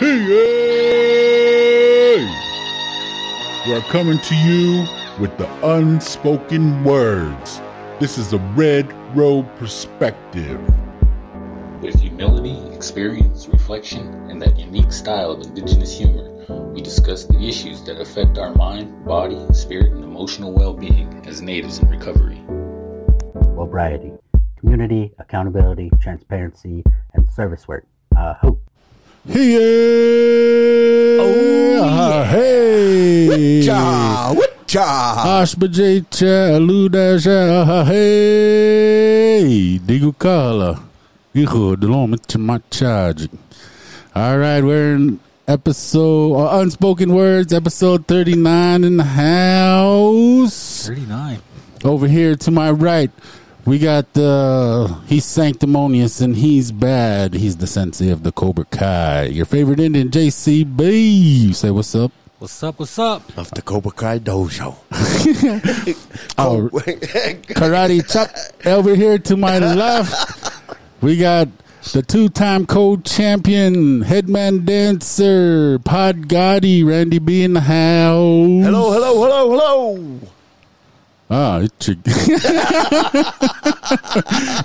Hey! We're coming to you with the unspoken words. This is a Red Road perspective. With humility, experience, reflection, and that unique style of indigenous humor, we discuss the issues that affect our mind, body, spirit, and emotional well being as natives in recovery. Sobriety, community, accountability, transparency, and service work. Uh, hope. Hey! Oh, hey! Ja, witcha. Ashbajecha Ludasha Hey Digukala Iho Delom Chamachaj. All right, we're in episode uh, Unspoken Words, episode 39 in the house. 39. Over here to my right, we got the he's sanctimonious and he's bad. He's the sensei of the Cobra Kai. Your favorite Indian, JCB. You say what's up? What's up? What's up? Of the Cobra Kai Dojo. Oh, karate chop over here to my left. We got the two-time co-champion, headman dancer, Pod Gotti, Randy B in the house. hello, hello, hello, hello. Ah, it's your-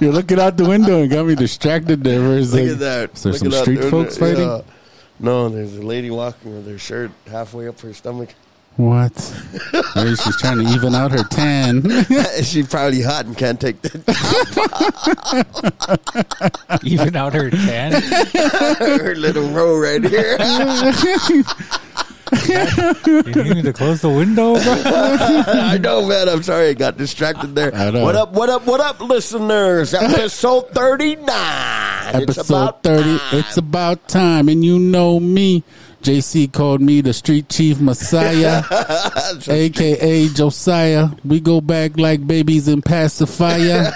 you're looking out the window and got me distracted there. for a Look second. at that. Is there Look some street They're- folks yeah. fighting? No, there's a lady walking with her shirt halfway up her stomach. What? Maybe she's trying to even out her tan. She's probably hot and can't take the Even out her tan? her little row right here. You need to close the window, bro? I know, man. I'm sorry, I got distracted there. I know. What up? What up? What up, listeners? Episode 39. It's Episode about 30. time. It's about time. And you know me. JC called me the street chief messiah, aka Josiah. We go back like babies in pacifier.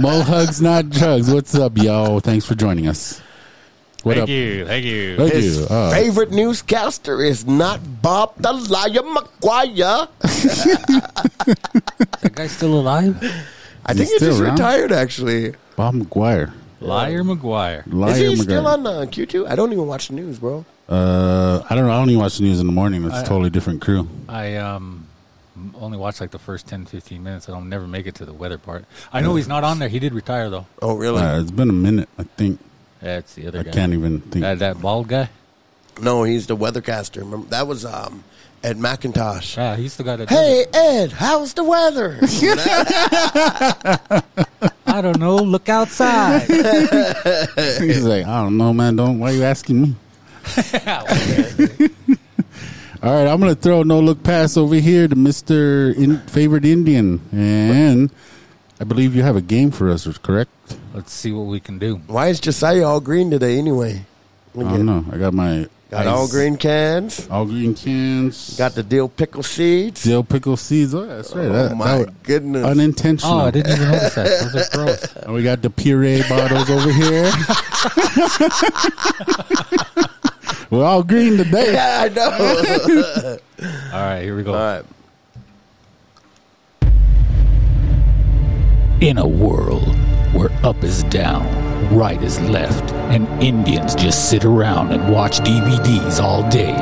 Mo hugs, not drugs. What's up, y'all? Thanks for joining us. What Thank up? you. Thank you. Thank His you. Uh, favorite newscaster is not Bob the Liar McGuire. That guy's still alive? I think he he just around? retired, actually. Bob McGuire. Liar McGuire. Liar is he McGuire. still on uh, Q2? I don't even watch the news, bro. Uh, I don't know. I don't even watch the news in the morning. It's a I- totally different crew. I um only watch like the first 10, 15 minutes. I don't never make it to the weather part. I know he's not on there. He did retire, though. Oh, really? Uh, it's been a minute. I think. That's the other I guy. can't even think. That, that bald guy? no, he's the weathercaster. Remember, that was um, Ed McIntosh. Yeah, he's the guy that. Hey, Ed, how's the weather? I don't know. Look outside. He's like, I don't know, man. Don't. Why are you asking me? All right, I'm gonna throw a no look pass over here to Mister in, favorite Indian, and I believe you have a game for us, correct? Let's see what we can do. Why is Josiah all green today anyway? Look I don't know. I got my Got ice- all green cans. all green cans. Got the dill pickle seeds. dill pickle seeds. Oh, that's right. Oh, that, my that goodness. unintentional. Oh, I didn't even notice that. Those are gross. And we got the puree bottles over here. We're all green today. yeah, I know. All right, here we go. all right. In a world where up is down, right is left, and Indians just sit around and watch DVDs all day,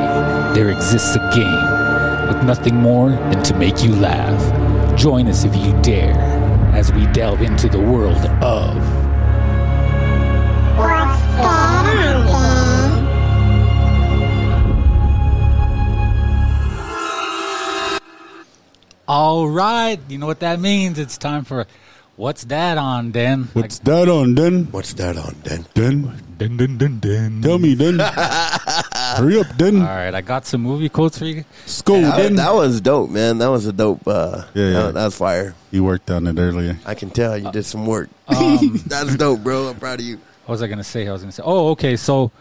there exists a game with nothing more than to make you laugh. Join us if you dare as we delve into the world of What's All right, you know what that means. It's time for What's That on, Den? What's that on, Den? What's that on, Den? Den? Dun, dun, dun, dun. Tell me, Den. Hurry up, Den. All right, I got some movie quotes for you. School, That, Den. that was dope, man. That was a dope. Uh, Yeah, yeah. That, that was fire. You worked on it earlier. I can tell you did some work. Um, That's dope, bro. I'm proud of you. What was I gonna say? I was gonna say, oh, okay. So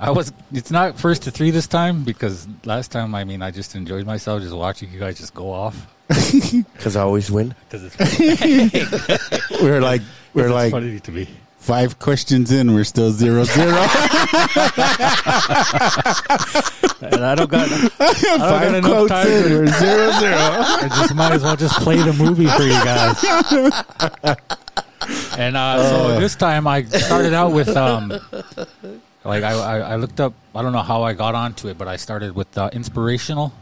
I was. It's not first to three this time because last time, I mean, I just enjoyed myself just watching you guys just go off. Because I always win. Because it's, funny. We're like, we're it's like funny to me. five questions in. We're still zero zero. And I don't got. I don't got enough quotes time. in. To, We're zero zero. I just might as well just play the movie for you guys. And uh, so this time I started out with um, Like I, I, I looked up. I don't know how I got onto it, but I started with uh, inspirational,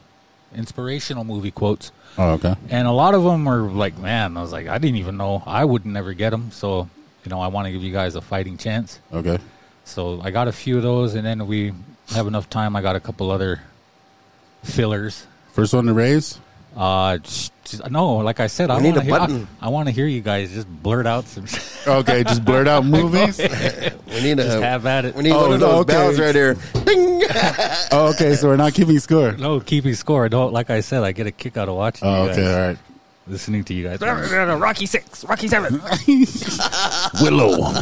inspirational movie quotes, Oh, okay. and a lot of them were like, man, I was like, I didn't even know I would never get them. So you know, I want to give you guys a fighting chance. Okay. So I got a few of those, and then we have enough time. I got a couple other fillers. First one to raise. Uh, just, just- no, like I said, I We need want to a hear. I, button. I want to hear you guys just blurt out some. Okay, just blurt out movies. We need just have at it. We need Oh, one of those okay. bells right here. Ding! Oh, okay, so we're not keeping score. No, keeping score. I Don't like I said. I get a kick out of watching. Oh, you okay, guys, all right. listening to you guys. Rocky six, Rocky seven, Willow.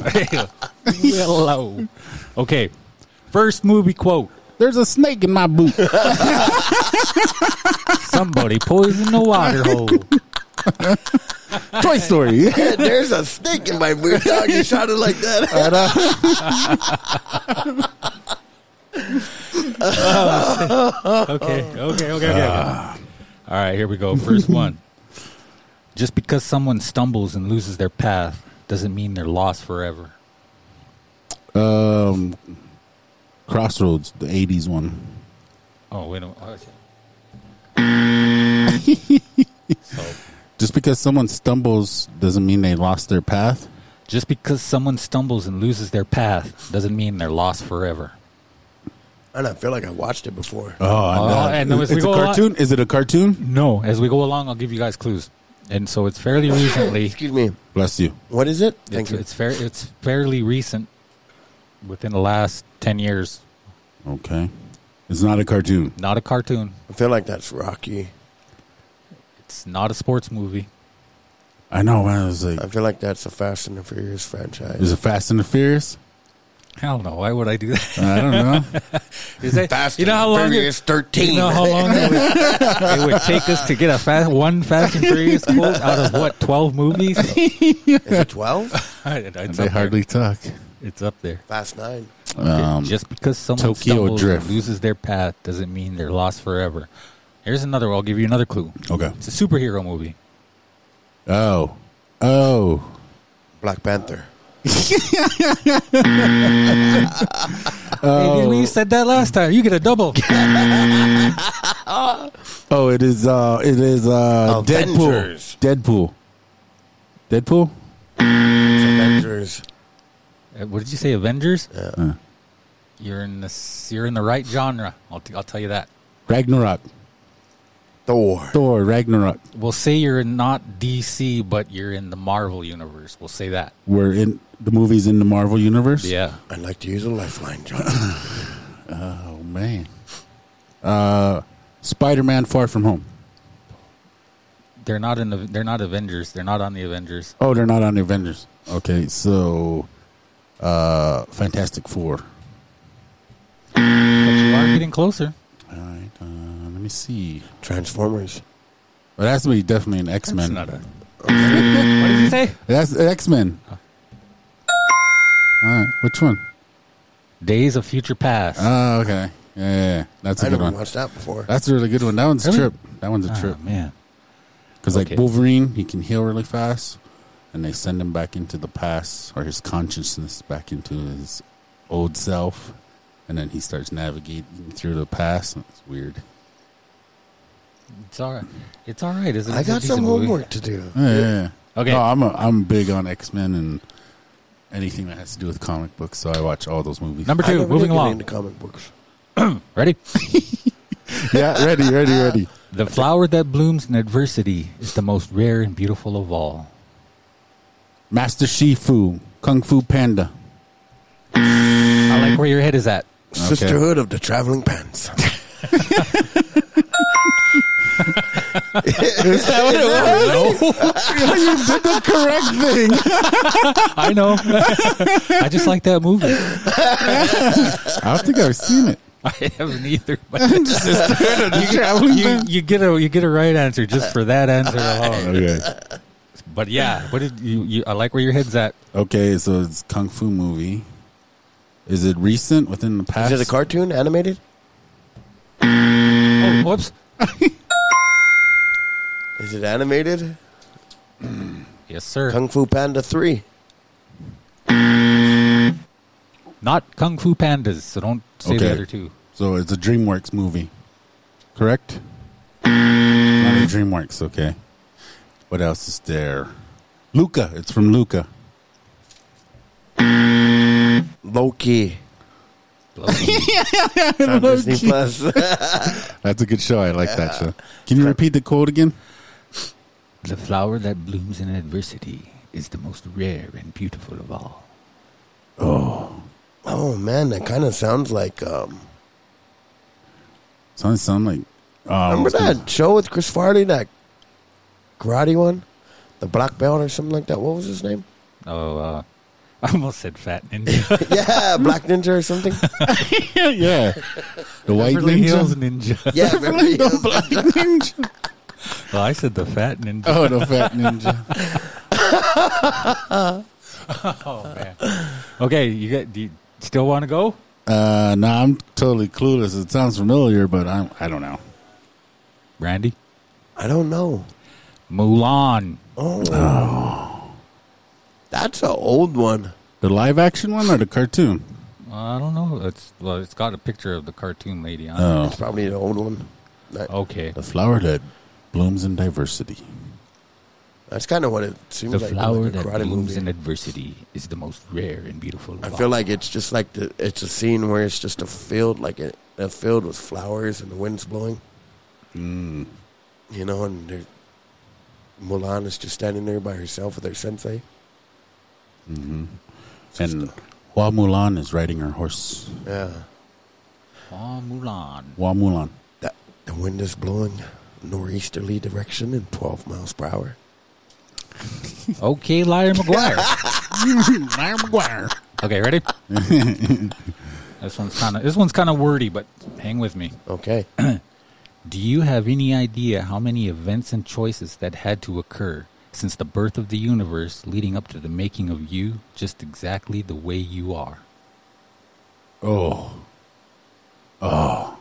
Willow. Okay, first movie quote. There's a snake in my boot. Somebody poisoned the water hole. Toy Story. There's a snake in my boot, dog. You shot it like that. Okay, okay, okay, okay. okay. All right, here we go. First one. Just because someone stumbles and loses their path doesn't mean they're lost forever. Um, Crossroads, the '80s one. Oh, wait a minute. Oh, so, Just because someone stumbles doesn't mean they lost their path. just because someone stumbles and loses their path doesn't mean they're lost forever. And I feel like I watched it before. Oh, Oh, and as we it's a go along- cartoon. Is it a cartoon? No, as we go along, I'll give you guys clues. And so it's fairly recently. Excuse me. Bless you. What is it? Thank It's, you. it's fair. It's fairly recent, within the last ten years. Okay, it's not a cartoon. Not a cartoon. I feel like that's Rocky. It's not a sports movie. I know. I was like, I feel like that's a Fast and the Furious franchise. is it Fast and the Furious? Hell no. Why would I do that? I don't know. Is that Fast you know how long? Furious It, 13. you know how long it would, it would take us to get a fast one Fast and Furious quote out of what twelve movies? Is it 12? it's, they up hardly talk. There. it's up there. Fast 9. Um, Just because someone Tokyo stumbles Drift. and loses their path doesn't mean they're lost forever. Here's another. I'll give you another clue. okay. It's a superhero movie. Oh, oh. Black Panther. Hey, we said that last time. You get a double. Oh, it is. Uh, it is. Uh, Avengers. Deadpool. Deadpool. Deadpool. It's Avengers. Uh, what did you say? Avengers? Uh, You're in the you're in the right genre. I'll t- I'll tell you that. Ragnarok. Thor. Thor. Ragnarok. We'll say you're not DC, but you're in the Marvel universe. We'll say that. We're in the movies in the Marvel universe. Yeah. I'd like to use a lifeline, John. Oh man. Uh, Spider-Man: Far From Home. They're not in the. They're not Avengers. They're not on the Avengers. Oh, they're not on the Avengers. Okay, so uh, Fantastic Four. But you are getting closer. All right. Uh, let me see. Transformers. Well, that's be definitely an X Men. what did you say? That's X Men. All right, which one? Days of Future Past. Oh, okay. Yeah, yeah, yeah. that's a I good never one. watched that before. That's a really good one. That one's a trip. That one's a Ah, trip. man. Because Okay. like Wolverine, he can heal really fast, and they send him back into the past or his consciousness back into his old self, and then he starts navigating through the past. And it's weird. It's all right. It's all right. Isn't it? I got decent some movie. homework to do. Yeah. yeah, yeah. Okay. No, I'm a, I'm big on X Men and anything that has to do with comic books, so I watch all those movies. Number two. Moving did get along. into comic books. Ready? yeah, ready, ready, ready. The flower that blooms in adversity is the most rare and beautiful of all. Master Shifu, Kung Fu Panda. I like where your head is at. Sisterhood of the Traveling Pants. Is that what it was? you did the correct thing. I know. I just like that movie. I don't think I've seen it. I haven't either. But Traveling you, you get a you get a right answer just for that answer alone. Okay. But yeah, what did you, you? I like where your head's at. Okay, so it's kung fu movie. Is it recent within the past? Is it a cartoon animated? Oh, whoops. Is it animated? Yes, sir. Kung Fu Panda 3. Not Kung Fu Pandas, so don't say the Okay. other two. So it's a DreamWorks movie, correct? Not a DreamWorks. Okay. What else is there? Luca. It's from Luca. Loki. Loki. on Disney Plus. That's a good show. I like that show. Can you repeat the quote again? the flower that blooms in adversity is the most rare and beautiful of all. oh Oh man, that kind of sounds like. um Sounds sound like. Uh, Remember what's the- that show with Chris Farley, that karate one, the black belt or something like that? What was his name? Oh, uh, I almost said Fat Ninja. Yeah, Black Ninja or something. yeah, yeah. The white Beverly ninja. Hills Ninja. Yeah, Beverly the Hills. black ninja. Well, I said the Fat Ninja. Oh, the fat ninja. Oh man. Okay, you get. Do you still want to go? Uh, no, I'm totally clueless. It sounds familiar, but I'm, I don't know. Randy. I don't know. Mulan. Oh, that's an old one. The live action one or the cartoon? I don't know. It's well, it's got a picture of the cartoon lady on. Oh, It's probably the old one. That- Okay. the flower that blooms in diversity. That's kind of what it seems The like. flower like a that blooms movie. in adversity is the most rare and beautiful. I feel like it's just like the, it's a scene where it's just a field, like a, a field with flowers and the wind's blowing. Mm. You know, and there- Mulan is just standing there by herself with her sensei. hmm And Hua Mulan is riding her horse. Yeah, Oh, Mulan. Hua Mulan. that the wind is blowing northeasterly direction in 12 miles per hour. Okay, Liar McGuire. Larry McGuire. okay, ready? this one's kind of this one's kind of wordy, but hang with me. Okay, Do you have any idea how many events and choices that had to occur since the birth of the universe leading up to the making of you just exactly the way you are? Oh. Oh.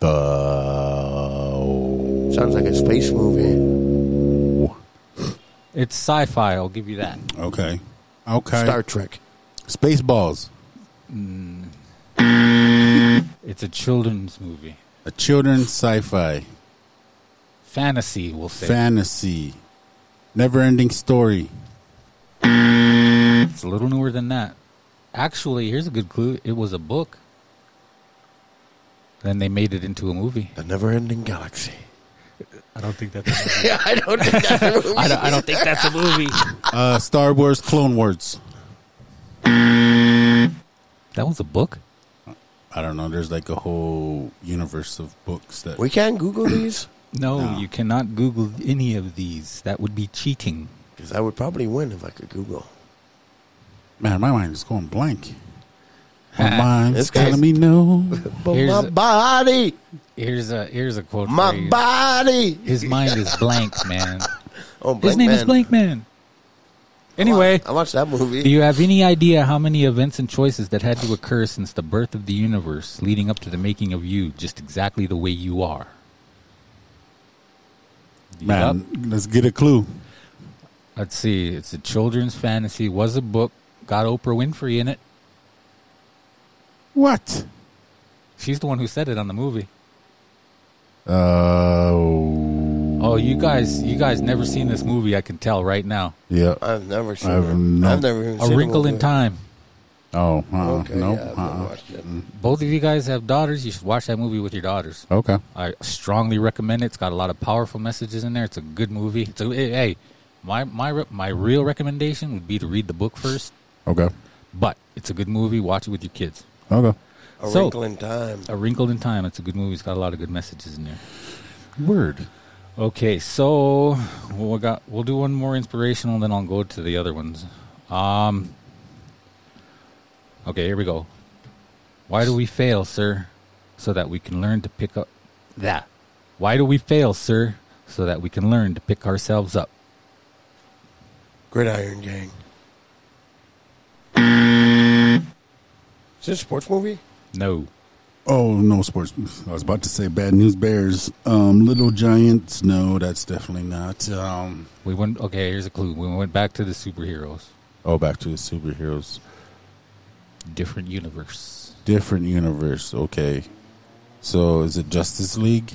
The. sounds like a space movie. It's sci-fi, I'll give you that. Okay. Okay. Star Trek. Spaceballs. Mm. It's a children's movie. A children's sci-fi. Fantasy, we'll say. Fantasy. Never-ending story. it's a little newer than that. Actually, here's a good clue. It was a book. Then they made it into a movie. The Never-Ending Galaxy. I don't think that's a movie. I don't think that's a movie. I, don't, I don't think that's a movie. Uh, Star Wars Clone Wars. That was a book? I don't know. There's like a whole universe of books that. We can't Google these No, No. you cannot Google any of these. That would be cheating. because I would probably win if I could Google. Man, my mind is going blank. My mind's This guy's- telling me no. But Here's my a- body, Here's a here's a quote. my for body. His mind is blank, man. Oh, His Blank name is Blank Man. Anyway, I watched that movie. do you have any idea how many events and choices that had to occur since the birth of the universe, leading up to the making of you, just exactly the way you are? You up? Man, let's get a clue. Let's see. It's a children's fantasy. Was a book. Got Oprah Winfrey in it. What? She's the one who said it on the movie. Uh, Oh, you guys, you guys never seen this movie. I can tell right now. yeah. I've never seen I've it. no- I've never even A seen Wrinkle in Time. Oh, uh, Okay, no. yeah, uh-uh. Both of you guys have daughters. You should watch that movie with your daughters. Okay. I strongly recommend it. It's got a lot of powerful messages in there. It's a good movie. It's a, hey, hey, my my my real recommendation would be to read the book first, Okay. but it's a good movie. Watch it with your kids. Okay. A So- Wrinkle in Time. A Wrinkle in Time. It's a good movie. It's got a lot of good messages in there. Word. Okay, so we'll got we'll do one more inspirational, and then I'll go to the other ones. Um. Okay, here we go. Why do we fail, sir? So that we can learn to pick up that. Why do we fail, sir? So that we can learn to pick ourselves up. Gridiron Gang. Is this a sports movie? No. Oh, no sports. I was about to say Bad News Bears. Um, Little Giants. No, that's definitely not. Um, We went okay, here's a clue. We went back to the superheroes. oh, back to the superheroes. different universe. Different universe. Okay. So is it Justice League?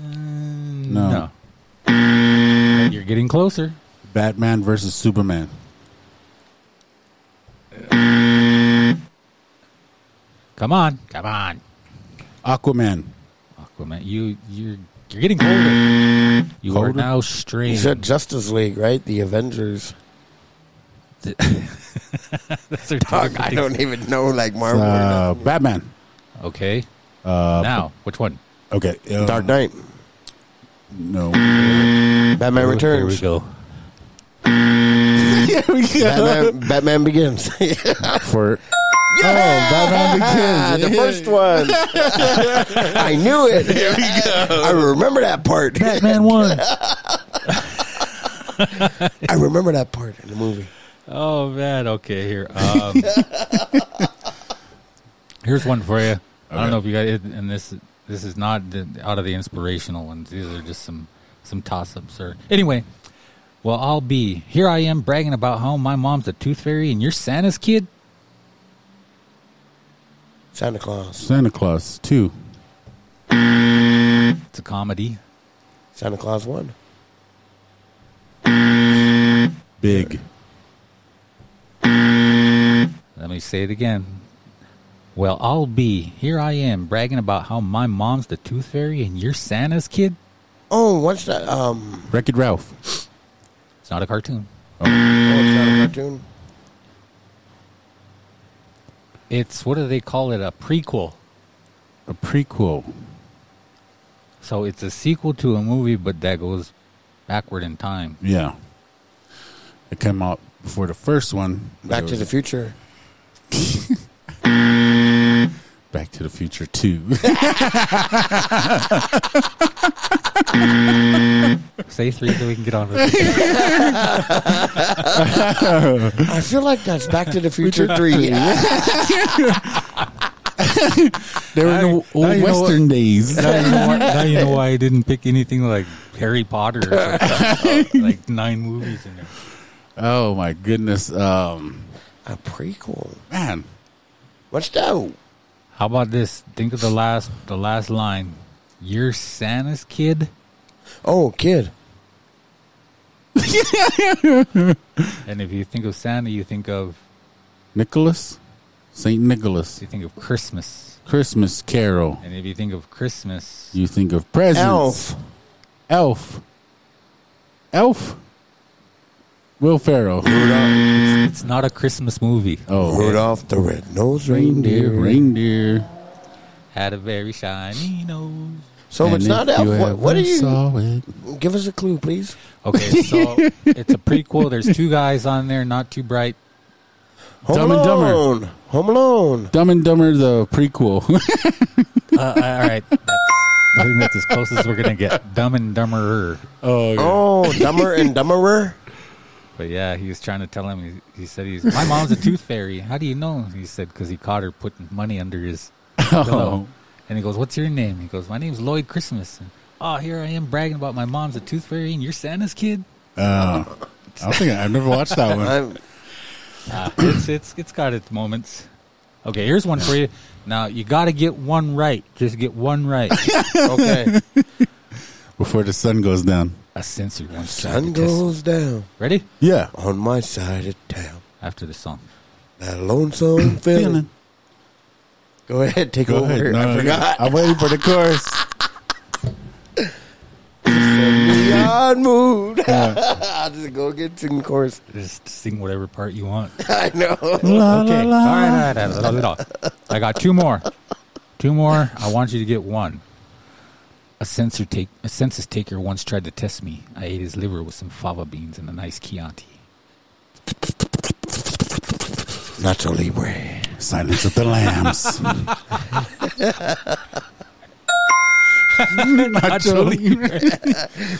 No. No. You're getting closer. Batman versus Superman. Come on, come on, Aquaman. Aquaman. You you're you're getting colder. You are Colder? now You strained. said Justice League, right? The Avengers. That's are two Dog, I don't even know like Marvel. or Uh, nothing. Batman. Okay. Uh, now, which one? okay. um, Dark Knight. No. Batman Returns. Here we Returns. go. Batman, Batman Begins. For oh, Batman Begins. the first one. I knew it. Here we go. I remember that part. Batman one. I remember that part in the movie. Oh man. Okay. Here. Um, here's one for you. I don't know if you got it, and this this is not the, out of the inspirational ones. These are just some some toss ups. Or anyway. Well, I'll be here. I am bragging about how my mom's a tooth fairy and you're Santa's kid. Santa Claus. Santa Claus two. It's a comedy. Santa Claus one. Big. Let me say it again. Well, I'll be here. I am bragging about how my mom's the tooth fairy and you're Santa's kid. Oh, what's that? Um, Wreck It Ralph. It's not a cartoon. oh, it's not a cartoon. It's what do they call it? A prequel. A prequel. So it's a sequel to a movie, but that goes backward in time. Yeah. It came out before the first one. Back to was the Future. Back to the Future two. Say three so we can get on with it. I feel like that's Back to the Future three. they were in the Now old you know Western days. now, you know why, now you know why I didn't pick anything like Harry Potter or like nine movies in there. Oh my goodness. Um, a prequel. man. What's that? How about this? Think of the last the last line. You're Santa's kid, Oh, kid. and if you think of Santa, you think of Nicholas? St. Nicholas. you think of Christmas, Christmas Carol. and if you think of Christmas, You think of presents. Elf. Elf. Elf. Will Ferrell. it's not a Christmas movie. Oh, Rudolph the Red-Nosed reindeer. Reindeer. Reindeer. Had a very shiny nose. So And it's if not Elf. you What, what are ever you? Saw it. Give us a clue, please. Okay, so it's a prequel. There's two guys on there, not too bright. Home Dumb and Dumber. Alone. Home Alone. Dumb and Dumber, the prequel. Uh, all right, that's, I think that's as close as we're gonna get. Dumb and Dumberer. oh, Oh, Dumber and Dumberer. But yeah, he was trying to tell him. He, he said he's my mom's a tooth fairy. How do you know? He said because he caught her putting money under his pillow. And he goes, "What's your name?" He goes, "My name's Lloyd Christmas." And, oh, here I am bragging about my mom's a tooth fairy and you're Santa's kid. Uh, I don't think I've never watched that one. I'm, Uh, it's it's it's got its moments. Okay, here's one for you. Now you got to get one right. Just get one right. okay. Before the sun goes down. A censor once tried Sun goes down Ready? Yeah. on my side of town. After the song. That lonesome feeling. Feeling. Go ahead, take Go over. ahead. No, I no, forgot. I'm waiting for the chorus. Beyond mood. I'll just go get some chorus. Just sing whatever part you want. I know. La, Okay. la, la. right, all right, all right, all right. I got two more. Two more. I want you to get one. A censor take a census taker once tried to test me. I ate his liver with some fava beans and a nice Chianti. Nacho Libre. Silence of the Lambs. Actually,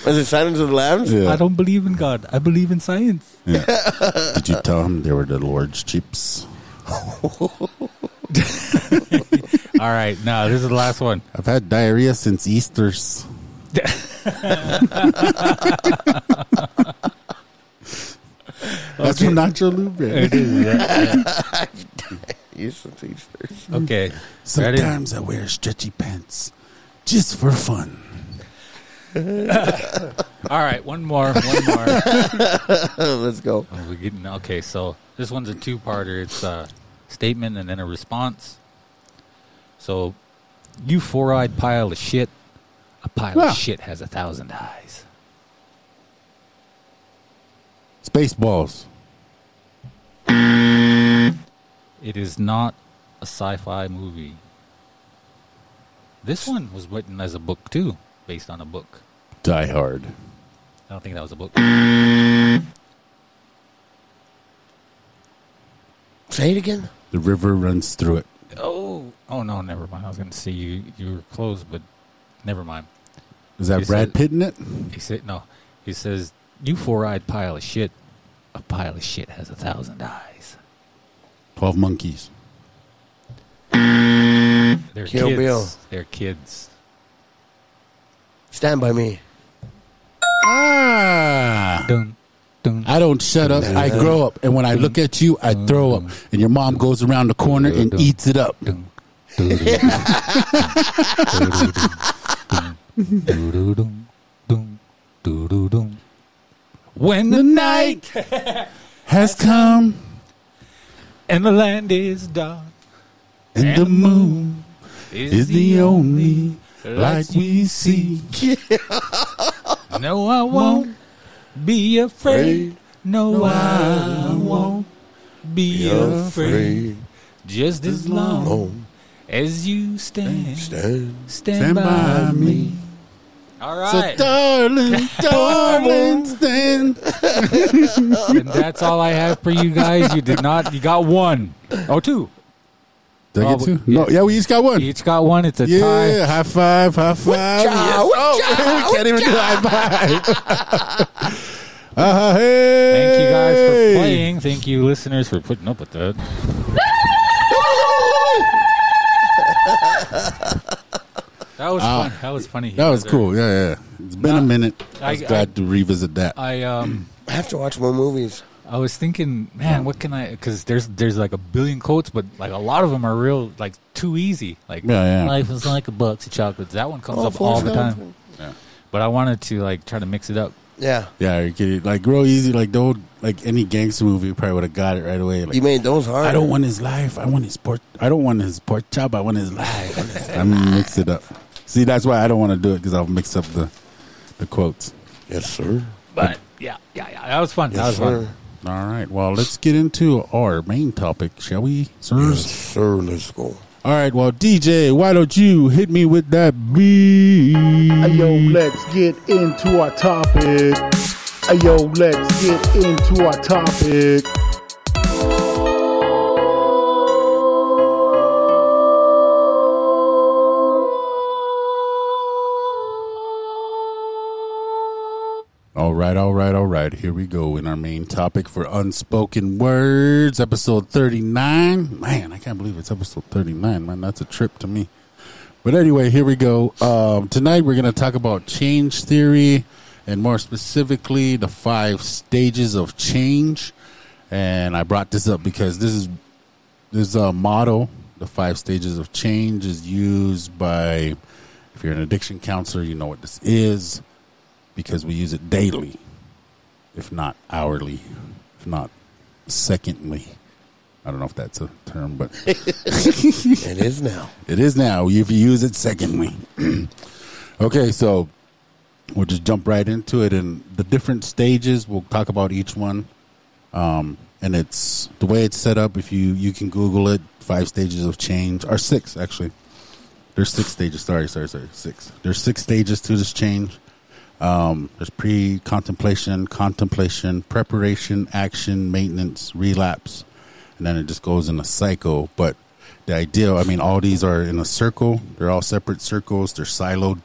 Was it Silence of the Lambs? I don't believe in God. I believe in science. Did you tell him they were the Lord's chips? All right, now this is the last one. I've had diarrhea since Easter's. That's from Nacho Libre. It is, yeah, yeah. Each to each theirs. Okay. Ready? Sometimes I wear stretchy pants just for fun. All right, one more, one more. Let's go. Oh, we're getting okay. So this one's a two-parter. It's a statement and then a response. So, you four-eyed pile of shit. A pile Ah. of shit has a thousand eyes. Spaceballs. It is not a sci-fi movie. This one was written as a book too, based on a book. Die Hard. I don't think that was a book. Say it again. The river runs through it. Oh, no, never mind. I was going to say you you were close, but never mind. Is that You Brad said- Pitt in it? He said no. He says, "You four-eyed pile of shit. A pile of shit has a thousand eyes." Twelve Monkeys. They're Kill kids. Bill. They're kids. Stand by me. Ah. Dun, dun. I don't shut up. I grow up, and when I look at you, I throw up. And your mom goes around the corner and eats it up. when the night has come and the land is dark and, the moon is the only light we see. no, I won't be afraid. No, I won't be afraid. Just as long as you stand, Stand. stand Stand by me. all right, So, darling, darling, stand. and that's all I have for you guys. You did not. You got one. Oh, two. Did I get two? yeah. No, yeah, we each got one. Each got one. It's a Yeah, tie. high five, high five. Yes. Oh, we can't even do high five. uh, hey. Thank you guys for playing. Thank you, listeners, for putting up with that. That was fun. That was funny. That was cool. Yeah, yeah. It's been a minute. I was I- glad to revisit that. I um I have to watch more movies. I was thinking, man, what can I? Because there's there's like a billion quotes, but like a lot of them are real like too easy. Like Yeah, yeah. life is like a box of chocolates. That one comes Oh, up all the time. Gump. But I wanted to like try to mix it up. Yeah. yeah, you kidding? Like real easy. Like don't like any gangster movie. You probably would have got it right away. Like You made those hard. I don't want his life. I want his pork. I don't want his pork chop. I want his life. I'm gonna mix it up. See, that's why I don't want to do it because I'll mix up the the quotes. Yes, sir. But yeah, yeah, yeah, that was fun. that was sir. fun. All right. Well, let's get into our main topic, shall we, sirs? Yes, sir. Let's go. All right. Well, DJ, why don't you hit me with that beat? Ayo, let's get into our topic. Ayo, let's get into our topic. All right, all right, all right. Here we go in our main topic for unspoken words, episode 39. Man, I can't believe it's episode 39, man. That's a trip to me. But anyway, here we go. Um, tonight we're going to talk about change theory and more specifically the five stages of change. And I brought this up because this is this is a model. The five stages of change is used by, if you're an addiction counselor, you know what this is because we use it daily, if not hourly, if not secondly. I don't know if that's a term, but It is now. it is now if you use it secondly. okay, so we'll just jump right into it. And the different stages, we'll talk about each one. Um, and it's the way it's set up. If you you can Google it, five stages of change, or six actually. There's six stages. Sorry, sorry, sorry, six. There's six stages to this change. Um, there's pre-contemplation, contemplation, preparation, action, maintenance, relapse, and then it just goes in a cycle. But the idea, I mean, all these are in a circle. They're all separate circles. They're siloed.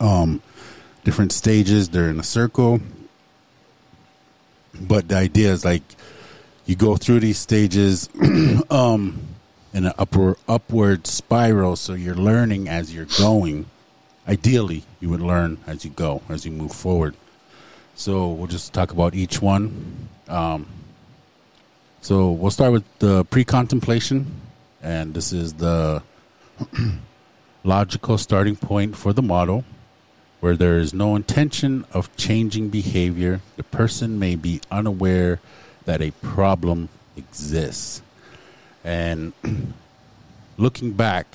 Um, different stages. They're in a circle. But the idea is like you go through these stages um, in an upward spiral. So you're learning as you're going. Ideally, you would learn as you go, as you move forward. So we'll just talk about each one. Um, so we'll start with the pre-contemplation. and this is the logical starting point for the model. Where there is no intention of changing behavior, the person may be unaware that a problem exists. And looking back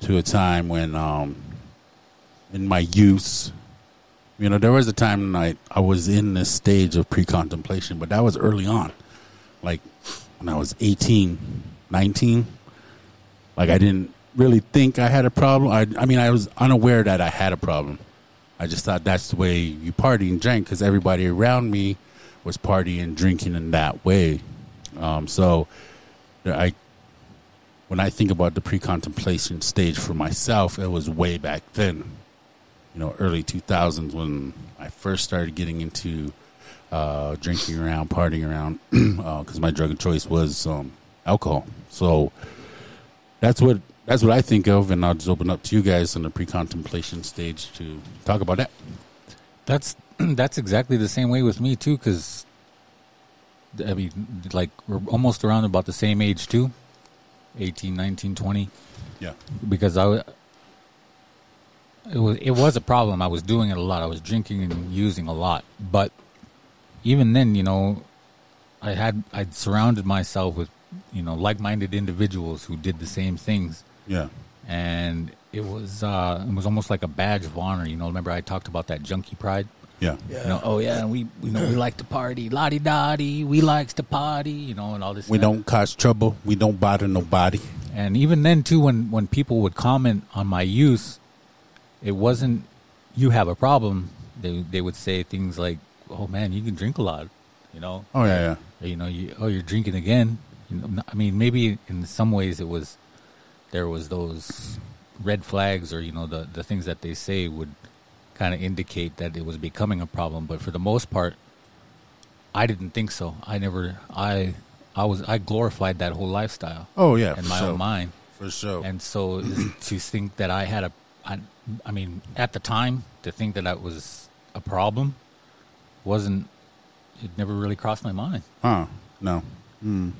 to a time when, um, in my youth, you know, there was a time I, I was in this stage of pre contemplation, but that was early on. Like when I was 18, 19. Like I didn't really think I had a problem. I, I mean, I was unaware that I had a problem. I just thought that's the way you party and drink because everybody around me was partying and drinking in that way. Um, so I, when I think about the pre-contemplation stage for myself, it was way back then, you know, early 2000s when I first started getting into uh, drinking around, partying around, because my drug of choice was um, alcohol. So that's what that's what I think of, and I'll just open up to you guys in the pre-contemplation stage to talk about that. That's that's exactly the same way with me too. Because I mean, like we're almost around about the same age too, 18, 19, 20. Yeah, Because I, it was it was a problem. I was doing it a lot. I was drinking and using a lot. But even then, you know, I had I'd surrounded myself with you know like-minded individuals who did the same things yeah, and it was uh, it was almost like a badge of honor. You know, remember I talked about that junkie pride. yeah, You know, oh yeah, we you know we like to party, la di da di, we likes to party, you know, and all this. We don't cause trouble. We don't bother nobody. And even then too, when when people would comment on my use, it wasn't you have a problem. They they would say things like, "Oh man, you can drink a lot," you know. Oh yeah, yeah. You know, you oh you're drinking again. You know, I mean, maybe in some ways it was there was those red flags or you know the the things that they say would kind of indicate that it was becoming a problem. But for the most part, I didn't think so. I never I I was I glorified that whole lifestyle Oh yeah, in my sure. own mind. for sure. And so to think that I had a, I, I mean, at the time, to think that that was a problem wasn't, it never really crossed my mind. huh? No, mm,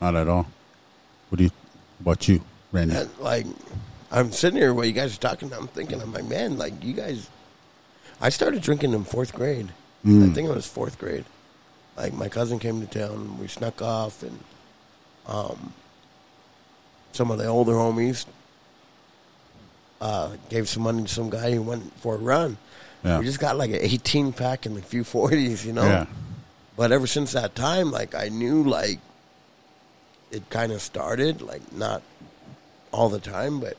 not at all. What do you? What you, Randy? And, like, I'm sitting here while you guys are talking. I'm thinking, I'm like, man, like you guys. I started drinking in fourth grade. I think it was fourth grade. Like my cousin came to town. We snuck off, and um, some of the older homies uh, gave some money to some guy who went for a run. Yeah. We just got like an 18 pack and a few 40s, you know. Yeah. But ever since that time, like I knew, like it kind of started, like not all the time, but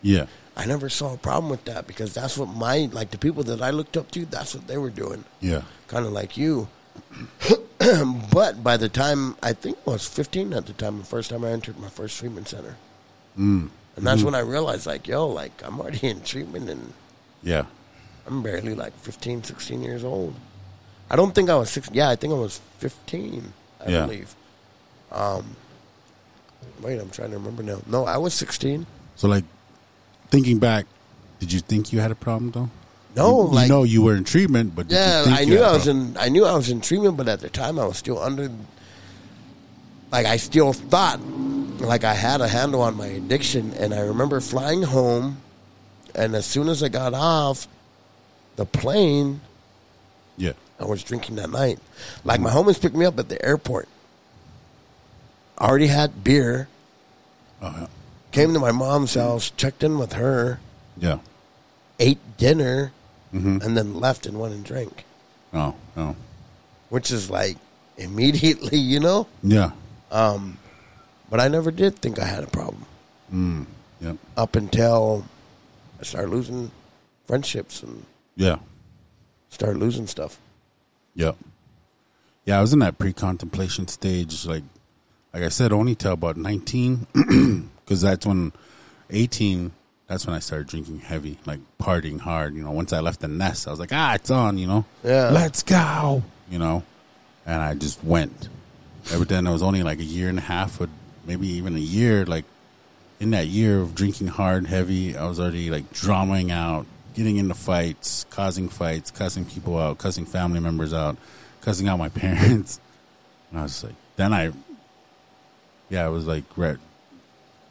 Yeah, I never saw a problem with that because that's what my like the people that I looked up to. That's what they were doing, yeah, kind of like you. but by the time I think I was 15 at the time, the first time I entered my first treatment center, mm. And that's when I realized, like, yo, like I'm already in treatment and yeah. I'm barely like 15, 16 years old. I don't think I was six. Yeah, I think I was 15. I Yeah. believe. Um, wait, I'm trying to remember now. No, I was 16. So like, thinking back, did you think you had a problem though? No, you, like you know you were in treatment, but did yeah, you think I knew I was problem? in. I knew I was in treatment, but at the time I was still under. Like I still thought, like I had a handle on my addiction, and I remember flying home, and as soon as I got off the plane, Yeah, I was drinking that night. Like my homies picked me up at the airport. I already had beer. uh, Came to my mom's house, checked in with her, yeah. ate dinner, Mm-hmm. and then left and went and drank. Oh, oh, Which is like immediately, you know. yeah. Um, but I never did think I had a problem Mm. Yep. up until I started losing friendships and Yeah. started losing stuff. Yep. Yeah, I was in that pre-contemplation stage, like, like I said, only till about nineteen, because that's when eighteen. That's when I started drinking heavy, like partying hard. You know, once I left the nest, I was like, ah, it's on. You know, Yeah. let's go. You know, and I just went. Every then it was only like a year and a half, or maybe even a year. Like in that year of drinking hard, heavy, I was already like dramaing out, getting into fights, causing fights, cussing people out, cussing family members out, cussing out my parents. And I was like, then I, yeah, I was like, right,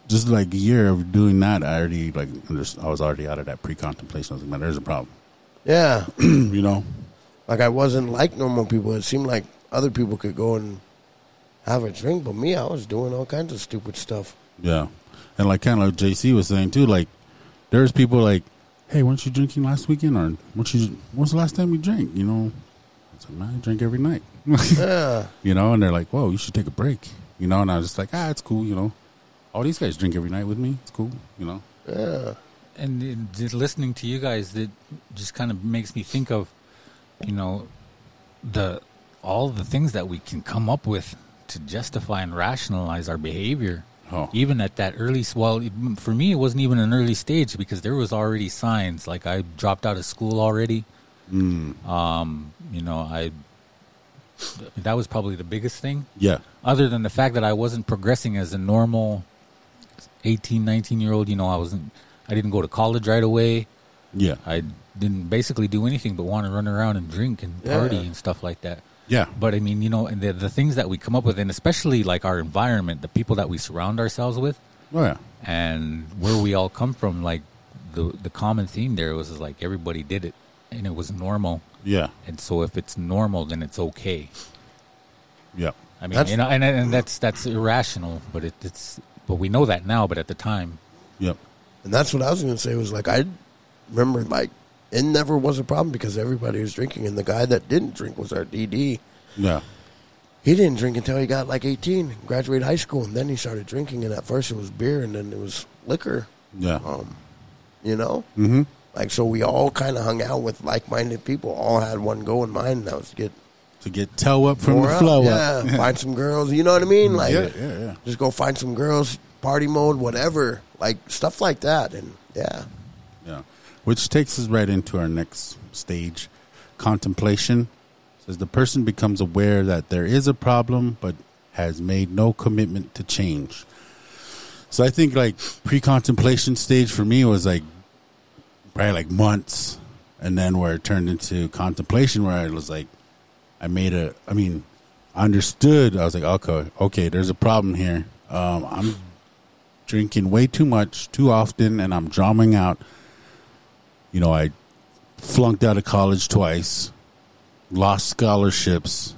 just like a year of doing that, I already like I was already out of that pre-contemplation. I was like, man, there's a problem. Yeah. you know? like I wasn't like normal people. It seemed like other people could go and have a drink, but me, I was doing all kinds of stupid stuff. Yeah, and like kind of like JC was saying too. Like there's people like, hey, weren't you drinking last weekend, or weren't you? When's the last time you drank? You know, I said, man, I drink every night. Yeah. you know, and they're like, whoa, you should take a break. You know, and I was just like, ah, it's cool. You know, all these guys drink every night with me. It's cool. You know. Yeah. and it- just listening to you guys it just kind of makes me think of you know the all the things that we can come up with to justify and rationalize our behavior Oh. even at that early well for me it wasn't even an early stage because there was already signs like i dropped out of school already um you know i that was probably the biggest thing Yeah. other than the fact that I wasn't progressing as a normal 18, 19 year old, you know, I wasn't, I didn't go to college right away. Yeah. I didn't basically do anything but want to run around and drink and party Yeah. and stuff like that. Yeah. But I mean, you know, and the, the things that we come up with, and especially like our environment, the people that we surround ourselves with, Oh yeah. and where we all come from, like the the common theme there was like everybody did it, and it was normal. Yeah. And so if it's normal, then it's okay. Yeah. I mean, That's- you know, and, and that's that's irrational, but it, it's but we know that now. But at the time, Yep. And that's what I was going to say was like, I remember like it never was a problem because everybody was drinking. And the guy that didn't drink was our DD. Yeah. He didn't drink until he got like 18, graduated high school. And then he started drinking. And at first it was beer and then it was liquor, Yeah. um, you know? mm-hmm. Like, so we all kind of hung out with like minded people, all had one goal in mind. And that was to get To get toe up from the up. flow yeah, up. find some girls. You know what I mean? Like, yeah. Yeah. Yeah. just go find some girls, party mode, whatever, like stuff like that. And yeah, Yeah. Which takes us right into our next stage, contemplation. Says the person becomes aware that there is a problem, but has made no commitment to change. So I think like pre-contemplation stage for me was like probably like months, and then where it turned into contemplation, where I was like, I made a, I mean, I understood. I was like, okay, okay, there's a problem here. Um, I'm drinking way too much, too often, and I'm drumming out. You know, I flunked out of college twice, lost scholarships,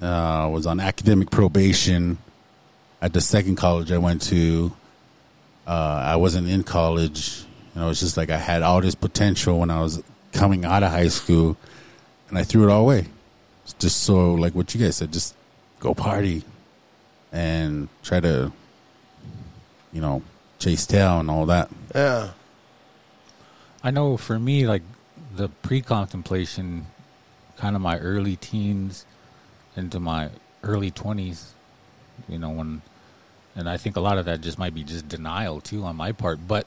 uh, was on academic probation at the second college I went to. Uh, I wasn't in college. You know, it's just like I had all this potential when I was coming out of high school, and I threw it all away. It's just so, like what you guys said, just go party and try to, you know, chase tail and all that. yeah, I know for me, like the pre-contemplation, kind of my early teens into my early twenties. You know when, and I think a lot of that just might be just denial too on my part, but.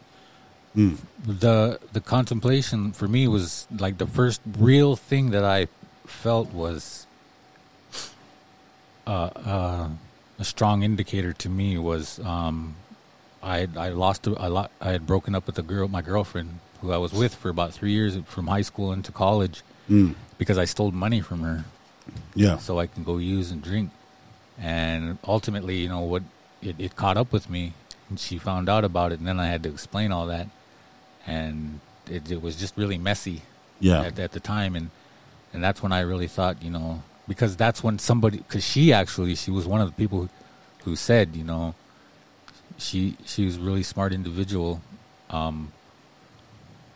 The the contemplation for me was like the first real thing that I felt was uh, uh, a strong indicator to me was um, I had, I lost a, a lot. I had broken up with a girl, my girlfriend, who I was with for about three years from high school into college, because I stole money from her Yeah. so I can go use and drink. And ultimately, you know what, it, it caught up with me, and she found out about it, and then I had to explain all that, and it, it was just really messy. Yeah. At, at the time, and and that's when I really thought, you know, because that's when somebody, because she actually, she was one of the people who, who said, you know, she she was a really smart individual. Um,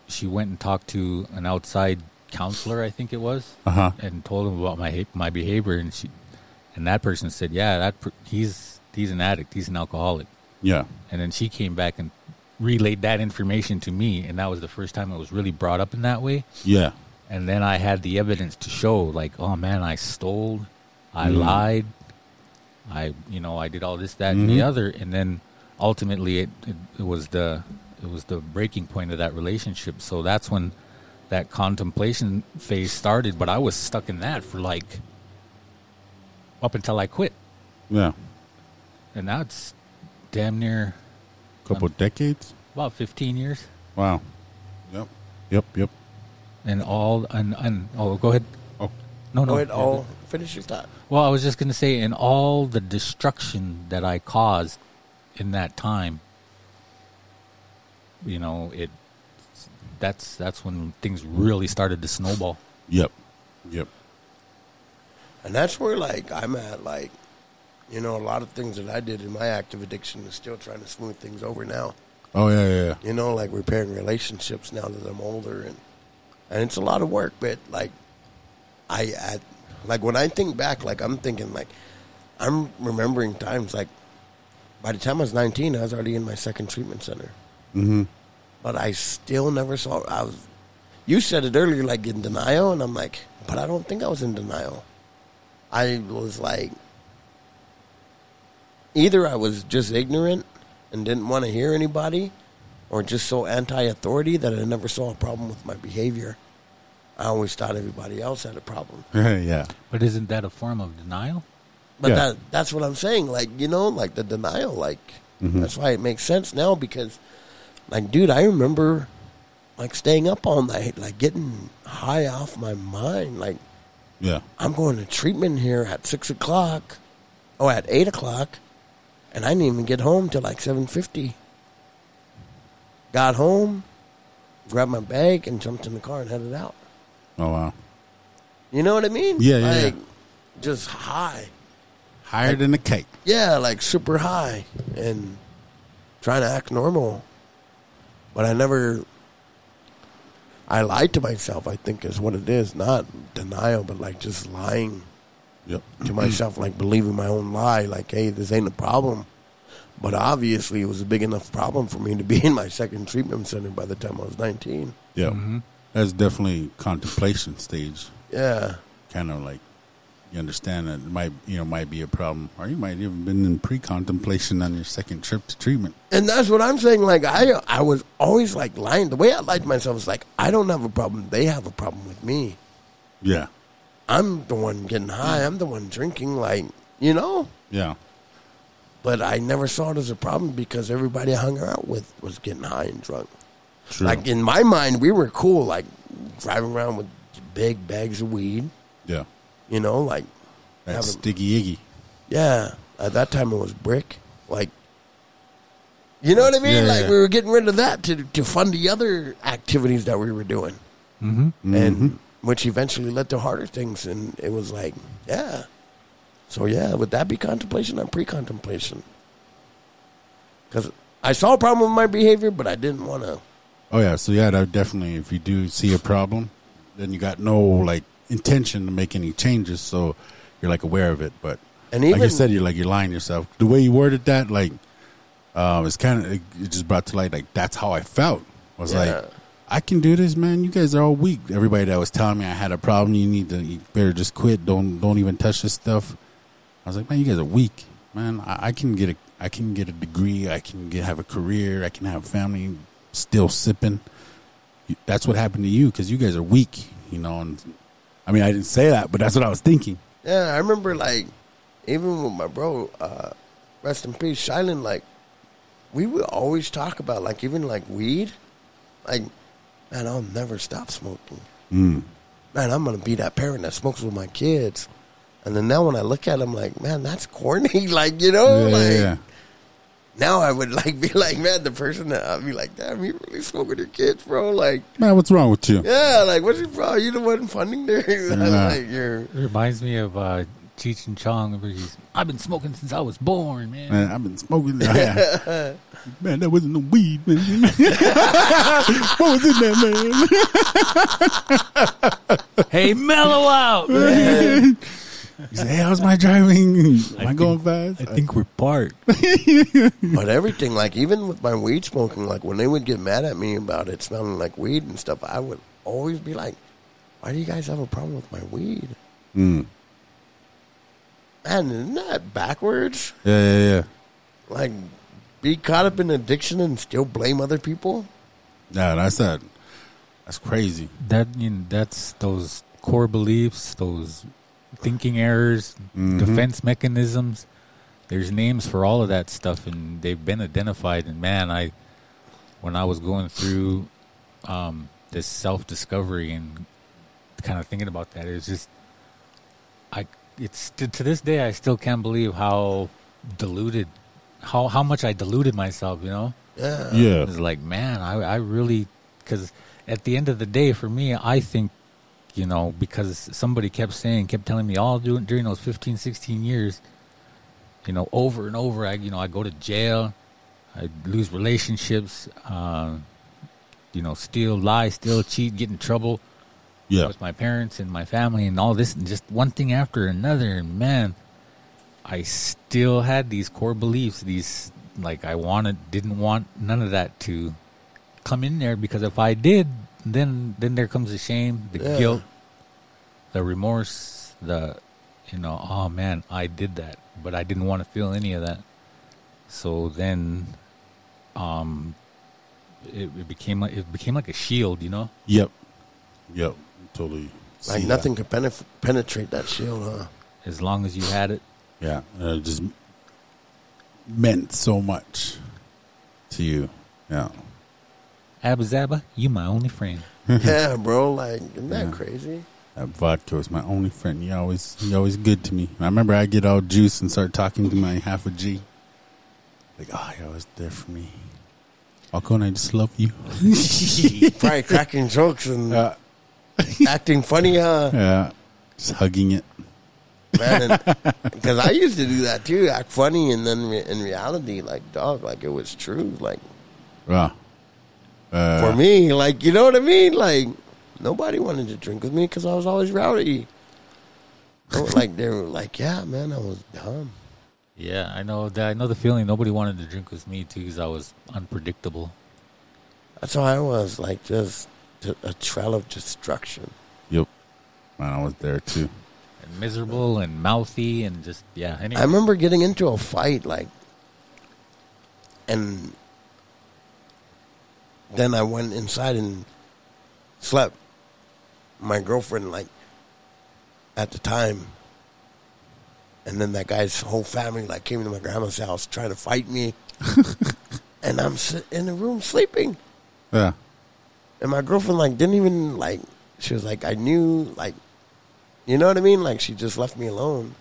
she went and talked to an outside counselor, I think it was, Uh huh. and told him about my my behavior, and she and that person said, "Yeah, that per- he's he's an addict, he's an alcoholic." Yeah. And then she came back and relayed that information to me, and that was the first time it was really brought up in that way. Yeah. And then I had the evidence to show, like, oh man, I stole, I lied, I, you know, I did all this, that, and the other, and then ultimately it, it, it was the it was the breaking point of that relationship. So that's when that contemplation phase started. But I was stuck in that for like up until I quit, Yeah. and that's damn near a Couple um, decades. about fifteen years. Wow. Yep. Yep. Yep. And all and, and oh, go ahead. Oh. No, no. go ahead, all finish your thought. Well, I was just going to say, in all the destruction that I caused in that time, you know, it that's that's when things really started to snowball. Yep. Yep. And that's where like I'm at like you know, a lot of things that I did in my active addiction is still trying to smooth things over now. Oh yeah, yeah, yeah. You know, like repairing relationships now that I'm older and and it's a lot of work, but like I, I like when I think back, like I'm thinking like I'm remembering times like by the time I was 19, I was already in my second treatment center. Mm-hmm. But I still never saw. I was. You said it earlier, like in denial, and I'm like, but I don't think I was in denial. I was like, either I was just ignorant and didn't want to hear anybody, or just so anti-authority that I never saw a problem with my behavior. I always thought everybody else had a problem. yeah. But isn't that a form of denial? But Yeah. that that's what I'm saying. Like, you know, like the denial, like that's why it makes sense now because like dude, I remember like staying up all night, like getting high off my mind. Like Yeah. I'm going to treatment here at six o'clock. Oh, at eight o'clock. And I didn't even get home till like seven fifty. Got home, grabbed my bag and jumped in the car and headed out. Oh wow. You know what I mean? Yeah, yeah, Like yeah. just high. Higher than a cake. Yeah, like super high and trying to act normal. But I never. I lied to myself, I think is what it is. Not denial, but like just lying Yep. to myself, like believing my own lie, like, hey, this ain't a problem. But obviously, it was a big enough problem for me to be in my second treatment center by the time I was 19. Yep. Mm-hmm. That's definitely contemplation stage. Yeah. Kind of like you understand that it might you know might be a problem, or you might even been in pre-contemplation on your second trip to treatment. And that's what I'm saying. Like I, I was always like lying. The way I lied to myself is like, I don't have a problem. They have a problem with me. Yeah. I'm the one getting high. I'm the one drinking. Like you know. Yeah. But I never saw it as a problem because everybody I hung out with was getting high and drunk. True. Like in my mind, we were cool. Like driving around with big bags of weed. yeah. You know, like That's having- sticky iggy. yeah. At that time, it was brick. Like. You know what I mean? Yeah, like yeah. we were getting rid of that to to fund the other activities that we were doing. Mm-hmm. and which eventually led to harder things. And it was like, yeah. So yeah, would that be contemplation or pre-contemplation? Because I saw a problem with my behavior, but I didn't want to. Oh yeah, so yeah, that definitely. If you do see a problem, then you got no like intention to make any changes, so you're like aware of it. But And like you said, you're like you're lying to yourself. The way you worded that, like, um, it's kind of it just brought to light like that's how I felt. I was Yeah. like, I can do this, man. You guys are all weak. Everybody that was telling me I had a problem, you need to, you better just quit. Don't don't even touch this stuff. I was like, man, you guys are weak, man. I, I can get a I can get a degree. I can get have a career. I can have family. Still sipping. That's what happened to you because you guys are weak, you know. And I mean, I didn't say that, but that's what I was thinking. Yeah, I remember like even with my bro, uh, rest in peace, Shilan. Like we would always talk about like even like weed. Like, man, I'll never stop smoking. Mm. Man, I'm gonna be that parent that smokes with my kids. And then now when I look at him, like, man, that's corny. like, you know, Yeah, like yeah, yeah. Now I would like be like, man, the person that I'd be like, damn, you really smoke with your kids, bro. Like, Man, what's wrong with you? yeah, like, what's your problem? You the one funding their Yeah. like your It reminds me of uh, Cheech and Chong. Where he's, I've been smoking since I was born, man. Man, I've been smoking. Yeah. man, that wasn't no weed, man. what was in there, man? hey, mellow out. man. He said, hey, how's my driving? Am I, think- going fast? I think we're parked. but everything, like even with my weed smoking, like when they would get mad at me about it smelling like weed and stuff, I would always be like, Why do you guys have a problem with my weed? Mm. Man, isn't that backwards? Yeah, yeah, yeah. Like be caught up in addiction and still blame other people? Yeah, that's that. That's crazy. that you know, that's those core beliefs, those thinking errors, Mhm. defense mechanisms. There's names for all of that stuff, and they've been identified. And man, I when I was going through um, this self discovery and kind of thinking about that, it's just I it's to, to this day I still can't believe how diluted how how much I deluded myself. You know, Yeah. Yeah. It's like, man, I, I really, because at the end of the day, for me, I think, you know, because somebody kept saying, kept telling me all during, during those 15, 16 years, you know, over and over, I, you know, I go to jail, I lose relationships, uh, you know, steal, lie, steal, cheat, get in trouble Yeah. with my parents and my family and all this, and just one thing after another. And man, I still had these core beliefs. These like I wanted, didn't want none of that to come in there because if I did, then then there comes the shame, the Yeah. guilt, the remorse, the you know, oh man, I did that, but I didn't want to feel any of that. So then, um, it, it became like it became like a shield, you know. Yep. Yep. Totally. see Like that. nothing could penef- penetrate that shield, huh? As long as you had it, Yeah. And it just meant so much to you. Yeah. Abba Zaba, you my only friend. yeah, bro. Like, isn't that Yeah. crazy? That vodka was my only friend. He always, he always good to me. I remember I get all juice and start talking to my half a G. Like, oh, you're always there for me. Alcon, I just love you. Probably cracking jokes and Uh, acting funny, huh? yeah. Just hugging it. Man, because I used to do that too, act funny, and then re- in reality, like dog, like it was true. Like Wow. Uh, for me, like you know what I mean. Like nobody wanted to drink with me because I was always rowdy. Like they were like, yeah, man, I was dumb. Yeah, I know that. I know the feeling. Nobody wanted to drink with me too because I was unpredictable. That's how I was, like just a trail of destruction. Yep. Man, I was there too. And miserable and mouthy and just yeah. Anyway, I remember getting into a fight, like, and then I went inside and slept. My girlfriend, like, at the time, and then that guy's whole family, like, came to my grandma's house trying to fight me, and I'm in the room sleeping, Yeah. and my girlfriend, like, didn't even like. She was like, I knew, like, you know what I mean? Like, she just left me alone.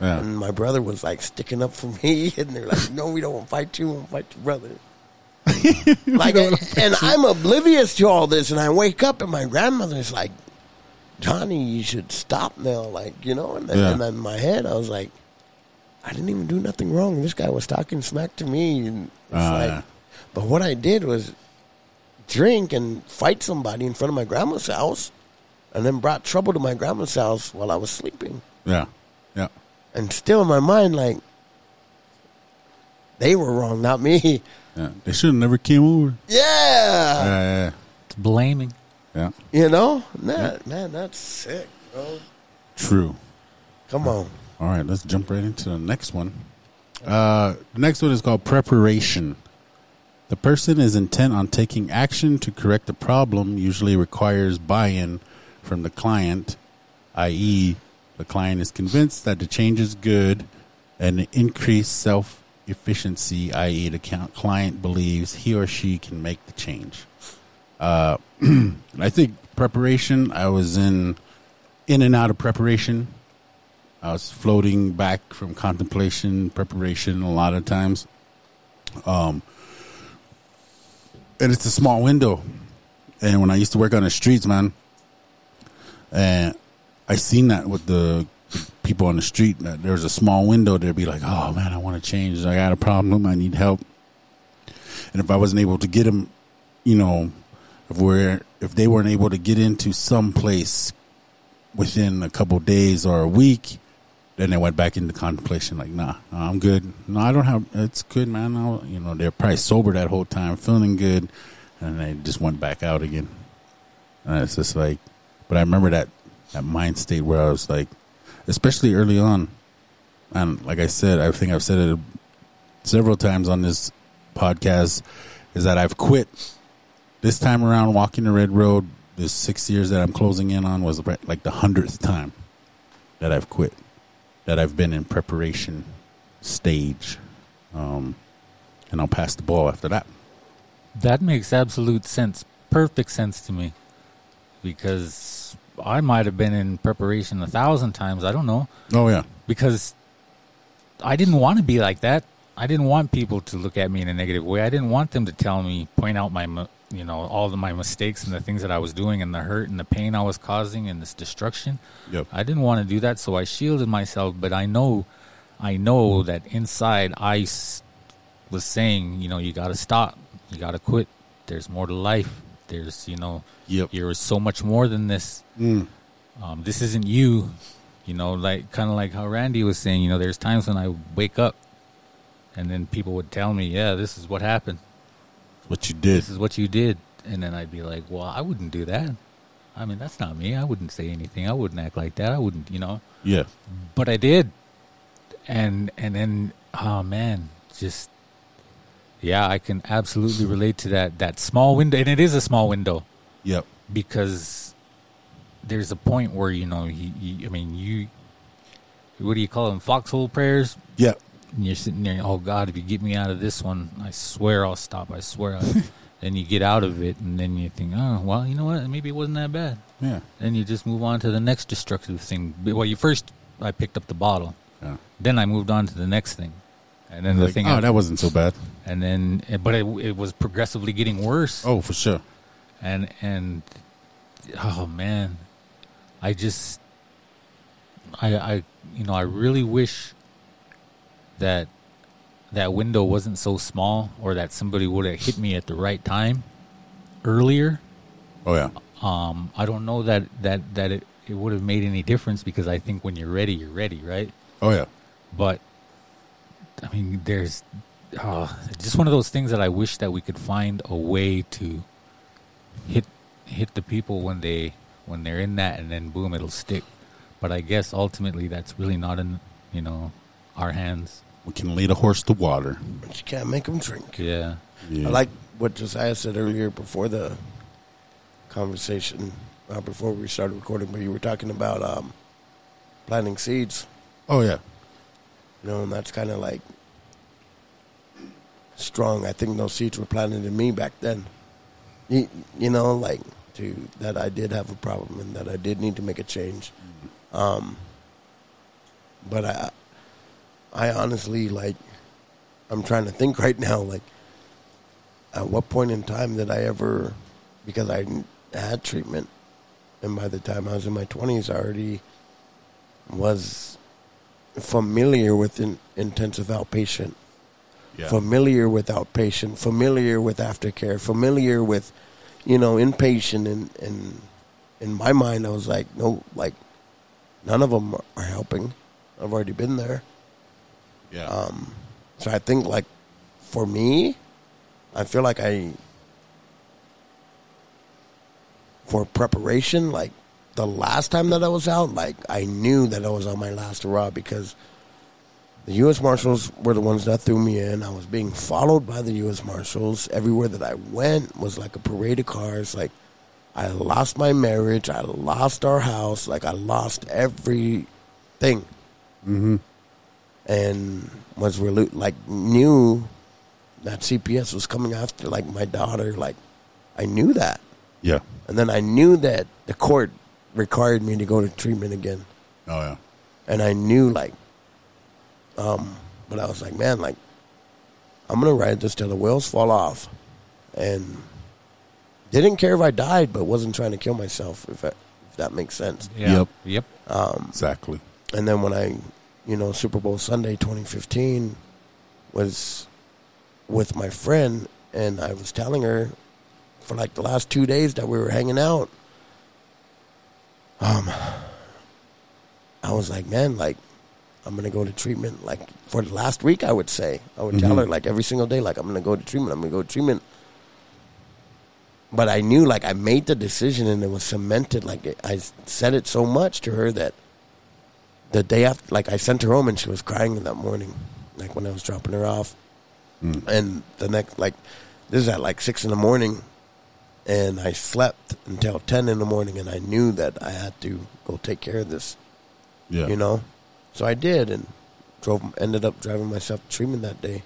Yeah. And my brother was like sticking up for me, and they're like, "No, we don't want to fight you. We want to fight your brother." like, and I'm oblivious to all this, and I wake up, and my grandmother's like, "Johnny, you should stop now." Like, you know, and then, Yeah. and then in my head, I was like, "I didn't even do nothing wrong. This guy was talking smack to me." And it's Ah, like, yeah. but what I did was drink and fight somebody in front of my grandma's house, and then brought trouble to my grandma's house while I was sleeping Yeah. Yeah. and still in my mind, like they were wrong, not me. Yeah. They should have never came over. Yeah, Yeah. Yeah. it's blaming. Yeah. you know, that, man, that's sick, bro. True. Come on, All right, let's jump right into the next one. Uh, the next one is called preparation. The person is intent on taking action to correct the problem, usually requires buy in from the client, i.e., the client is convinced that the change is good and increased self efficiency, i.e., the client believes he or she can make the change. Uh, I think preparation, I was in in and out of preparation. I was floating back from contemplation, preparation a lot of times. Um, and it's a small window. And when I used to work on the streets, man, and I seen that with the people on the street, uh, that there a small window. They'd be like, "Oh man, I want to change. I got a problem. I need help." And if I wasn't able to get them, you know, if we're if they weren't able to get into some place within a couple days or a week, then they went back into contemplation. Like, nah, nah, I'm good. No, I don't have. It's good, man. I'll, you know, they're probably sober that whole time, feeling good, and they just went back out again. And it's just like, but I remember that that mind state where I was like, especially early on, and like I said, I think I've said it several times on this podcast, is that I've quit this time around walking the red road. This six years that I'm closing in on was like the hundredth time that I've quit, that I've been in preparation stage, um, and I'll pass the ball after that. That makes absolute sense, perfect sense to me, because I might have been in preparation a thousand times. I don't know Oh yeah, because I didn't want to be like that. I didn't want people to look at me in a negative way. I didn't want them to tell me, point out my, you know, all of my mistakes and the things that I was doing and the hurt and the pain I was causing and this destruction. Yep. I didn't want to do that, so I shielded myself. But I know, I know that inside I was saying, you know, you got to stop, you got to quit. There's more to life. There's, you know, Yep. you're so much more than this. Mm. Um, this isn't you. You know, like kind of like how Randy was saying. You know, there's times when I wake up, and then people would tell me, "Yeah, this is what happened. What you did. This is what you did," and then I'd be like, "Well, I wouldn't do that. I mean, that's not me. I wouldn't say anything. I wouldn't act like that. I wouldn't, you know." Yeah. But I did, and and then, oh man, just yeah, I can absolutely relate to that that small window, and it is a small window Yep. because there's a point where you know he, he I mean you what do you call them? Foxhole prayers? Yeah. And you're sitting there oh god if you get me out of this one I swear I'll stop I swear I'll then you get out of it and then you think oh well you know what? Maybe it wasn't that bad. Yeah. then you just move on to the next destructive thing. Well you first I picked up the bottle. Yeah. then I moved on to the next thing. And then the Like, thing oh, that wasn't so bad. and then eh, but it, it was progressively getting worse. Oh, for sure. and and oh man i just i i you know i really wish that that window wasn't so small or that somebody would have hit me at the right time earlier Oh, yeah. um i don't know that that that it, it would have made any difference because i think when you're ready you're ready right Oh, yeah. but I mean, there's uh, just one of those things that I wish that we could find a way to hit hit the people when they when they're in that, and then boom, it'll stick. But I guess ultimately that's really not in you know our hands. We can lead a horse to water. But you can't make them drink. Yeah, Yeah. I like what Josiah said earlier before the conversation, uh, before we started recording, but you were talking about um, planting seeds, Oh, yeah. you know, and that's kind of like strong. I think those seeds were planted in me back then. You, you know, like to that I did have a problem and that I did need to make a change. Um, but I, I honestly like, I'm trying to think right now, like, at what point in time did I ever, because I had treatment, and by the time I was in my 20s, I already was familiar with in, intensive outpatient, Yeah. familiar with outpatient, familiar with aftercare, familiar with, you know, inpatient, and and in my mind, I was like, no, like, none of them are helping. I've already been there. yeah. Um, so I think like for me, I feel like I for preparation, like the last time that I was out, like I knew that I was on my last hurrah because the U.S. Marshals were the ones that threw me in. I was being followed by the U.S. Marshals everywhere that I went was like a parade of cars. Like I lost my marriage, I lost our house, like I lost everything mm-hmm. and was really like knew that CPS was coming after like my daughter. Like I knew that, Yeah. and then I knew that the court required me to go to treatment again, Oh, yeah. and I knew like, um, but I was like, man, like I'm gonna ride this till the wheels fall off, and didn't care if I died, but wasn't trying to kill myself. If that, if that makes sense. yeah, Yep. yep. Um, Exactly. and then when I, you know, Super Bowl Sunday 2015 was with my friend, and I was telling her for like the last two days that we were hanging out. Um, I was like, man, like, I'm gonna go to treatment. Like for the last week, I would say I would tell Mhm. her like every single day, like I'm gonna go to treatment. I'm gonna go to treatment. But I knew, like, I made the decision, and it was cemented. Like it, I said it so much to her that the day after, like I sent her home and she was crying that morning, like when I was dropping her off. And the next, like, this is at like six in the morning, and I slept until ten in the morning, and I knew that I had to go take care of this, Yeah. you know. So I did, and drove. Ended up driving myself to treatment that day.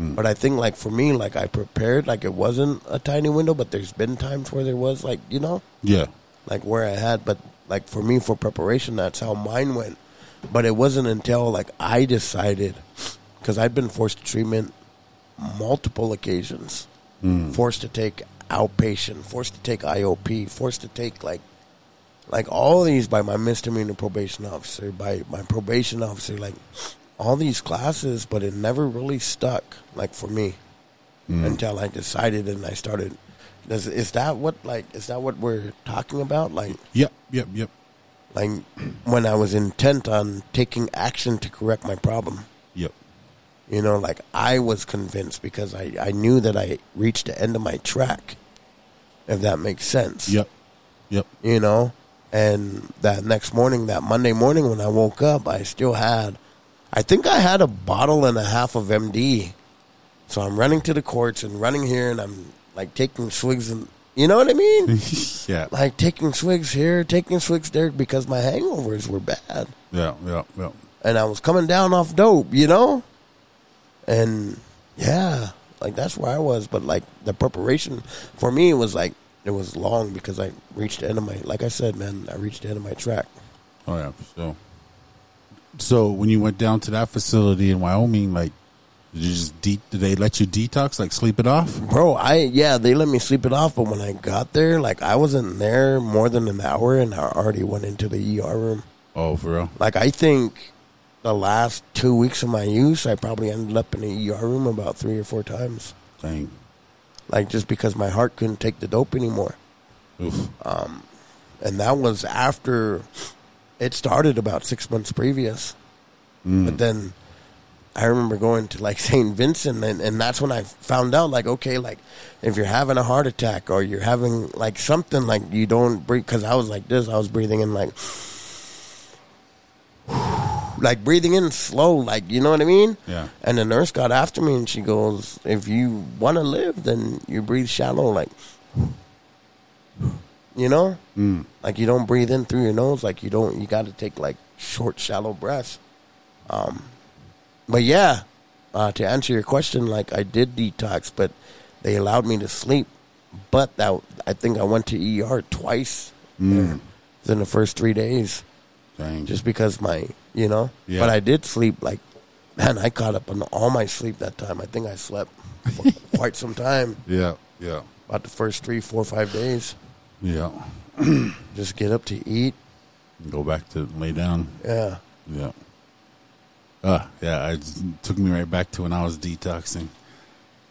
Mm. But I think, like for me, like I prepared, like it wasn't a tiny window, but there's been times where there was, like you know, Yeah. like where I had, but like for me for preparation, that's how mine went. But it wasn't until like I decided because I'd been forced to treatment multiple occasions, mm. forced to take outpatient, forced to take IOP, forced to take like like all these by my misdemeanor probation officer, by my probation officer, like all these classes, but it never really stuck. Like for me, hmm. until I decided and I started. Is, is that what like is that what we're talking about? Like Yep, yep, yep, like when I was intent on taking action to correct my problem. yep. You know, like I was convinced because I, I knew that I reached the end of my track, if that makes sense. Yep. Yep. You know? And that next morning, that Monday morning when I woke up, I still had, I think I had a bottle and a half of MD. So I'm running to the courts and running here and I'm like taking swigs and, you know what I mean? yeah. like taking swigs here, taking swigs there because my hangovers were bad. Yeah. Yeah. Yeah. and I was coming down off dope, you know? And yeah, like that's where I was. But like the preparation for me was like, it was long because I reached the end of my, like I said, man, I reached the end of my track. Oh yeah. So. So when you went down to that facility in Wyoming, like, did you just de- did they let you detox, like sleep it off? Bro, I, yeah, they let me sleep it off. But when I got there, like I wasn't there more than an hour and I already went into the ER room. Oh, for real? Like I think the last two weeks of my use, I probably ended up in the ER room about three or four times. Dang. Like just because my heart couldn't take the dope anymore. Oof. and that was after it started about six months previous. But then I remember going to like St. Vincent, and, and that's when I found out, like, okay, like if you're having a heart attack or you're having like something like you don't breathe, because I was like this, I was breathing in like, like breathing in slow, like you know what I mean? Yeah. And the nurse got after me, and she goes, "If you want to live, then you breathe shallow, like." You know, mm. like you don't breathe in through your nose. Like you don't. You got to take like short, shallow breaths. Um, but yeah, uh, to answer your question, like I did detox, but they allowed me to sleep. But that I think I went to ER twice within the first three days, Dang. just because my, you know. Yeah. But I did sleep. Like, man, I caught up on all my sleep that time. I think I slept for quite some time. yeah. Yeah. About the first three, four, five days. Yeah. Just get up to eat. Go back to lay down. Yeah. Yeah. Uh, yeah, it took me right back to when I was detoxing.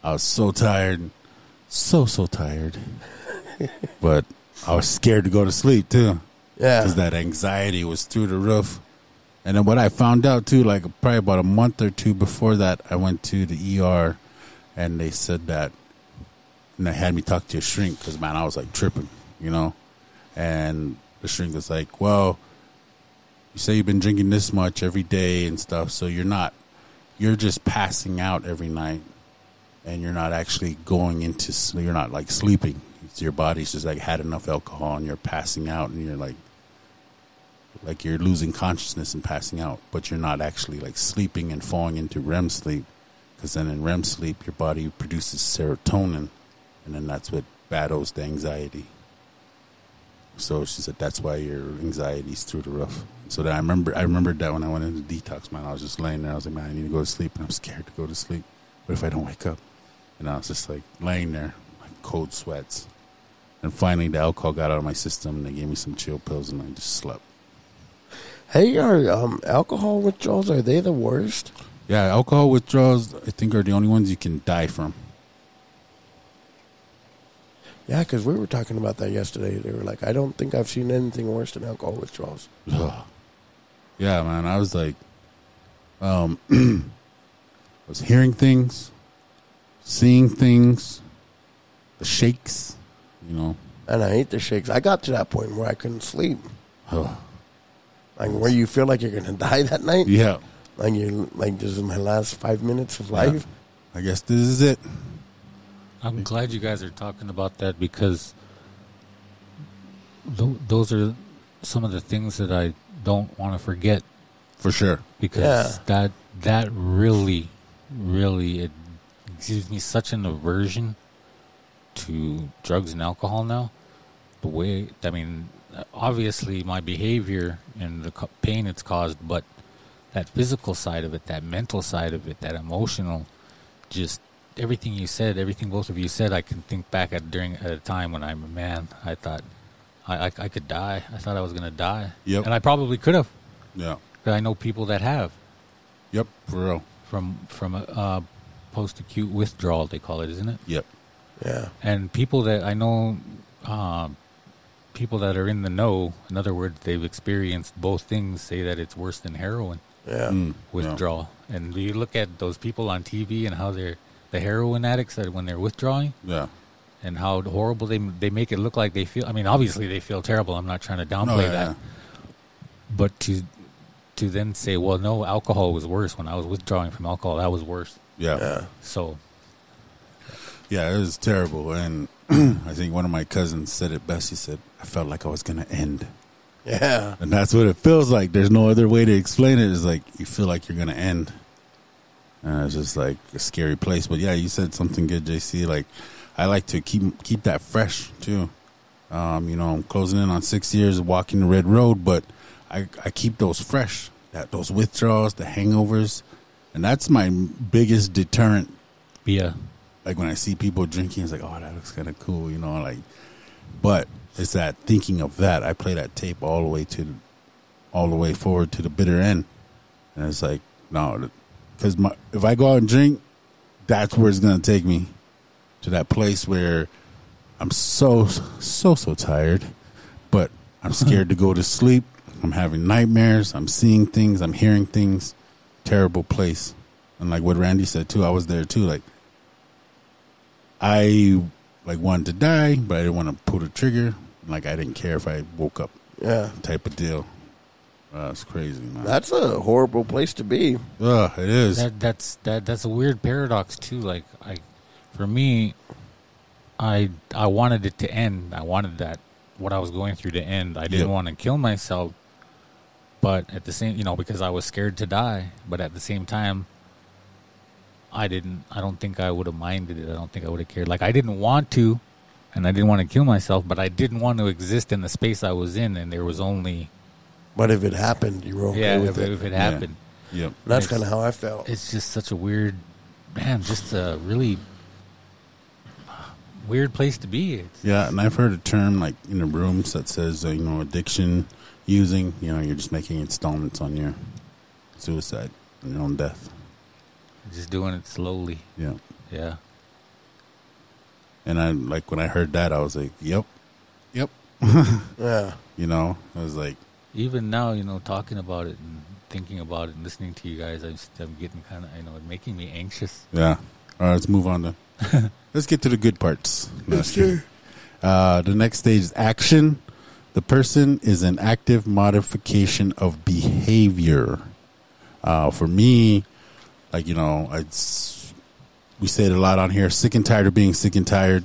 I was so tired. So, so tired. but I was scared to go to sleep, too. Yeah. Because that anxiety was through the roof. And then what I found out, too, like probably about a month or two before that, I went to the ER and they said that, and they had me talk to a shrink because, man, I was like tripping, you know? And the shrink was like, well, you say you've been drinking this much every day and stuff, so you're not, you're just passing out every night, and you're not actually going into, you're not like sleeping. It's your body's just like had enough alcohol, and you're passing out, and you're like, like you're losing consciousness and passing out, but you're not actually like sleeping and falling into REM sleep, because then in REM sleep, your body produces serotonin, and then that's what battles the anxiety. So she said that's why your anxiety's through the roof. So that I remember, I remembered that when I went into detox, man, I was just laying there. I was like, man, I need to go to sleep, and I'm scared to go to sleep. What if I don't wake up? And I was just like laying there, like cold sweats. And finally, the alcohol got out of my system, and they gave me some chill pills, and I just slept. Hey, are um, alcohol withdrawals are they the worst? Yeah, alcohol withdrawals, I think, are the only ones you can die from. Yeah, because we were talking about that yesterday. They were like, I don't think I've seen anything worse than alcohol withdrawals. Yeah, man. I was like, um, I was hearing things, seeing things, the shakes, you know. And I hate the shakes. I got to that point where I couldn't sleep. Ugh. Like where you feel like you're gonna die that night. Yeah, Like you like this is my last five minutes of life. I guess this is it. I'm glad you guys are talking about that because th- those are some of the things that I don't want to forget For sure. because Yeah. that that really, really it gives me such an aversion to drugs and alcohol now. The way I mean, obviously my behavior and the pain it's caused, but that physical side of it, that mental side of it, that emotional, just everything you said, everything both of you said, I can think back at during at a time when I'm a man. I thought I I, I could die. I thought I was gonna die. Yep. And I probably could have. Yeah. But I know people that have Yep. For real. from from a uh, post acute withdrawal. They call it, isn't it? Yep. Yeah. And people that I know, um, people that are in the know, in other words, they've experienced both things, say that it's worse than heroin Yeah. Mm, withdrawal. And you look at those people on TV and how they're the heroin addicts that when they're withdrawing Yeah. and how horrible they they make it look like they feel. I mean, obviously they feel terrible. I'm not trying to downplay No, yeah, that, but to to then say, well, no, alcohol was worse when I was withdrawing from alcohol. That was worse. Yeah. Yeah. Yeah. So Yeah, it was terrible. And I think one of my cousins said it best. He said, I felt like I was going to end. Yeah. And that's what it feels like. There's no other way to explain it. It's like you feel like you're going to end. And it's just like a scary place. But yeah, you said something good, JC. Like, I like to keep keep that fresh too. Um, you know, I'm closing in on six years of walking the red road, but I, I keep those fresh. That those withdrawals, the hangovers, and that's my biggest deterrent yeah, like when I see people drinking, it's like, oh, that looks kind of cool, you know, like. But it's that thinking of that. I play that tape all the way to, all the way forward to the bitter end, and it's like, no, because my if I go out and drink, that's where it's gonna take me, to that place where I'm so so so tired, but I'm hmm. scared to go to sleep. I'm having nightmares. I'm seeing things. I'm hearing things. Terrible place. And like what Randy said too, I was there too. Like I like wanted to die, but I didn't want to pull the trigger. Like I didn't care if I woke up, Yeah. type of deal. Uh, it's crazy, man. That's a horrible place to be. Ugh, it is. that that's that that's a weird paradox too. Like I, for me, I I wanted it to end. I wanted that what I was going through to end. I didn't Yep. want to kill myself, but at the same, you know, because I was scared to die. But at the same time, I didn't. I don't think I would have minded it. I don't think I would have cared. Like I didn't want to, and I didn't want to kill myself, but I didn't want to exist in the space I was in, and there was only But if it happened, you were okay yeah. with If, it. if it Yeah. happened, yep. That's kind of how I felt. it's just such a weird man just a really weird place to be it's, Yeah, and I've heard a term like in the rooms that says, uh, you know, addiction using. You know, you're just making installments on your suicide, on your own death. just doing it slowly Yeah. yeah And I like when I heard that, I was like, "Yep, yep." Yeah. You know, I was like, even now you know talking about it and thinking about it and listening to you guys i'm, I'm getting kind of you know making me anxious "Yeah." All right, let's move on to. let's get to the good parts. Yes, sir. Uh, the next stage is action. The person is an active modification of behavior. Uh, for me, like you know, it's we say it a lot on here. Sick and tired of being sick and tired,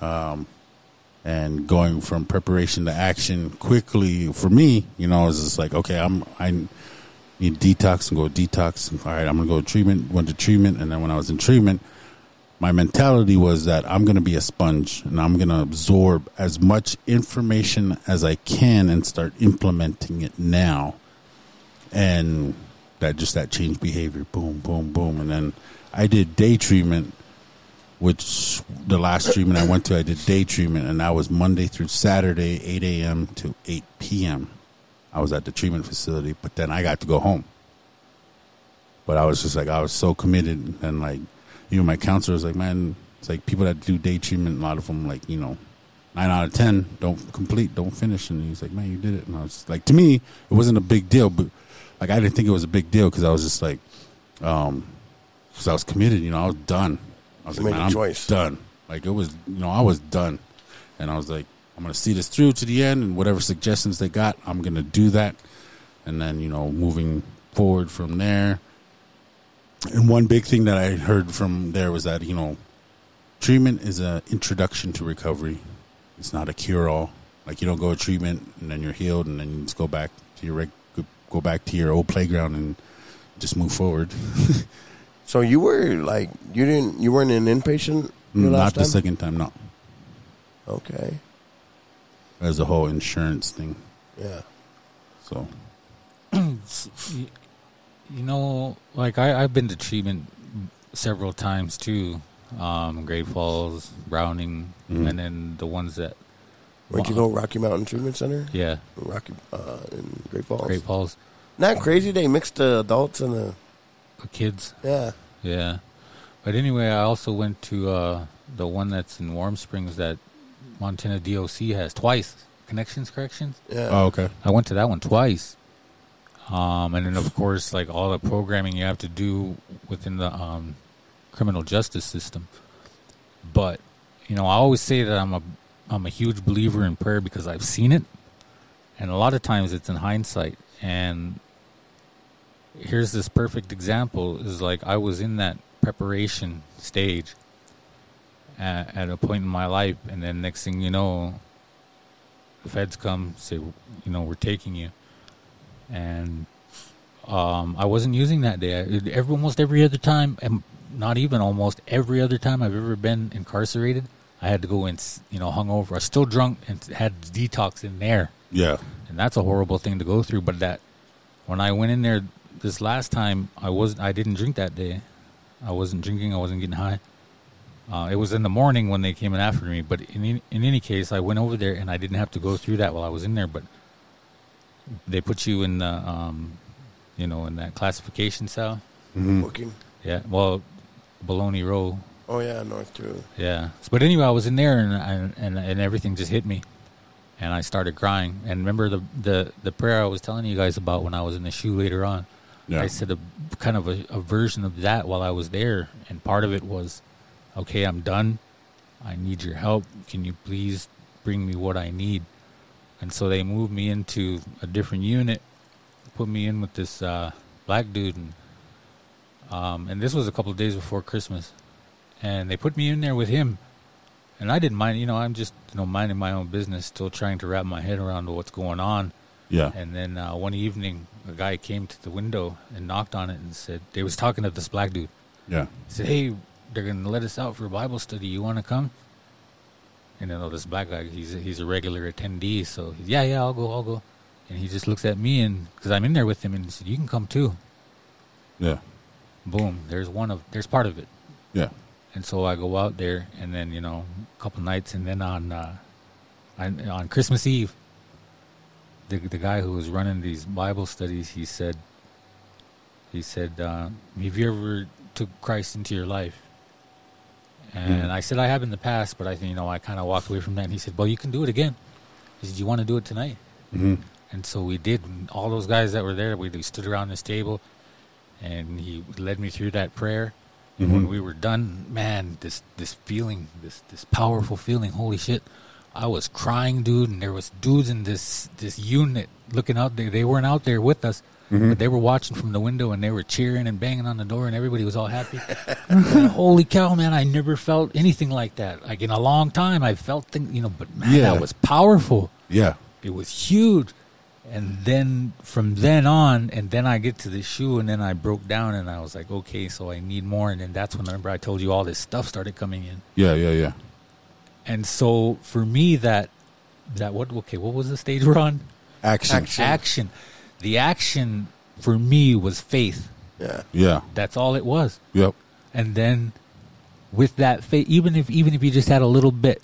um, and going from preparation to action quickly. For me, you know, it's just like okay, I'm I need detox and go detox. All right, I'm gonna go to treatment. Went to treatment, and then when I was in treatment, my mentality was that I'm to be a sponge and I'm to absorb as much information as I can and start implementing it now. And that just that changed behavior. Boom, boom, boom. And then I did day treatment, which the last treatment I went to, I did day treatment, and that was Monday through Saturday, 8 a.m. to 8 p.m. I was at the treatment facility, but then I got to go home. But I was just like, I was so committed, and like, you know, my counselor was like, man, it's like people that do day treatment, a lot of them, like, you know, nine out of ten don't complete, don't finish, and he's like, man, you did it, and I was like, to me, it wasn't a big deal, but like, I didn't think it was a big deal because I was just like, um, because I was committed, you know, I was done. I was You like, made man, a I'm choice. done. Like it was, you know, I was done, and I was like, I'm gonna see this through to the end, and whatever suggestions they got, I'm gonna do that, and then you know, moving forward from there. And one big thing that I heard from there was that you know, treatment is an introduction to recovery. It's not a cure all. Like you don't go to treatment and then you're healed, and then you just go back to your go back to your old playground and just move forward. So you were like you didn't you weren't an inpatient your Not last the time? second time, no. Okay. There's a whole insurance thing. Yeah. So You know, like I, I've been to treatment several times too. Um, Great Falls, Browning, Mm-hmm. and then the ones that Where'd you go? Rocky Mountain Treatment Center, yeah, Rocky uh, in Great Falls. Great Falls, Not crazy. They mixed the adults and the the kids. yeah. Yeah. But anyway, I also went to uh, the one that's in Warm Springs that Montana DOC has twice. Connections Corrections. Yeah. Oh, okay. I went to that one twice. Um, and then of course, like all the programming you have to do within the um, criminal justice system. But you know, I always say that I'm a I'm a huge believer in prayer because I've seen it, and a lot of times it's in hindsight. And here's this perfect example: is like I was in that preparation stage at, at a point in my life, and then next thing you know, the feds come say, you know, we're taking you, and um, I wasn't using that day. I- Every, almost every other time, and not even almost every other time I've ever been incarcerated, I had to go in, s- you know, hungover. I was still drunk and had detox in there, Yeah. and that's a horrible thing to go through. But that when I went in there this last time, I was I didn't drink that day. I wasn't drinking. I wasn't getting high. Uh, it was in the morning when they came in after me. But in any- in any case, I went over there and I didn't have to go through that while I was in there. But they put you in the, um, you know, in that classification cell. Booking. Yeah. Well, Baloney Row. Oh yeah, North too. Yeah. But anyway, I was in there and and and, and everything just hit me, and I started crying. And remember the the the prayer I was telling you guys about when I was in the shoe later on. Yeah. I said a kind of a, a version of that while I was there, and part of it was, okay, I'm done. I need your help. Can you please bring me what I need? And so they moved me into a different unit, put me in with this uh, black dude, and um, and this was a couple of days before Christmas, and they put me in there with him, and I didn't mind. You know, I'm just you know minding my own business, still trying to wrap my head around what's going on. Yeah. And then uh, one evening, a guy came to the window and knocked on it and said, they was talking to this black dude. Yeah. He said, hey, they're going to let us out for Bible study. You want to come? And then oh, this black guy, he's a, he's a regular attendee. So, he's, yeah, yeah, I'll go, I'll go. And he just looks at me and, because I'm in there with him, and he said, you can come too. Yeah. Boom, there's one of, there's part of it. Yeah. And so I go out there, and then you know, a couple nights, and then on uh, on, on Christmas Eve, the the guy who was running these Bible studies, he said, he said, uh, "Have you ever took Christ into your life?" And I said, "I have in the past, but I think you know, I kind of walked away from that." And he said, "Well, you can do it again." He said, "You want to do it tonight?" Mhm. And so we did. And all those guys that were there, we, we stood around this table, and he led me through that prayer. And when we were done, man, this this feeling, this this powerful feeling, holy shit! I was crying, dude, and there was dudes in this this unit looking out there. They weren't out there with us, mm-hmm. but they were watching from the window, and they were cheering and banging on the door, and everybody was all happy. And holy cow, man! I never felt anything like that. Like in a long time, I felt things, you know, but man, Yeah. that was powerful. Yeah. It was huge. And then from then on, and then I get to the shoe, and then I broke down, and I was like, okay, so I need more. And then that's when remember I told you all this stuff started coming in. Yeah. Yeah. Yeah. And so for me, that that what okay, what was the stage we're on? Action. Action. Action. The action for me was faith. Yeah. Yeah. That's all it was. Yep. And then with that faith, even if even if you just had a little bit,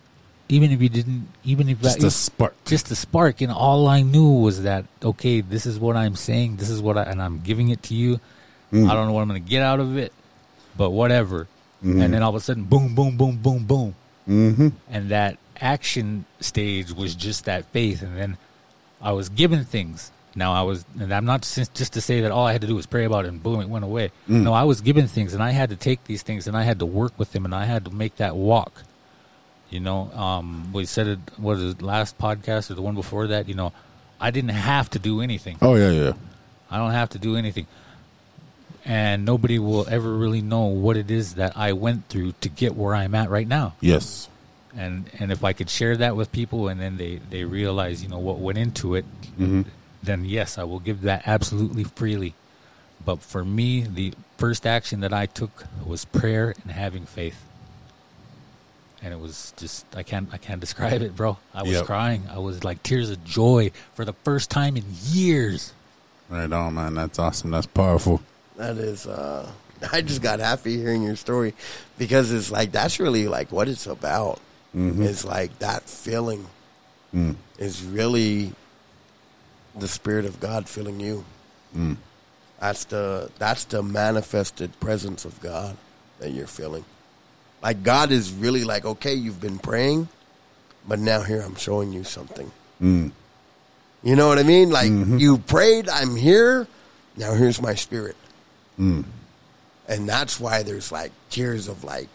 even if you didn't, even if Just that, a spark. just a spark and all i knew was that okay this is what i'm saying this is what i and i'm giving it to you Mm. i don't know what i'm gonna get out of it but whatever Mm-hmm. and then all of a sudden boom boom boom boom boom Mm-hmm. and that action stage was just that faith and then i was given things now i was and i'm not just, to say that all i had to do was pray about it and boom it went away Mm. no i was given things and i had to take these things and i had to work with them and i had to make that walk you know, um, we said it was it last podcast or the one before that. You know, I didn't have to do anything. Oh yeah. Yeah. I don't have to do anything, and nobody will ever really know what it is that I went through to get where I'm at right now. Yes. And and if I could share that with people, and then they they realize, you know, what went into it, Mm-hmm. then yes, I will give that absolutely freely. But for me, the first action that I took was prayer and having faith. And it was just I can't I can't describe it, bro. I was Yep. crying. I was like tears of joy for the first time in years. Right on, man. That's awesome. That's powerful. That is, uh, I just got happy hearing your story because it's like that's really like what it's about. Mm-hmm. It's like that feeling mm. is really the spirit of God filling you. Mm. That's the that's the manifested presence of God that you're feeling. Like God is really like, okay, you've been praying, but now here I'm showing you something. Mm. You know what I mean? Like mm-hmm. you prayed, I'm here. Now here's my spirit, and that's why there's like tears of like,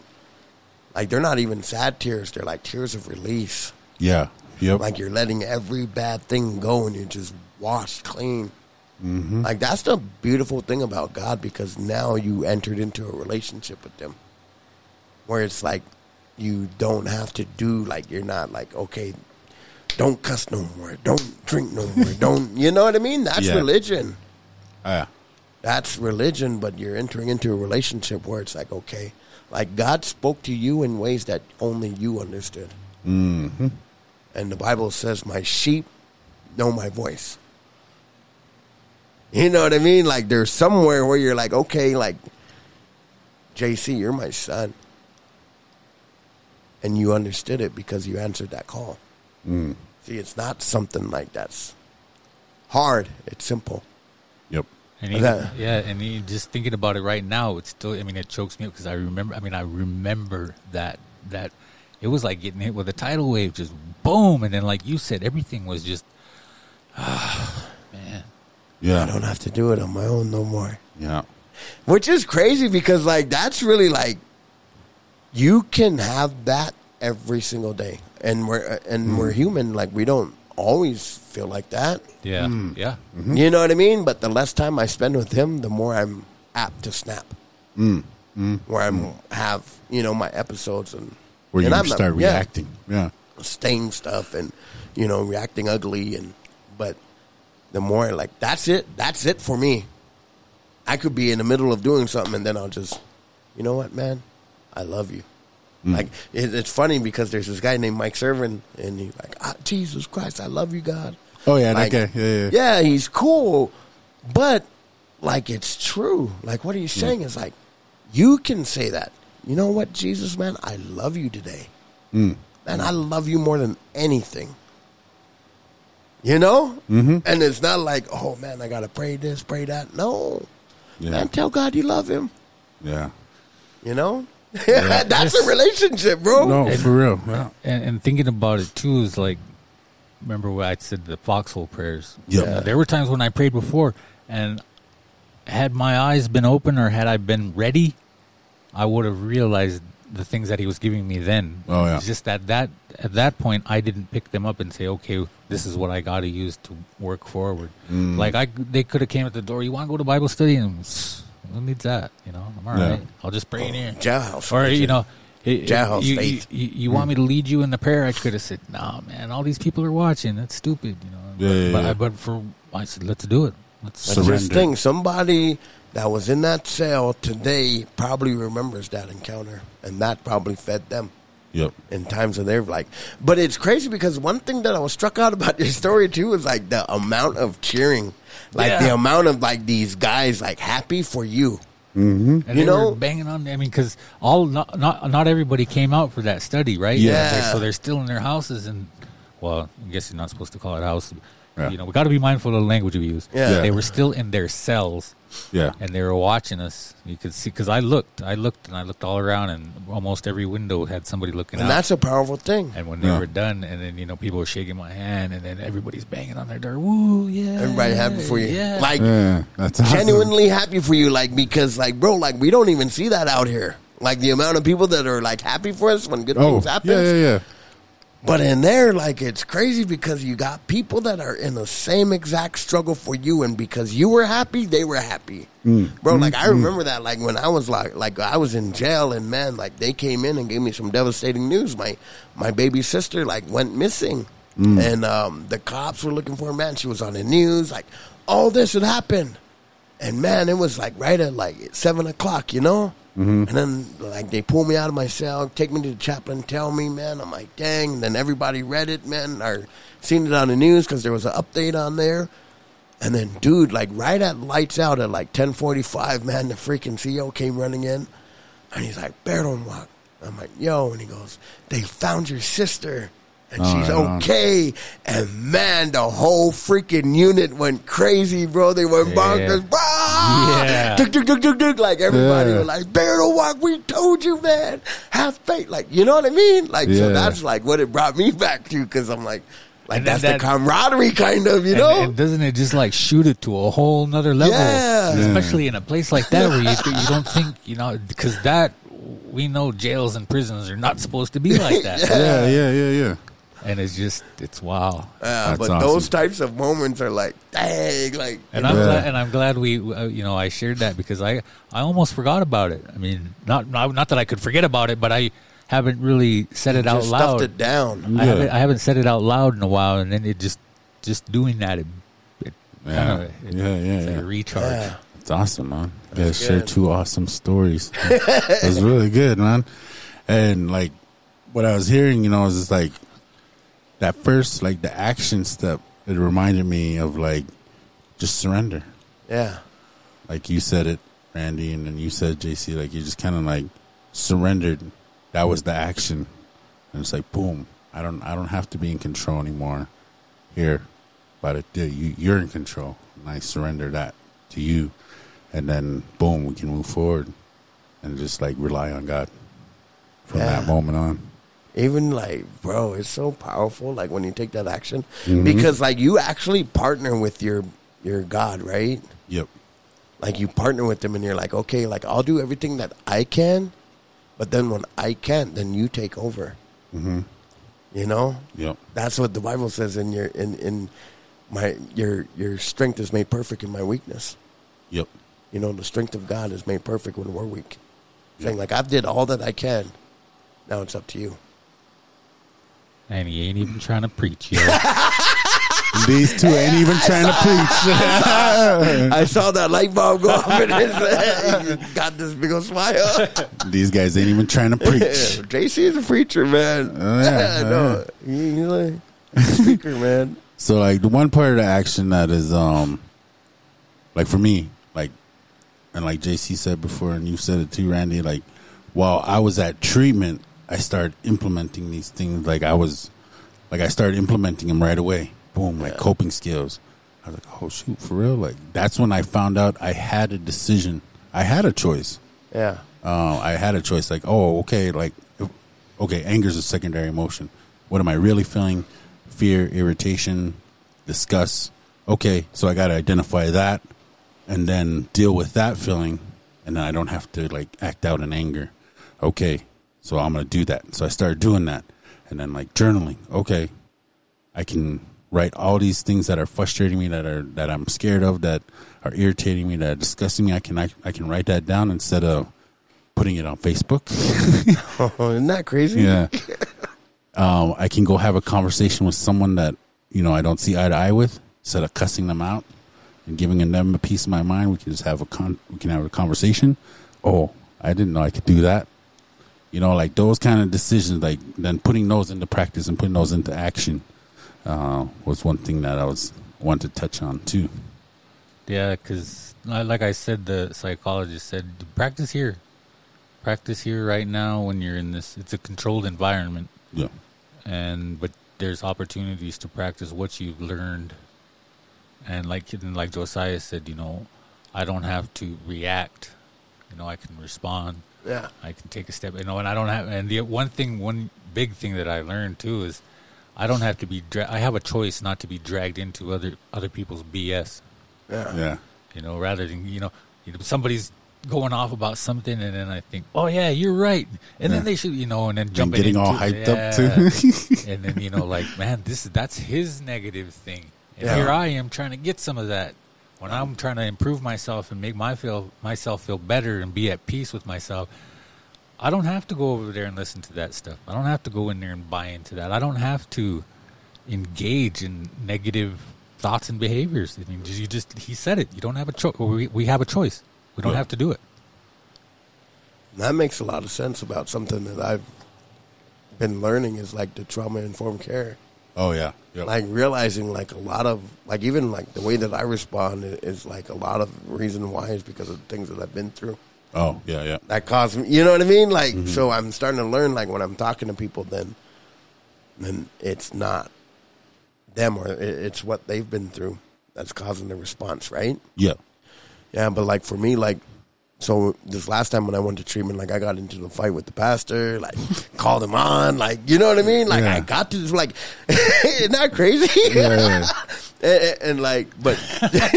like they're not even sad tears. They're like tears of release. Yeah. Yep. Like you're letting every bad thing go, and you're just washed clean. Mm-hmm. Like that's the beautiful thing about God because now you entered into a relationship with them, where it's like you don't have to do like you're not like okay, don't cuss no more, don't drink no more, don't you know what I mean? That's Yeah. religion. yeah. That's religion, but you're entering into a relationship where it's like okay, like God spoke to you in ways that only you understood. Mm-hmm. And the Bible says, "My sheep know my voice." You know what I mean? Like there's somewhere where you're like, okay, like JC, you're my son, and you understood it because you answered that call. See, it's not something like that's hard. It's simple. Yep. And even, That- yeah, and you just thinking about it right now, it's still. I mean, it chokes me up because I remember. I mean, I remember that that it was like getting hit with a tidal wave, just boom, and then like you said, everything was just, ah, man. Yeah. I don't have to do it on my own no more. Yeah. Which is crazy because like that's really like you can have that every single day, and we're and we're human. Like we don't always feel like that. Yeah, hmm. yeah. Mm-hmm. You know what I mean? But the less time I spend with him, the more I'm apt to snap. Hmm. Hmm. Where I'm have you know my episodes and Where and you I'm start yeah, reacting. Yeah. staying stuff and you know reacting ugly and but the more like that's it that's it for me i could be in the middle of doing something and then i'll just you know what man i love you like it, it's funny because there's this guy named mike servant and he's like ah, jesus christ i love you god Oh yeah. like, that guy. Yeah. Yeah. yeah he's cool but like it's true like what he's saying is like you can say that you know what jesus man i love you today Mm. man i love you more than anything you know mm-hmm. and it's not like oh man i gotta pray this pray that no Yeah. man tell god you love him Yeah. you know that's a relationship bro No, for real. Yeah. And, and thinking about it too is like, remember what I said the foxhole prayers. Yep. Uh, there were times when I prayed before, and had my eyes been open or had I been ready, I would have realized the things that he was giving me then. Oh, yeah. It's just that that at that point I didn't pick them up and say, okay, this is what I got to use to work forward. Mm. Like I, they could have came at the door. You want to go to Bible study? And "Psst, who needs that? You know, I'm all Yeah. right. I'll just pray in here jailhouse or you know, it, Jailhouse you, you, faith. you, you want me to lead you in the prayer? I could have said, "Nah, man, all these people are watching. That's stupid." You know, Yeah, yeah, but, yeah. but for I said, "Let's do it." Let's That's this Surrender. thing. Somebody that was in that cell today probably remembers that encounter, and that probably fed them Yep. in times of their like. But it's crazy because one thing that I was struck out about your story too is like the amount of cheering, like Yeah. the amount of like these guys like happy for you. Mm-hmm. and you they know- were banging on. I mean, because all not, not not everybody came out for that study, right? Yeah. They're- so they're still in their houses, and well, I guess you're not supposed to call it house. Yeah. You know, we got to be mindful of the language we use. Yeah. Yeah. they were still in their cells. Yeah. and they were watching us. You could see because I looked, I looked, and I looked all around, and almost every window had somebody looking out. And out. that's a powerful thing. and when they Yeah. were done, and then you know people were shaking my hand, and then everybody's banging on their door. Woo, yeah, Everybody happy for you. Yeah, Like Yeah. That's awesome. genuinely happy for you, like because like bro, like we don't even see that out here. Like the amount of people that are like happy for us when good Oh. things happen. Yeah. Yeah. Yeah. But in there, like it's crazy because you got people that are in the same exact struggle for you, and because you were happy, they were happy, mm. bro. Like I mm-hmm. remember that, like when I was like, like I was in jail, and man, like they came in and gave me some devastating news. My my baby sister like went missing, mm. and um, the cops were looking for her. Man, she was on the news. Like all this had happened, and man, it was like right at like seven o'clock, you know. And then like they pull me out of my cell, take me to the chaplain, tell me, man. I'm like, dang. And then everybody read it, man, or seen it on the news because there was an update on there. And then, dude, like right at lights out at like ten forty five, man, the freaking CO came running in, and he's like, "Bear don't walk." I'm like, "Yo," and he goes, "They found your sister." And Oh, she's okay. And man, the whole freaking unit went crazy, bro. They went bonkers. Ah! Yeah. Duk, duk, duk. Like everybody Yeah. was like, Bear don't walk. We told you, man. Have faith. Like, you know what I mean? Like, so that's like what it brought me back to because I'm like, like And that's that- the camaraderie kind of, you And, know? and doesn't it just like shoot it to a whole nother level? Yeah. Yeah. Especially in a place like that where you, you don't think, you know, because that, we know jails and prisons are not supposed to be like that. Yeah, yeah, yeah, yeah. And it's just, it's wow. Yeah, That's but awesome. those types of moments are like, dang, like, And I'm Yeah. glad, and I'm glad we, uh, you know, I shared that because I, I almost forgot about it. I mean, not, not, not that I could forget about it, but I haven't really said it out loud. stuffed it down. I Yeah. haven't, I haven't said it out loud in a while, and then it just, just doing that, it, it Yeah. kind of, Yeah, yeah, it's like a recharge. Yeah. It's awesome, man. You guys That's shared good. two awesome stories. it was really good, man. And like what I was hearing, you know, is just like that first, like the action step. It reminded me of like just surrender. Yeah. Like you said it, Randy, and then you said JC. Like you just kind of like surrendered. That was the action, and it's like boom. I don't. I don't have to be in control anymore. Here, but you, you're in control, and I surrender that to you, and then boom, we can move forward, and just like rely on God from Yeah. that moment on. Even like, bro, it's so powerful. Like when you take that action, Mm-hmm. because like you actually partner with your your God, right? Yep. Like you partner with them, and you're like, okay, like I'll do everything that I can, but then when I can't, then you take over. Mm-hmm. You know, Yep. that's what the Bible says. In your in in my your your strength is made perfect in my weakness. Yep. You know, the strength of God is made perfect when we're weak. Saying like, I've did all that I can. Now it's up to you. And he ain't even trying to preach, yo. These two ain't even trying to preach. I saw that light bulb go off in his head. He got this big old smile. These guys ain't even trying to preach. JC is a preacher, man. Oh, yeah. no, he, he's like a speaker, man. So like the one part of the action that is um like for me, like and like JC said before and you said it too, Randy, like while I was at treatment, I started implementing these things like I was like I started implementing them right away. Boom, like coping skills. I was like, oh shoot, for real? Like that's when I found out I had a decision. I had a choice. Yeah, uh, I had a choice. Like, oh, okay, like, okay, anger is a secondary emotion. What am I really feeling? Fear, irritation, disgust. Okay, so I got to identify that, and then deal with that feeling, and then I don't have to like act out in anger. Okay, so I'm gonna do that. So I started doing that, and then like journaling. Okay, I can write all these things that are frustrating me, that are that I'm scared of, that are irritating me, that are disgusting me. I can I, I can write that down instead of putting it on Facebook. oh, isn't that crazy? yeah. Um, I can go have a conversation with someone that you know I don't see eye to eye with, instead of cussing them out and giving them a piece of my mind. We can just have a con. We can have a conversation. Oh, I didn't know I could do that. You know, like those kind of decisions, like then putting those into practice and putting those into action uh, was one thing that I was wanted to touch on too. Yeah, because like I said, the psychologist said, practice here, practice here right now. When you're in this, it's a controlled environment, Yeah, and but there's opportunities to practice what you've learned. And like and like Josiah said, you know, I don't have to react. You know, I can respond. Yeah, I can take a step. You know, and I don't have. And the one thing, one big thing that I learned too is, I don't have to be. Dra- I have a choice not to be dragged into other other people's BS yeah, yeah, you know, rather than you know, you know, somebody's going off about something, and then I think, oh yeah, you're right, and then they should, you know, and then jumping getting all into- hyped up, yeah. too. and then you know, like man, this that's his negative thing, and Yeah. here I am trying to get some of that. When I'm trying to improve myself and make my feel myself feel better and be at peace with myself, I don't have to go over there and listen to that stuff. I don't have to go in there and buy into that. I don't have to engage in negative thoughts and behaviors. I mean, you just he said it. You don't have a choice. We we have a choice. We don't Yeah. have to do it. that makes a lot of sense about something that I've been learning is like the trauma informed care. Oh yeah. Yep. like realizing like a lot of like even like the way that I respond is like a lot of reason why is because of the things that I've been through oh yeah, yeah. that caused me. You know what I mean? Like mm-hmm. so, I'm starting to learn like when I'm talking to people, then then it's not them or it's what they've been through that's causing the response, right? Yeah. Yeah, but like for me, like so this last time when I went to treatment, like I got into the fight with the pastor, like called him on, like you know what I mean? Like Yeah. I got to like, isn't that crazy? Yeah. and, and- and, like, but did,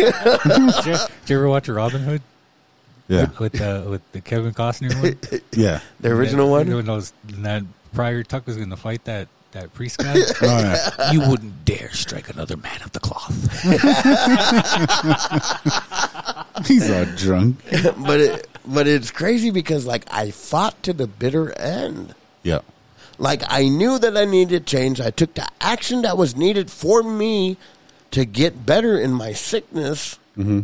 you, did you ever watch Robin Hood Yeah. with uh, with the Kevin Costner one? Yeah. the original That- one, When those that Friar Tuck was going to fight that that priest guy. Oh, yeah. you wouldn't dare strike another man of the cloth. He's all drunk. but it, but it's crazy because like I fought to the bitter end. Yeah. Like I knew that I needed change. I took the action that was needed for me to get better in my sickness. Mm-hmm.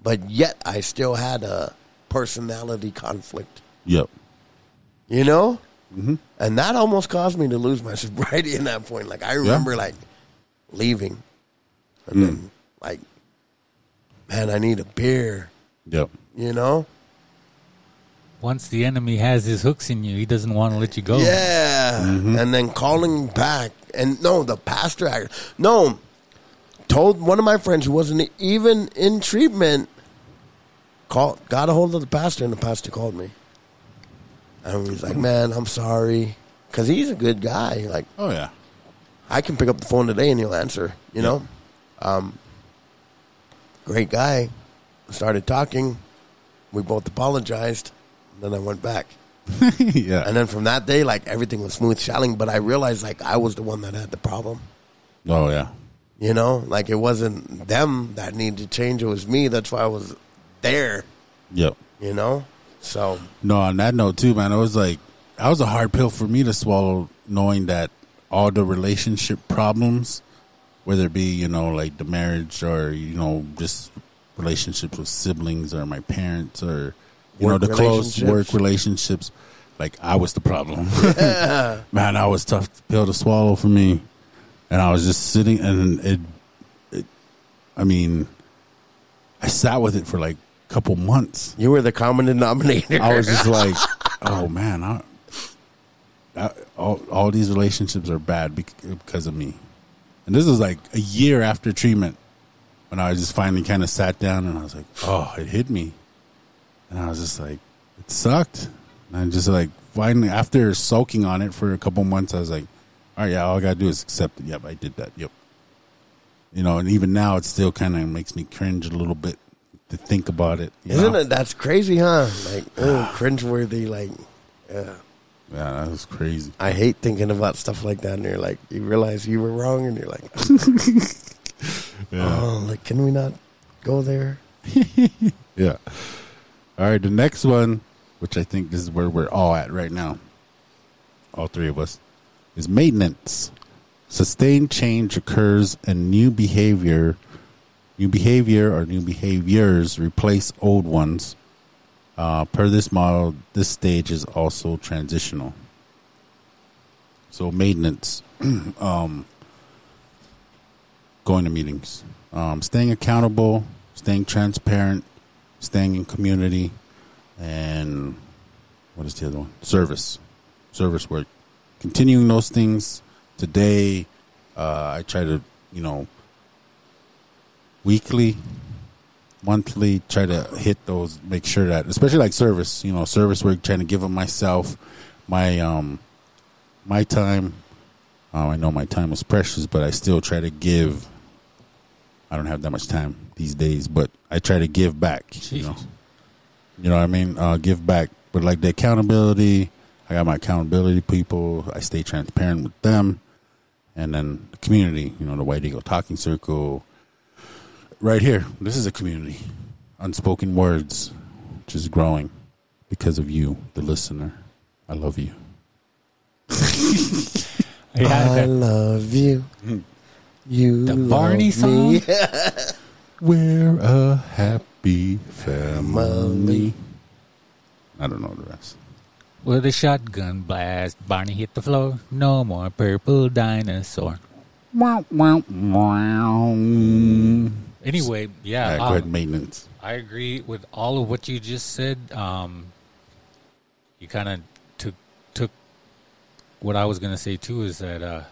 But yet I still had a personality conflict. Yep. You know? Mm-hmm. And that almost caused me to lose my sobriety in that point. Like I remember like leaving and then like man, I need a beer, Yep. you know? Once the enemy has his hooks in you, he doesn't want to let you go. Yeah, and then calling back, and no, the pastor, act- no, told one of my friends who wasn't even in treatment, call, got a hold of the pastor, and the pastor called me, and he's like, "Man, I'm sorry," because he's a good guy. Like, Oh yeah. I can pick up the phone today and he'll answer. You know, um, great guy. Started talking. We both apologized. Then I went back. yeah. And then from that day, like everything was smooth sailing. But I realized like I was the one that had the problem. oh yeah. You know, like it wasn't them that needed to change. It was me. That's why I was there. Yep. You know, so No, on that note too, man, it was like that was a hard pill for me to swallow, knowing that all the relationship problems, whether it be you know like the marriage or you know just relationships with siblings or my parents or you Work know the close work relationships, like I was the problem. man, that was tough pill to swallow for me, and I was just sitting and it, it I mean, I sat with it for like couple months. you were the common denominator. I was just like, oh man, I, I, all all these relationships are bad because of me. And this was like a year after treatment when I just finally kind of sat down and I was like, oh, it hit me, and I was just like, it sucked. And I just like finally after soaking on it for a couple months, I was like, all right, yeah, all I gotta do is accept it. Yep, I did that. Yep. You know, and even now, it still kind of makes me cringe a little bit to think about it. Isn't know? it? That's crazy, huh? Like, oh, cringeworthy. Like, yeah. Yeah, that was crazy. I hate thinking about stuff like that. And you're like, you realize you were wrong, and you're like, oh, Yeah. oh, like, can we not go there? Yeah. All right, the next one, which I think this is where we're all at right now, all three of us, is maintenance. Sustained change occurs and new behavior, new behavior or new behaviors replace old ones. Uh, per this model, this stage is also transitional. So maintenance, um, going to meetings, um, staying accountable, staying transparent, staying in community, and what is the other one? Service, service work. Continuing those things today. Uh, I try to, you know, weekly, monthly, try to hit those. Make sure that, especially like service, you know, service work. Trying to give of myself, my um, my time. Um, I know my time is precious, but I still try to give. I don't have that much time these days, but I try to give back. You know, you know what I mean? Uh, give back, but like the accountability. I got my accountability people. I stay transparent with them, and then the community. You know, the White Eagle Talking Circle. Right here, this is a community. Unspoken words, which is growing because of you, the listener. I love you. I I love you. You The love Barney me. song? We're a happy family. I don't know the rest. With a shotgun blast, Barney hit the floor. No more purple dinosaur. Wow, wow, wow. Anyway, yeah, Yeah, um, good maintenance. I agree with all of what you just said. Um, you kind of took took what I was going to say too. Is that uh,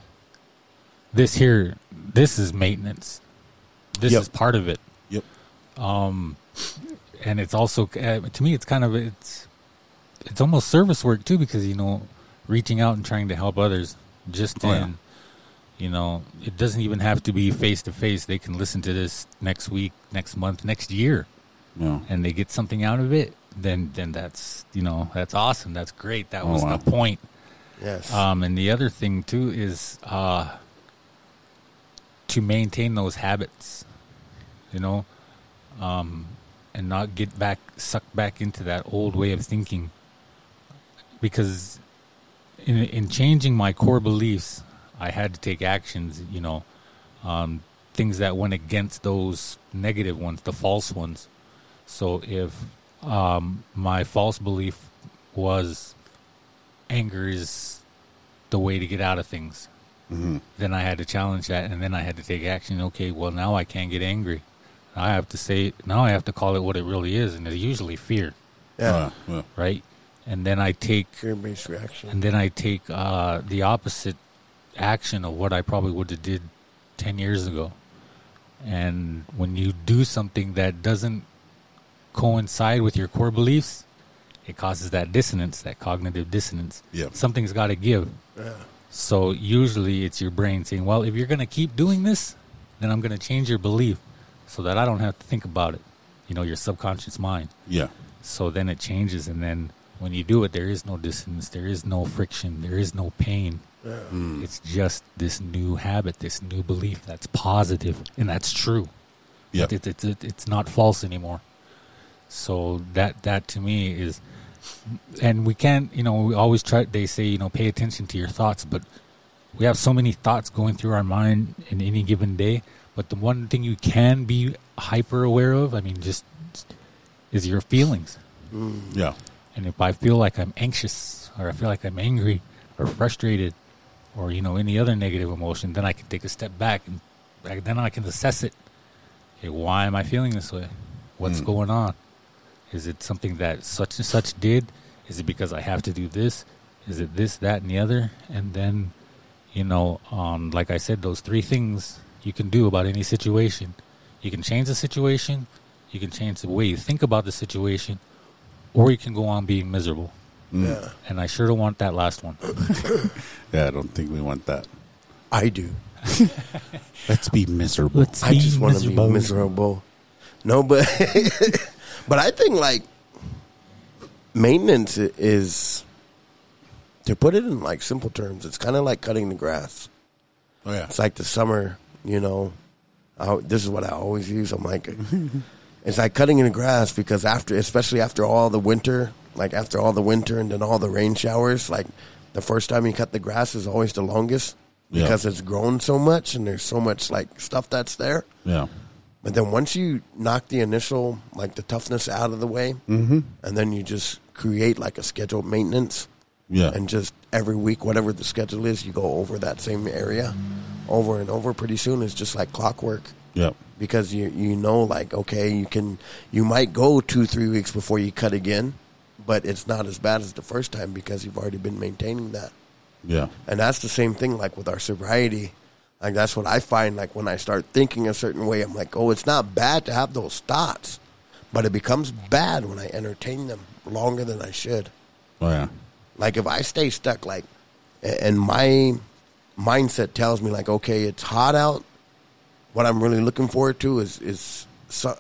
this here, this is maintenance. This Yep. is part of it, Yep. and it's also uh, to me, it's kind of it's it's almost service work too because you know, reaching out and trying to help others. Just Oh, yeah. In, you know, it doesn't even have to be face to face. They can listen to this next week, next month, next year Yeah. and they get something out of it, then then that's you know that's awesome. That's great. That Oh, was wow. the point. Yes. Um, and the other thing too is uh, to maintain those habits, you know, um, and not get back sucked back into that old way of thinking. Because in in changing my core beliefs, I had to take actions. You know, um, things that went against those negative ones, the false ones. So if um, my false belief was anger is the way to get out of things, then I had to challenge that, and then I had to take action. Okay, well now I can't get angry. I have to say now I have to call it what it really is, and it's usually fear, yeah. Uh, yeah. right? And then I take Fear-based reaction. and then I take uh, the opposite action of what I probably would have did ten years ago. And when you do something that doesn't coincide with your core beliefs, it causes that dissonance, that cognitive dissonance. Yeah. Something's got to give. Yeah. So usually it's your brain saying, "Well, if you're going to keep doing this, then I'm going to change your belief so that I don't have to think about it." You know, your subconscious mind. Yeah. So then it changes, and then when you do it, there is no dissonance, there is no friction, there is no pain. Mm. It's just this new habit, this new belief that's positive and that's true. Yeah. It's, it's, it's, it's not false anymore. So that that to me is, and we can't, you know, we always try. They say, you know, pay attention to your thoughts, but we have so many thoughts going through our mind in any given day. But the one thing you can be hyper aware of, I mean, just is your feelings. Mm. Yeah. And if I feel like I'm anxious or I feel like I'm angry or frustrated or, you know, any other negative emotion, then I can take a step back and like, then I can assess it. Okay, why am I feeling this way? What's going on? Is it something that such and such did? Is it because I have to do this? Is it this, that, and the other? And then, you know, um, like I said, those three things you can do about any situation. You can change the situation, you can change the way you think about the situation, or you can go on being miserable. Mm. Yeah. And I sure don't want that last one. Yeah, I don't think we want that. I do. Let's be miserable. Let's I just want to be miserable. No, but but I think like maintenance is to put it in like simple terms. It's kind of like cutting the grass. oh yeah. It's like the summer, you know. I, this is what I always use. I'm like, it's like cutting in the grass because after, especially after all the winter, like after all the winter and then all the rain showers, like the first time you cut the grass is always the longest Yeah. because it's grown so much and there's so much like stuff that's there. Yeah. But then once you knock the initial, like the toughness out of the way, Mm-hmm. and then you just create like a scheduled maintenance, Yeah. and just every week, whatever the schedule is, you go over that same area over and over. Pretty soon, it's just like clockwork yeah. because you you know, like okay, you can you might go two three weeks before you cut again, but it's not as bad as the first time because you've already been maintaining that. Yeah. And that's the same thing like with our sobriety. Like that's what I find like when I start thinking a certain way, I'm like, oh, it's not bad to have those thoughts, but it becomes bad when I entertain them longer than I should. Oh yeah. Like if I stay stuck, like, and my mindset tells me like, okay, it's hot out. What I'm really looking forward to is is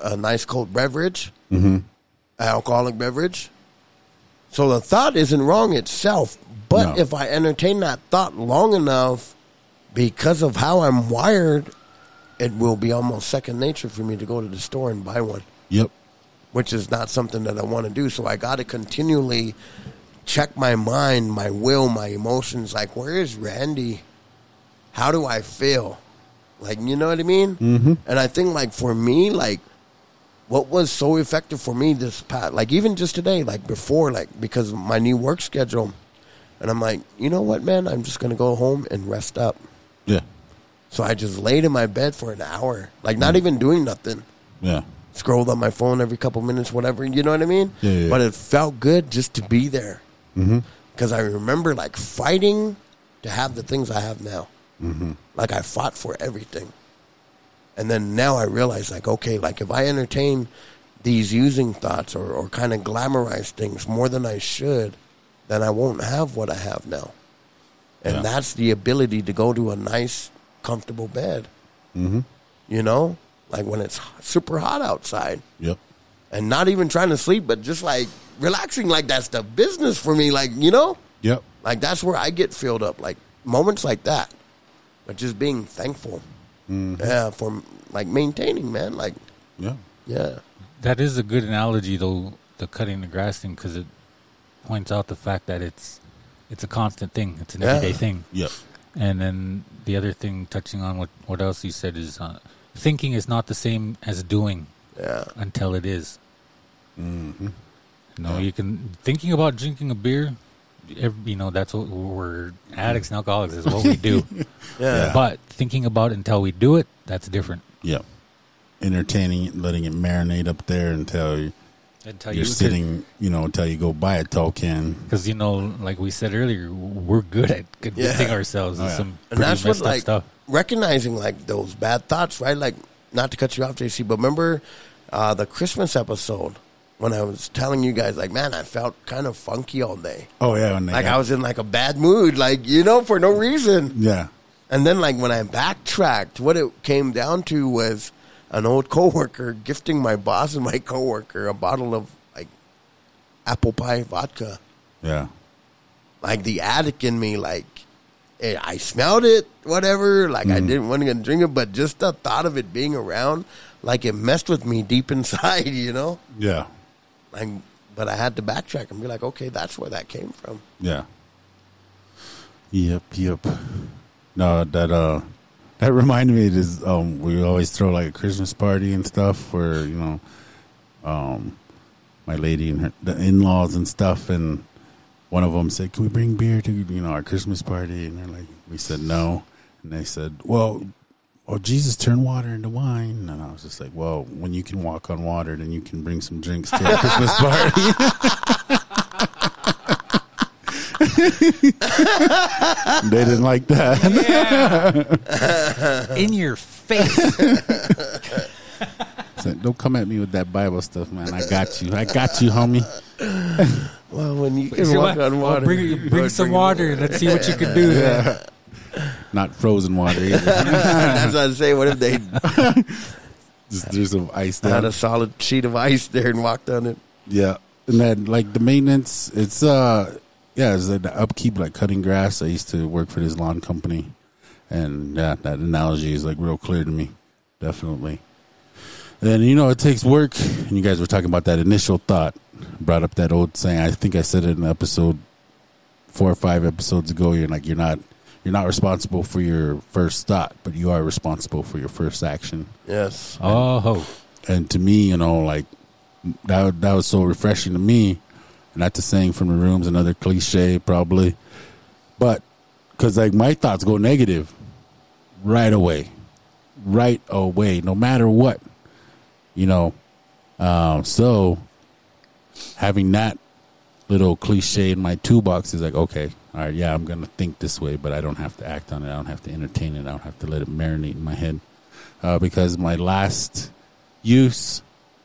a nice cold beverage, mm-hmm. alcoholic beverage. So the thought isn't wrong itself, but No. if I entertain that thought long enough, because of how I'm wired, it will be almost second nature for me to go to the store and buy one Yep. which is not something that I want to do. So I got to continually check my mind, my will, my emotions. Like, where is Randy? How do I feel? Like, you know what I mean? Mm-hmm. And I think, like, for me, like, what was so effective for me this past, like, even just today, like, before, like, because of my new work schedule, and I'm like, you know what, man? I'm just going to go home and rest up. Yeah. So I just laid in my bed for an hour, like not even doing nothing. Yeah. Scrolled on my phone every couple minutes, whatever. You know what I mean? Yeah, yeah. But it felt good just to be there. Because I remember like fighting to have the things I have now. Mm-hmm. Like I fought for everything. And then now I realize, like, okay, like if I entertain these using thoughts or, or kind of glamorize things more than I should, then I won't have what I have now. And Yeah. that's the ability to go to a nice, comfortable bed. Mm-hmm. You know, like when it's super hot outside Yep. and not even trying to sleep, but just like relaxing, like that's the business for me. Like, you know, Yep. like that's where I get filled up. Like moments like that, but just being thankful. Yeah, for like maintaining, man. Like, Yeah. yeah, That is a good analogy, though, the cutting the grass thing, because it points out the fact that it's it's a constant thing. It's an Yeah. everyday thing. Yeah. And then the other thing, touching on what what else you said, is uh, thinking is not the same as doing yeah, until it is. Mm-hmm. No, you can thinking about drinking a beer. Every, you know that's what we're addicts and alcoholics is what we do. yeah, But thinking about it until we do it, that's different. Yeah. Entertaining it, letting it marinate up there until you- Until you're sitting, you know, until you go buy a tall can. because you know, like we said earlier, we're good at convincing Yeah. ourselves Oh, of yeah. some and pretty that's what messed up like stuff. recognizing like those bad thoughts, right? Like, not to cut you off, JC, but remember uh, the Christmas episode when I was telling you guys, like, man, I felt kind of funky all day. Oh yeah, Like got- I was in like a bad mood, like you know, for no reason. Yeah. And then, like when I backtracked, what it came down to was an old coworker gifting my boss and my coworker a bottle of like apple pie vodka. Yeah. Like the addict in me, like eh, I smelled it, whatever. Like I didn't want to drink it, but just the thought of it being around, like it messed with me deep inside, you know. Yeah. But I had to backtrack and be like, okay, that's where that came from. Yeah. Yep, yep. No, that uh that reminded me is um we always throw like a Christmas party and stuff where, you know, um my lady and her the in laws and stuff and one of them said, Can we bring beer to you know our Christmas party? And they're like we said no. And they said, Well well, Jesus turned water into wine, and I was just like, "Well, when you can walk on water, then you can bring some drinks to a Christmas party." they didn't like that. In your face. Said, Don't come at me with that Bible stuff, man. I got you. I got you, homie. Well, when you can walk what? on Well, water, bring you bring would some bring water. Let's see what you can do. there. Not frozen water either. That's what I say. What if they Just there's some ice had down. a solid sheet of ice there and walked on it? Yeah, and then like the maintenance, it's uh, yeah, it's like the upkeep, like cutting grass. I used to work for this lawn company, and yeah, that analogy is like real clear to me, definitely. And you know, it takes work. And you guys were talking about that initial thought. Brought up that old saying. I think I said it in episode four or five episodes ago. You're like you're not you're not responsible for your first thought, but you are responsible for your first action Yes. Oh, ho. and to me, you know, like that that was so refreshing to me. And that's a saying from the rooms, another cliche probably, but because like my thoughts go negative right away, right away, no matter what, you know. Um, so having that little cliche in my toolbox is like, okay, all right, yeah, I'm gonna think this way, but I don't have to act on it. I don't have to entertain it. I don't have to let it marinate in my head uh, because my last use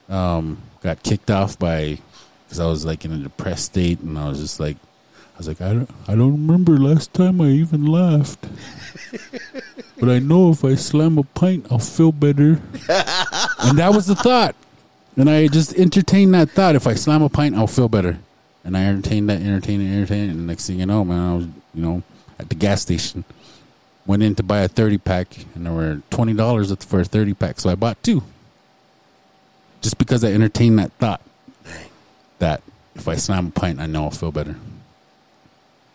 um, got kicked off by because I was like in a depressed state, and I was just like, I was like, I don't, I don't remember last time I even laughed, but I know if I slam a pint, I'll feel better, and that was the thought, and I just entertained that thought. If I slam a pint, I'll feel better, and I entertained that, entertained it, entertained it, and next thing you know, man, I was, you know, at the gas station went in to buy a 30 pack and there were $20 for a 30 pack so i bought two just because i entertained that thought that if i slam a pint i know i'll feel better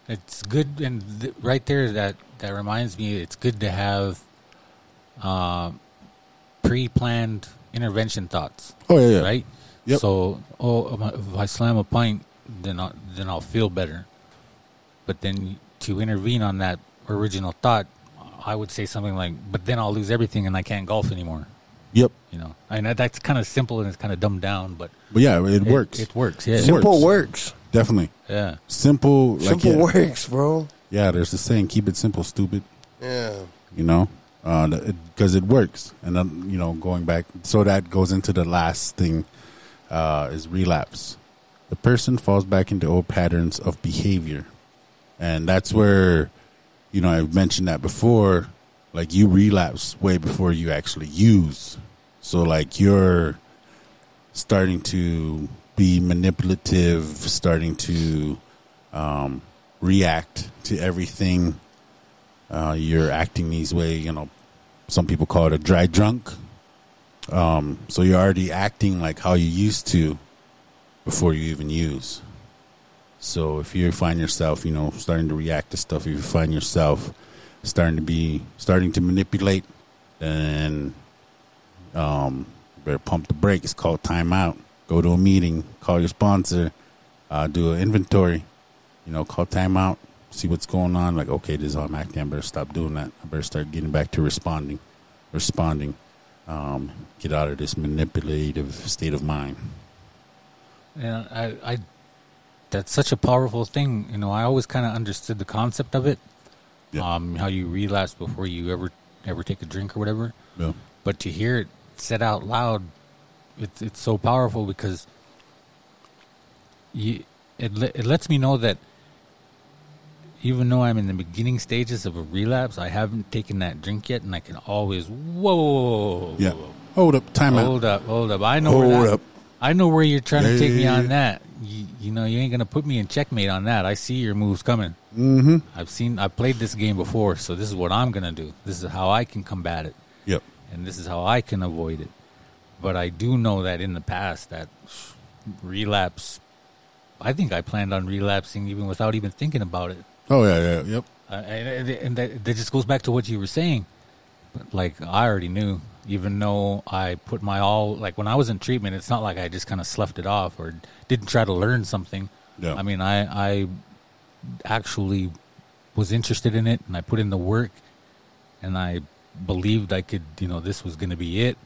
It's good, and th- right there, that that reminds me, it's good to have uh, pre-planned intervention thoughts. oh yeah yeah right? Yep. So, oh, if I slam a pint, then I'll, then I'll feel better. But then to intervene on that original thought, I would say something like, "But then I'll lose everything and I can't golf anymore." Yep. You know, I know that's kind of simple and it's kind of dumbed down, but But yeah, it, it works. It works. Yeah. It Simple works. works. Definitely. Yeah. Simple. Like, Simple yeah, works, bro. Yeah, there's the saying, keep it simple, stupid. Yeah. You know? Because it, works. And then, you know, going back, so that goes into the last thing uh, is relapse. The person falls back into old patterns of behavior. And that's where, you know, I've mentioned that before, like you relapse way before you actually use. So, like, you're starting to be manipulative, starting to um, react to everything. Uh, you're acting these way, you know. Some people call it a dry drunk. Um, so you're already acting like how you used to before you even use. So if you find yourself, you know, starting to react to stuff, if you find yourself starting to be starting to manipulate, then um, better pump the brakes, call timeout, go to a meeting, call your sponsor, uh, do an inventory, you know, call timeout, see what's going on. Like, okay, this is how I'm acting. I better stop doing that. I better start getting back to responding, responding. Um, get out of this manipulative state of mind. Yeah, I, I, that's such a powerful thing. You know, I always kind of understood the concept of it. Yeah. Um, how you relapse before you ever ever take a drink or whatever. Yeah. But to hear it said out loud, it's it's so powerful because you it it lets me know that even though I'm in the beginning stages of a relapse, I haven't taken that drink yet, and I can always whoa Yeah. Hold up. Time out. hold up hold up I know Hold up. I know where you're trying to take me Yeah. on that. You, you know you ain't gonna put me in checkmate on that. I see your moves coming. Mm-hmm. I've seen I played this game before, so this is what I'm gonna do. This is how I can combat it Yep. and this is how I can avoid it. But I do know that in the past that relapse, I think I planned on relapsing even without even thinking about it. Oh yeah. Yeah. Yep. Uh, and and that, that just goes back to what you were saying. But like I already knew, even though I put my all like when I was in treatment, it's not like I just kind of sloughed it off or didn't try to learn something. Yeah. I mean, I I actually was interested in it, and I put in the work, and I believed I could, you know, this was going to be it.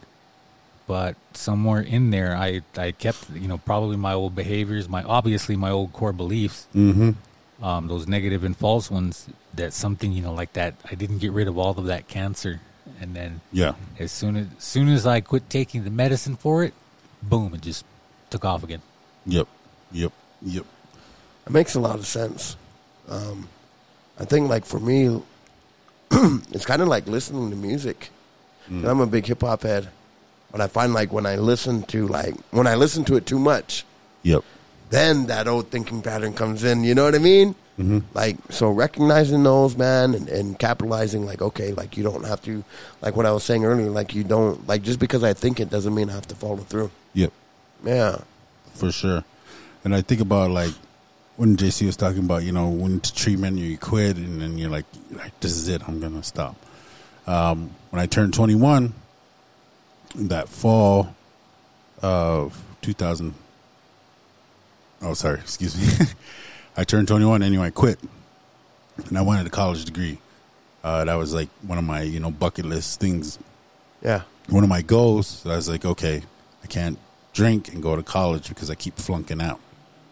But somewhere in there, I I kept, you know, probably my old behaviors, my obviously my old core beliefs, Mm-hmm. um, those negative and false ones. That something, you know, like that. I didn't get rid of all of that cancer, and then Yeah. as soon as, as soon as I quit taking the medicine for it, boom, it just took off again. Yep. Yep. Yep. It makes a lot of sense. Um, I think, like for me, it's kind of like listening to music. And I'm a big hip hop head, but I find like when I listen to like when I listen to it too much, Yep. then that old thinking pattern comes in. You know what I mean? Mm-hmm. Like so, recognizing those, man, and, and capitalizing. Like, okay, like you don't have to, like what I was saying earlier. Like you don't like just because I think it doesn't mean I have to follow through. Yep. Yeah, for sure. And I think about like when JC was talking about, you know, when to treatment you quit and then you're like, like this is it, I'm gonna stop. Um, when I turned 21, that fall of 2000, oh sorry, excuse me, I turned 21 anyway, I quit, and I wanted a college degree. Uh, that was like one of my, you know, bucket list things yeah, one of my goals, I was like, okay, I can't drink and go to college because I keep flunking out.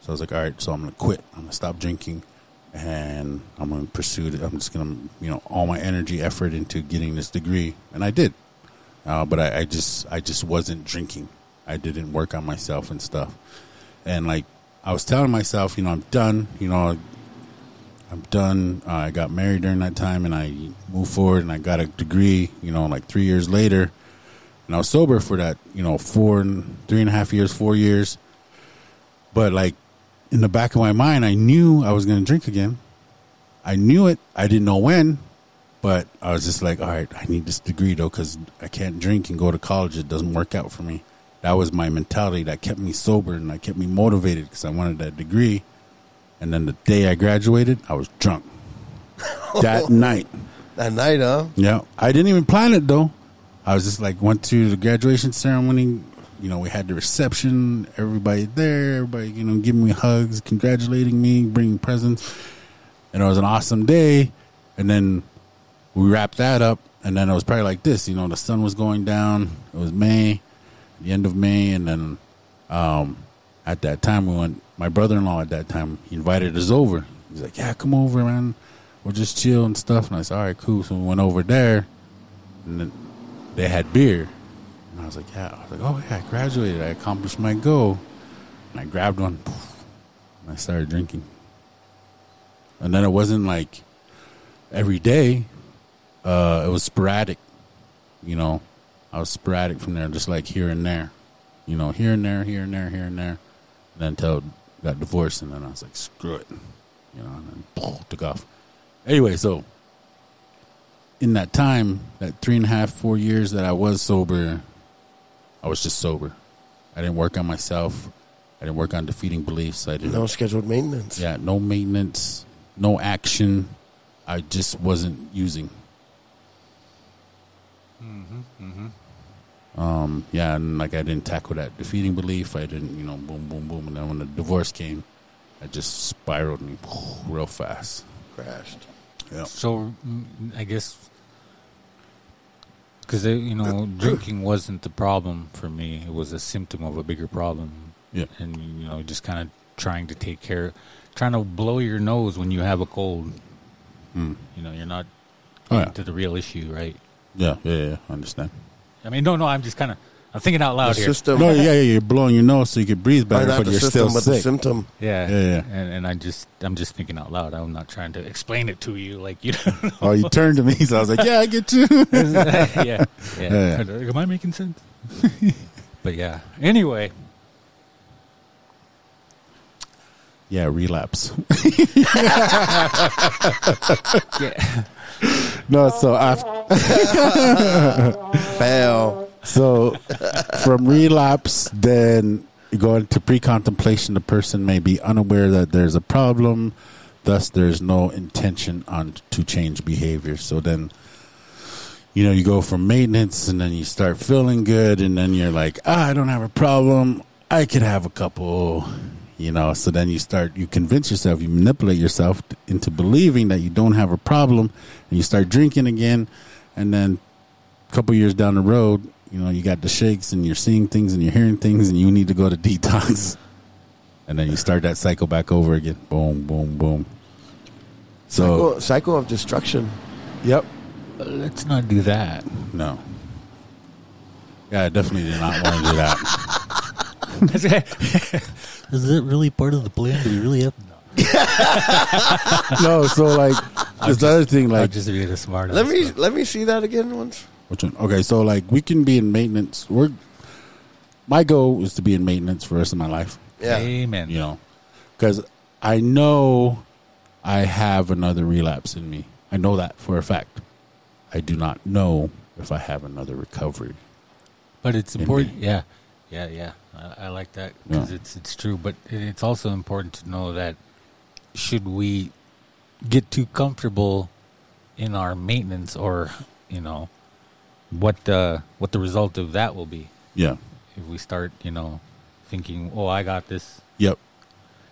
So I was like, all right, so I'm gonna quit. I'm gonna stop drinking, and I'm gonna pursue it. I'm just gonna, you know, all my energy, effort into getting this degree, and I did. Uh, but I, I just, I just wasn't drinking. I didn't work on myself and stuff. And like, I was telling myself, you know, I'm done. You know, I'm done. Uh, I got married during that time, and I moved forward, and I got a degree. You know, like three years later, and I was sober for that. You know, four and three and a half years, four years. But like in the back of my mind, I knew I was going to drink again. I knew it. I didn't know when, but I was just like, all right, I need this degree though, because I can't drink and go to college. It doesn't work out for me. That was my mentality that kept me sober and that kept me motivated because I wanted that degree. And then the day I graduated, I was drunk. that night. that night, huh? Yeah. I didn't even plan it though. I was just like went to the graduation ceremony. You know, we had the reception, everybody there, everybody, you know, giving me hugs, congratulating me, bringing presents. And it was an awesome day. And then we wrapped that up, and then it was probably like this. You know, the sun was going down. It was May, the end of May, and then um, at that time we went. My brother-in-law at that time he invited us over. He's like, "Yeah, come over, man. We'll just chill and stuff." And I said, "All right, cool." So we went over there, and they had beer, and I was like, "Yeah." I was like, "Oh yeah, I graduated. I accomplished my goal." And I grabbed one, and I started drinking. And then it wasn't like every day. Uh, it was sporadic. You know, I was sporadic from there, just like here and there. You know, here and there, here and there, here and there. And then until got divorced, and then I was like, screw it. You know, and then took off. Anyway, so in that time, that three and a half, four years that I was sober, I was just sober. I didn't work on myself. I didn't work on defeating beliefs. I didn't. No scheduled maintenance. Yeah, no maintenance, no action. I just wasn't using. Mm-hmm, mm-hmm. Um, yeah, and like I didn't tackle that defeating belief. I didn't, you know, boom, boom, boom, and then when the divorce came, I just spiraled me real fast. Crashed. Yeah, So mm, I guess because you know drinking wasn't the problem for me; it was a symptom of a bigger problem. Yeah. and you know, just kind of trying to take care, trying to blow your nose when you have a cold. Hmm. You know, you're not Oh, yeah. to the real issue, right? yeah, yeah, yeah. I understand. I mean, no, no, I'm just kind of I'm thinking out loud The here. system. No, yeah, yeah. You're blowing your nose so you can breathe better, but the you're system, still but the sick. symptom? Yeah, Yeah, yeah. And, and I just I'm just thinking out loud. I'm not trying to explain it to you, like you. Know. oh, you turned to me, so I was like, "Yeah, I get you." yeah, yeah. Yeah. Am I making sense? but yeah. Anyway, yeah, relapse. yeah. No, so after. Fail. So from relapse, then you go into pre-contemplation. The person may be unaware that there's a problem, thus there's no intention on to change behavior. So then, you know, you go from maintenance, and then you start feeling good, and then you're like, ah, I don't have a problem. I could have a couple. You know, so then you start, you convince yourself, you manipulate yourself into believing that you don't have a problem, and you start drinking again, and then a couple years down the road, you know, you got the shakes and you're seeing things and you're hearing things and you need to go to detox. And then you start that cycle back over again. Boom, boom, boom. So, Cycle, cycle of destruction. yep. Let's not do that. No. Yeah, I definitely did not want to do that. Is it really part of the plan? Do we really have? no, so like, there's the other thing, I'll like, just be the smart. Let me let me see that again once. which one? Okay, so like, we can be in maintenance. We're, my goal is to be in maintenance for the rest of my life. Yeah. Amen. you know, because I know I have another relapse in me. I know that for a fact. I do not know if I have another recovery. But it's important. me. Yeah, yeah, yeah. I, I like that because Yeah. it's it's true. But it's also important to know that should we get too comfortable in our maintenance, or you know, what the what the result of that will be Yeah. if we start, you know, thinking, "Oh, I got this." Yep.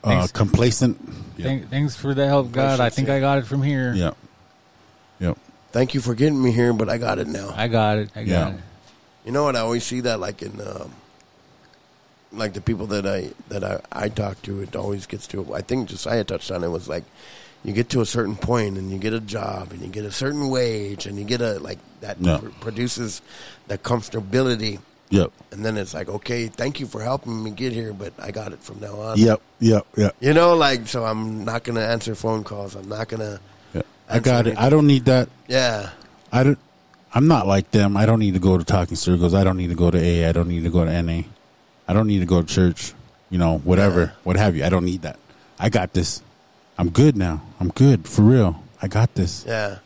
Uh, Thanks. complacent. Yep. Thank, thanks for the help, God. I think I got it from here. Yep. Yep. Thank you for getting me here, but I got it now. I got it. I got Yeah. it. You know what? I always see that like in um, like the people that I that I, I talk to. It always gets to. I think Josiah touched on it. Was like you get to a certain point and you get a job and you get a certain wage and you get a like that Yeah. pr- produces the comfortability. Yep. And then it's like, okay, thank you for helping me get here, but I got it from now on. Yep. Yep. Yep. You know, like so I'm not gonna answer phone calls. I'm not gonna. yep. I got it. I don't need that. Yeah. I don't. I'm not like them. I don't need to go to talking circles. I don't need to go to A. I don't need to go to NA. I don't need to go to church. You know, whatever, Yeah. what have you. I don't need that. I got this. I'm good now. I'm good for real. I got this. Yeah.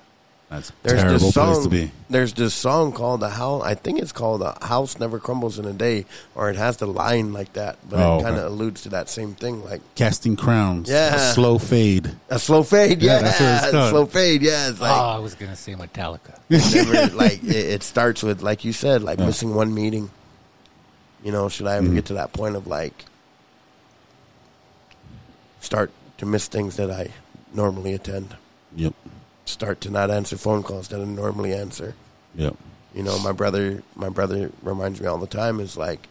That's a There's terrible this song. place to be. There's this song called "The House." I think it's called "The House Never Crumbles in a Day," or it has the line like that, but Oh, it kind of okay. alludes to that same thing, like Casting crowns. Yeah. A slow fade. a slow fade. Yeah, Yeah, that's what it's called. slow fade. Yeah, it's oh, I was gonna say Metallica. never, like it, it starts with like you said, like Yeah. missing one meeting. You know, should I ever Mhm. get to that point of like start to miss things that I normally attend? Yep. start to not answer phone calls that I normally answer. Yep. You know, my brother, my brother reminds me all the time. Is like,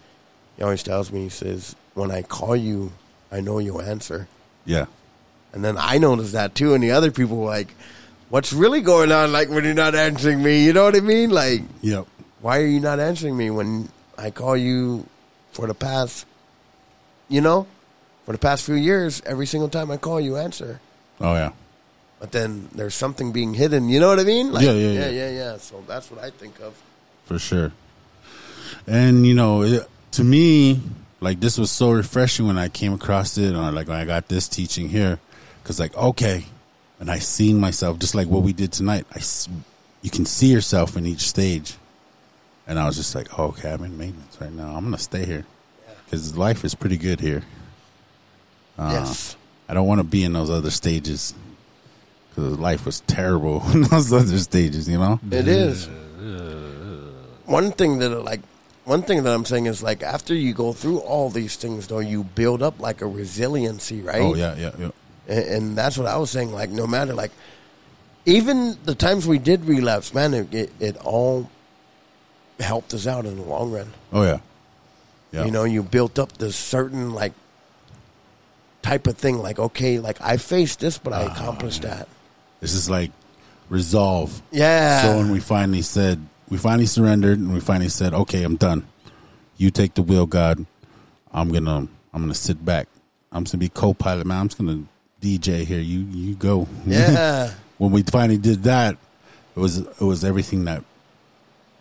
he always tells me, he says, "When I call you, I know you'll answer." Yeah. And then I notice that too, and the other people were like, "What's really going on? Like when you're not answering me, you know what I mean? Like, Yep. why are you not answering me when I call you for the past, you know, for the past few years? Every single time I call you, answer." Oh yeah. But then there's something being hidden. You know what I mean? Like, Yeah, yeah, yeah, yeah. yeah, yeah. So that's what I think of. for sure. And you know, it, to me, like this was so refreshing when I came across it, or like when I got this teaching here, because like okay, and I seen myself just like what we did tonight. I, you can see yourself in each stage, and I was just like, oh, okay, I'm in maintenance right now. I'm gonna stay here because life is pretty good here. Uh, yes. I don't want to be in those other stages because life was terrible in those other stages. You know? It is. One thing that like one thing that I'm saying is like after you go through all these things though you build up like a resiliency, right? Oh yeah, yeah, yeah. And, and that's what I was saying like no matter like even the times we did relapse, man, it it, it all helped us out in the long run. Oh yeah. Yeah. You know, you built up this certain like type of thing like okay, like I faced this but I Ah, accomplished that. This is like resolve. Yeah. So when we finally said, we finally surrendered, and we finally said, "Okay, I'm done. You take the wheel, God. I'm gonna, I'm gonna sit back. I'm gonna be co-pilot, man. I'm just gonna DJ here. You, you go. yeah. when we finally did that, it was, it was everything that,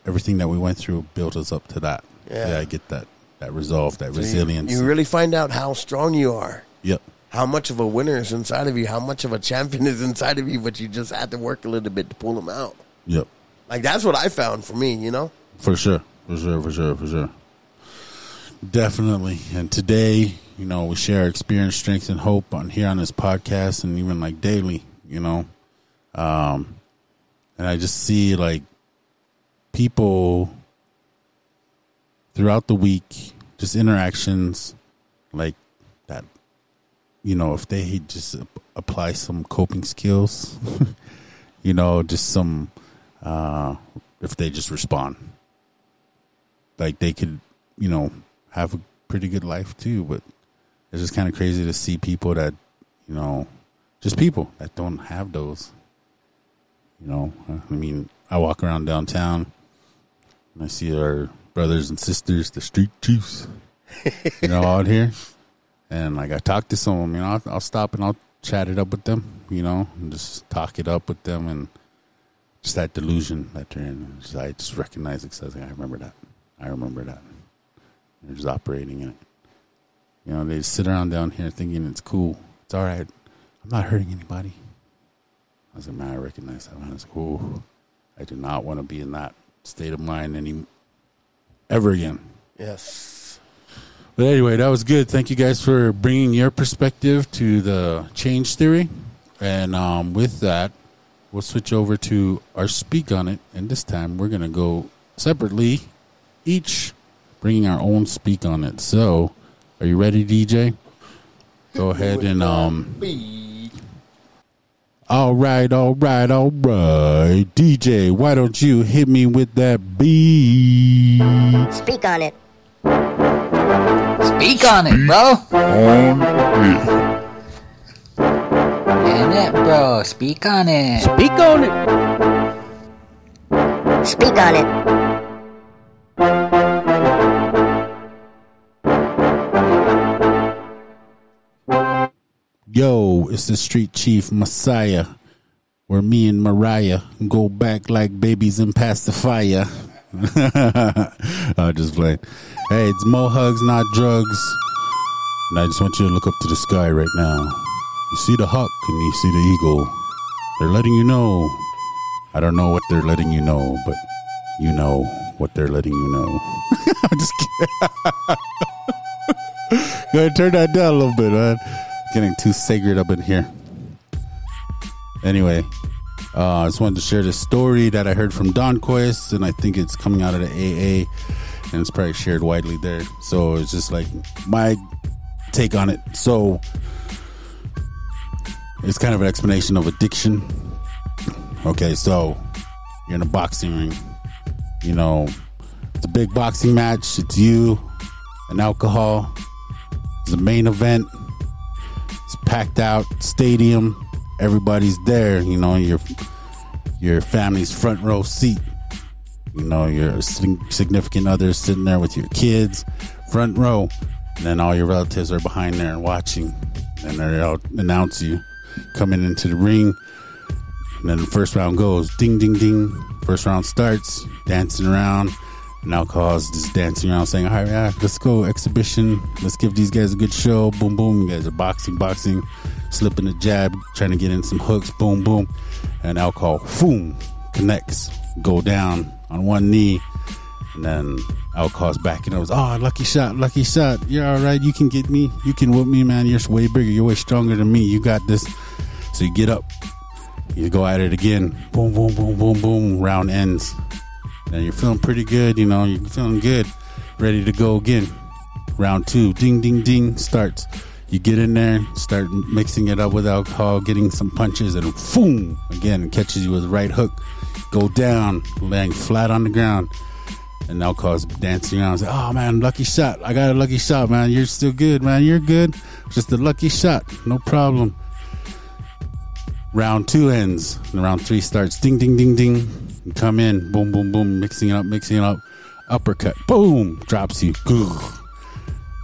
everything that we went through built us up to that. Yeah. I get that, that resolve, that You- resilience. You, really find out how strong you are. yep. how much of a winner is inside of you, how much of a champion is inside of you, but you just had to work a little bit to pull them out. Yep. Like that's what I found for me, you know. For sure. For sure. For sure. For sure. Definitely. And today, you know, we share experience, strength, and hope on here on this podcast and even like daily, you know. Um, and I just see like people throughout the week, just interactions like that, you know, if they just apply some coping skills, you know, just some, uh, if they just respond like they could, you know, have a pretty good life too. But it's just kind of crazy to see people that, you know, just people that don't have those. You know, I mean, I walk around downtown and I see our brothers and sisters, the street chiefs, you know, out here. And like I talk to some of them, you know, I'll, I'll stop and I'll chat it up with them, you know, and just talk it up with them and just that delusion that they're in. Just, I just recognize it because I remember that. I remember that. They're just operating in it. You know, they sit around down here thinking it's cool. It's all right. I'm not hurting anybody. I was like, man, I recognize that. Man. I was like, oh, I do not want to be in that state of mind any ever again. Yes. But anyway, that was good. Thank you guys for bringing your perspective to the change theory. And um, with that, we'll switch over to our speak on it. And this time, we're going to go separately, each bringing our own speak on it. So, are you ready, DJ? Go ahead and um. All right, all right, all right, DJ. Why don't you hit me with that beat? Speak on it. Speak on it, bro. Damn it, bro. Speak on it. Speak on it. Speak on it. Yo, it's the Street Chief Messiah, where me and Mariah go back like babies and in pacifier. I just playing. Hey, it's more hugs, not drugs. And I just want you to look up to the sky right now. You see the hawk and you see the eagle. They're letting you know. I don't know what they're letting you know, but you know what they're letting you know. I'm just kidding. Go ahead, turn that down a little bit, man. Getting too sacred up in here. Anyway, uh, I just wanted to share this story that I heard from Don Quest, and I think it's coming out of the AA, and it's probably shared widely there. So it's just like my take on it. So it's kind of an explanation of addiction. Okay, so you're in a boxing ring. You know, it's a big boxing match. It's you and alcohol. It's the main event. Packed out stadium. Everybody's there. You know, your your family's front row seat. You know, your sig- significant others sitting there with your kids, front row, and then all your relatives are behind there watching. And they'll announce you coming into the ring. And then the first round goes ding, ding, ding. First round starts, dancing around. And alcohol's just dancing around saying, All right, yeah, let's go, exhibition. Let's give these guys a good show. Boom, boom. You guys are boxing, boxing, slipping a jab, trying to get in some hooks. Boom, boom. And alcohol, boom, connects. Go down on one knee. And then alcohol's backing was, Oh, lucky shot, lucky shot. You're all right. You can get me. You can whoop me, man. You're way bigger. You're way stronger than me. You got this. So you get up. You go at it again. Boom, boom, boom, boom, boom. Round ends. And you're feeling pretty good. You know, you're feeling good. Ready to go again. Round two. Ding, ding, ding. Starts. You get in there, start mixing it up with alcohol, getting some punches, and boom! Again, catches you with right hook. Go down, laying flat on the ground. And alcohol's dancing around. Say, oh man, lucky shot. I got a lucky shot, man. You're still good, man. You're good. Just a lucky shot. No problem. Round two ends. And round three starts. Ding, ding, ding, ding. You come in. Boom, boom, boom. Mixing it up, mixing it up. Uppercut. Boom. Drops you.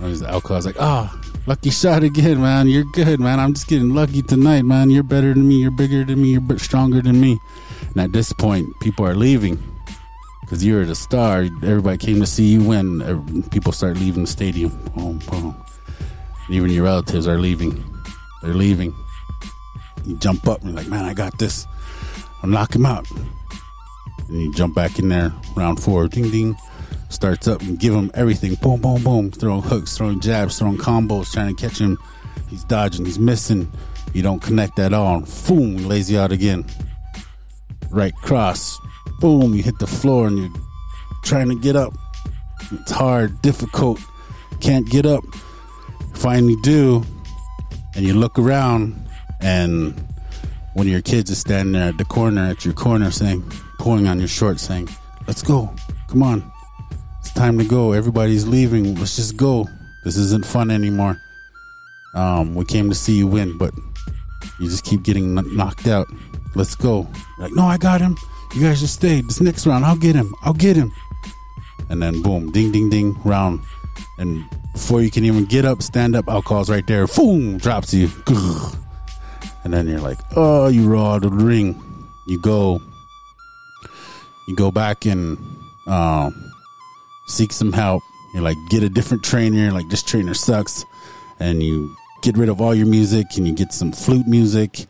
And the alcohol's like, oh, lucky shot again, man. You're good, man. I'm just getting lucky tonight, man. You're better than me. You're bigger than me. You're stronger than me. And at this point, people are leaving because you're the star. Everybody came to see you win. People start leaving the stadium. Boom, boom. Even your relatives are leaving. They're leaving. You jump up and like, man, I got this. I'll knock him out. And you jump back in there. Round four, ding, ding. Starts up and give him everything. Boom, boom, boom. Throwing hooks, throwing jabs, throwing combos, trying to catch him. He's dodging, he's missing. You don't connect at all. Boom, lays you out again. Right cross. Boom, you hit the floor and you're trying to get up. It's hard, difficult. Can't get up. Finally do. And you look around and of your kids is standing there at the corner at your corner saying, pulling on your shorts saying, Let's go. Come on. It's time to go. Everybody's leaving. Let's just go. This isn't fun anymore. Um, we came to see you win, but you just keep getting knocked out. Let's go. Like, no, I got him. You guys just stay. This next round, I'll get him. I'll get him. And then boom, ding, ding, ding, round. And before you can even get up, stand up, alcohol's right there. Boom, drops you. And then you're like, oh, you roll out of the ring. You go, you go back and um, seek some help. You're like, get a different trainer. Like, this trainer sucks. And you get rid of all your music and you get some flute music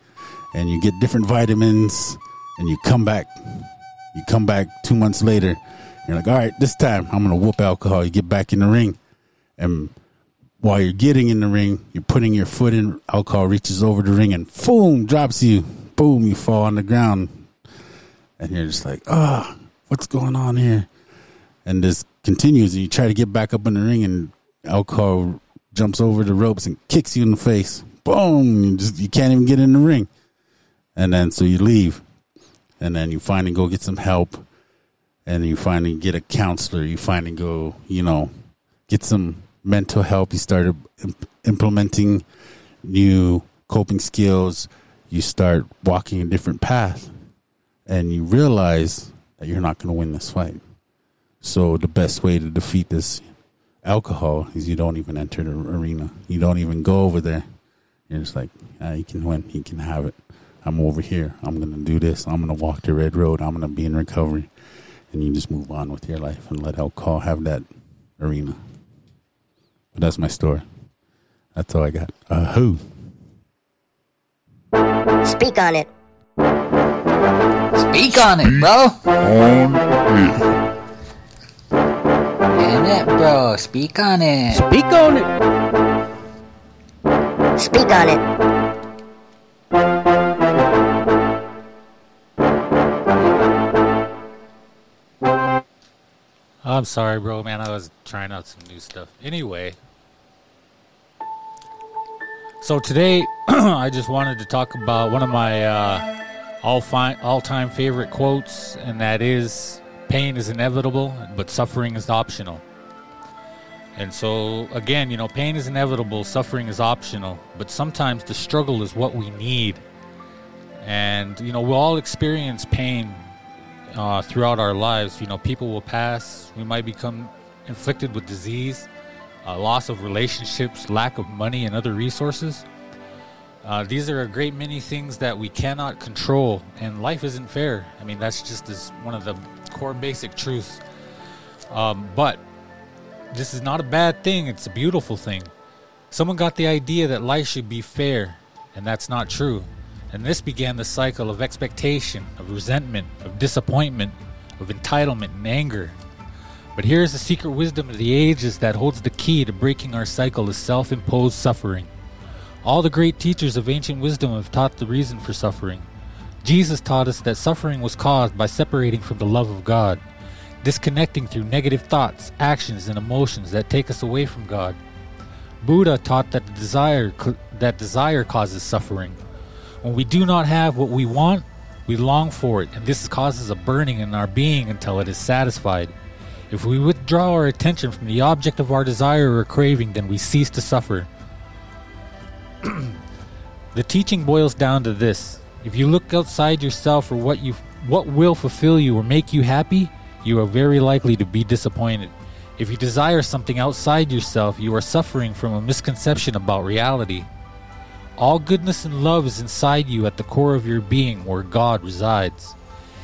and you get different vitamins and you come back. You come back two months later. You're like, all right, this time I'm to whoop alcohol. You get back in the ring. And while you're getting in the ring, you're putting your foot in, alcohol reaches over the ring and boom, drops you. Boom, you fall on the ground. And you're just like, ah, what's going on here? And this continues, and you try to get back up in the ring, and alcohol jumps over the ropes and kicks you in the face. Boom! You just you can't even get in the ring. And then so you leave, and then you finally go get some help, and you finally get a counselor. You finally go, you know, get some mental health. You started imp- implementing new coping skills. You start walking a different path, and you realize that you're not going to win this fight. So the best way to defeat this alcohol is you don't even enter the arena. You don't even go over there. You're just like, ah, he can win. He can have it. I'm over here. I'm going to do this. I'm going to walk the red road. I'm going to be in recovery. And you just move on with your life and let alcohol have that arena. But that's my story. That's all I got. Uh, who? Speak on it. Speak on it, bro. On it. And it, bro. Speak on it. Speak on it. Speak on it. I'm sorry, bro, man. I was trying out some new stuff. Anyway, so today I just wanted to talk about one of my uh, all fi- all-time favorite quotes, and that is, "Pain is inevitable, but suffering is optional." And so, again, you know, pain is inevitable, suffering is optional, but sometimes the struggle is what we need. And, you know, we'll all experience pain uh, throughout our lives. You know, people will pass, we might become inflicted with disease, uh, loss of relationships, lack of money, and other resources. Uh, these are a great many things that we cannot control, and life isn't fair. I mean, that's just as one of the core basic truths. Um, but this is not a bad thing, it's a beautiful thing. Someone got the idea that life should be fair, and that's not true. And this began the cycle of expectation, of resentment, of disappointment, of entitlement and anger. But here's the secret wisdom of the ages that holds the key to breaking our cycle of self imposed suffering. All the great teachers of ancient wisdom have taught the reason for suffering. Jesus taught us that suffering was caused by separating from the love of God disconnecting through negative thoughts, actions, and emotions that take us away from God. Buddha taught that desire that desire causes suffering. When we do not have what we want, we long for it, and this causes a burning in our being until it is satisfied. If we withdraw our attention from the object of our desire or craving, then we cease to suffer. the teaching boils down to this: if you look outside yourself for what you what will fulfill you or make you happy, you are very likely to be disappointed. If you desire something outside yourself, you are suffering from a misconception about reality. All goodness and love is inside you at the core of your being where God resides.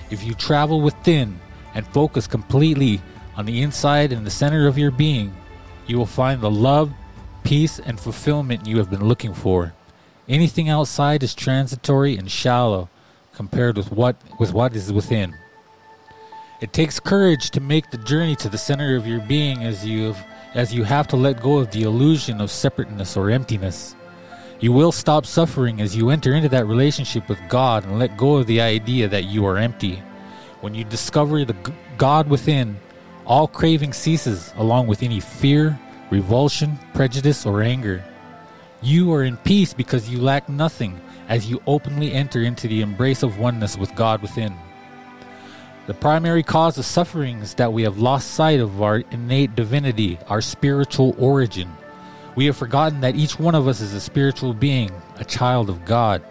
If you travel within and focus completely on the inside and the center of your being, you will find the love, peace, and fulfillment you have been looking for. Anything outside is transitory and shallow compared with what with what is within. It takes courage to make the journey to the center of your being as you as you have to let go of the illusion of separateness or emptiness. You will stop suffering as you enter into that relationship with God and let go of the idea that you are empty. When you discover the God within, all craving ceases along with any fear, revulsion, prejudice, or anger. You are in peace because you lack nothing as you openly enter into the embrace of oneness with God within. The primary cause of suffering is that we have lost sight of our innate divinity, our spiritual origin. We have forgotten that each one of us is a spiritual being, a child of God.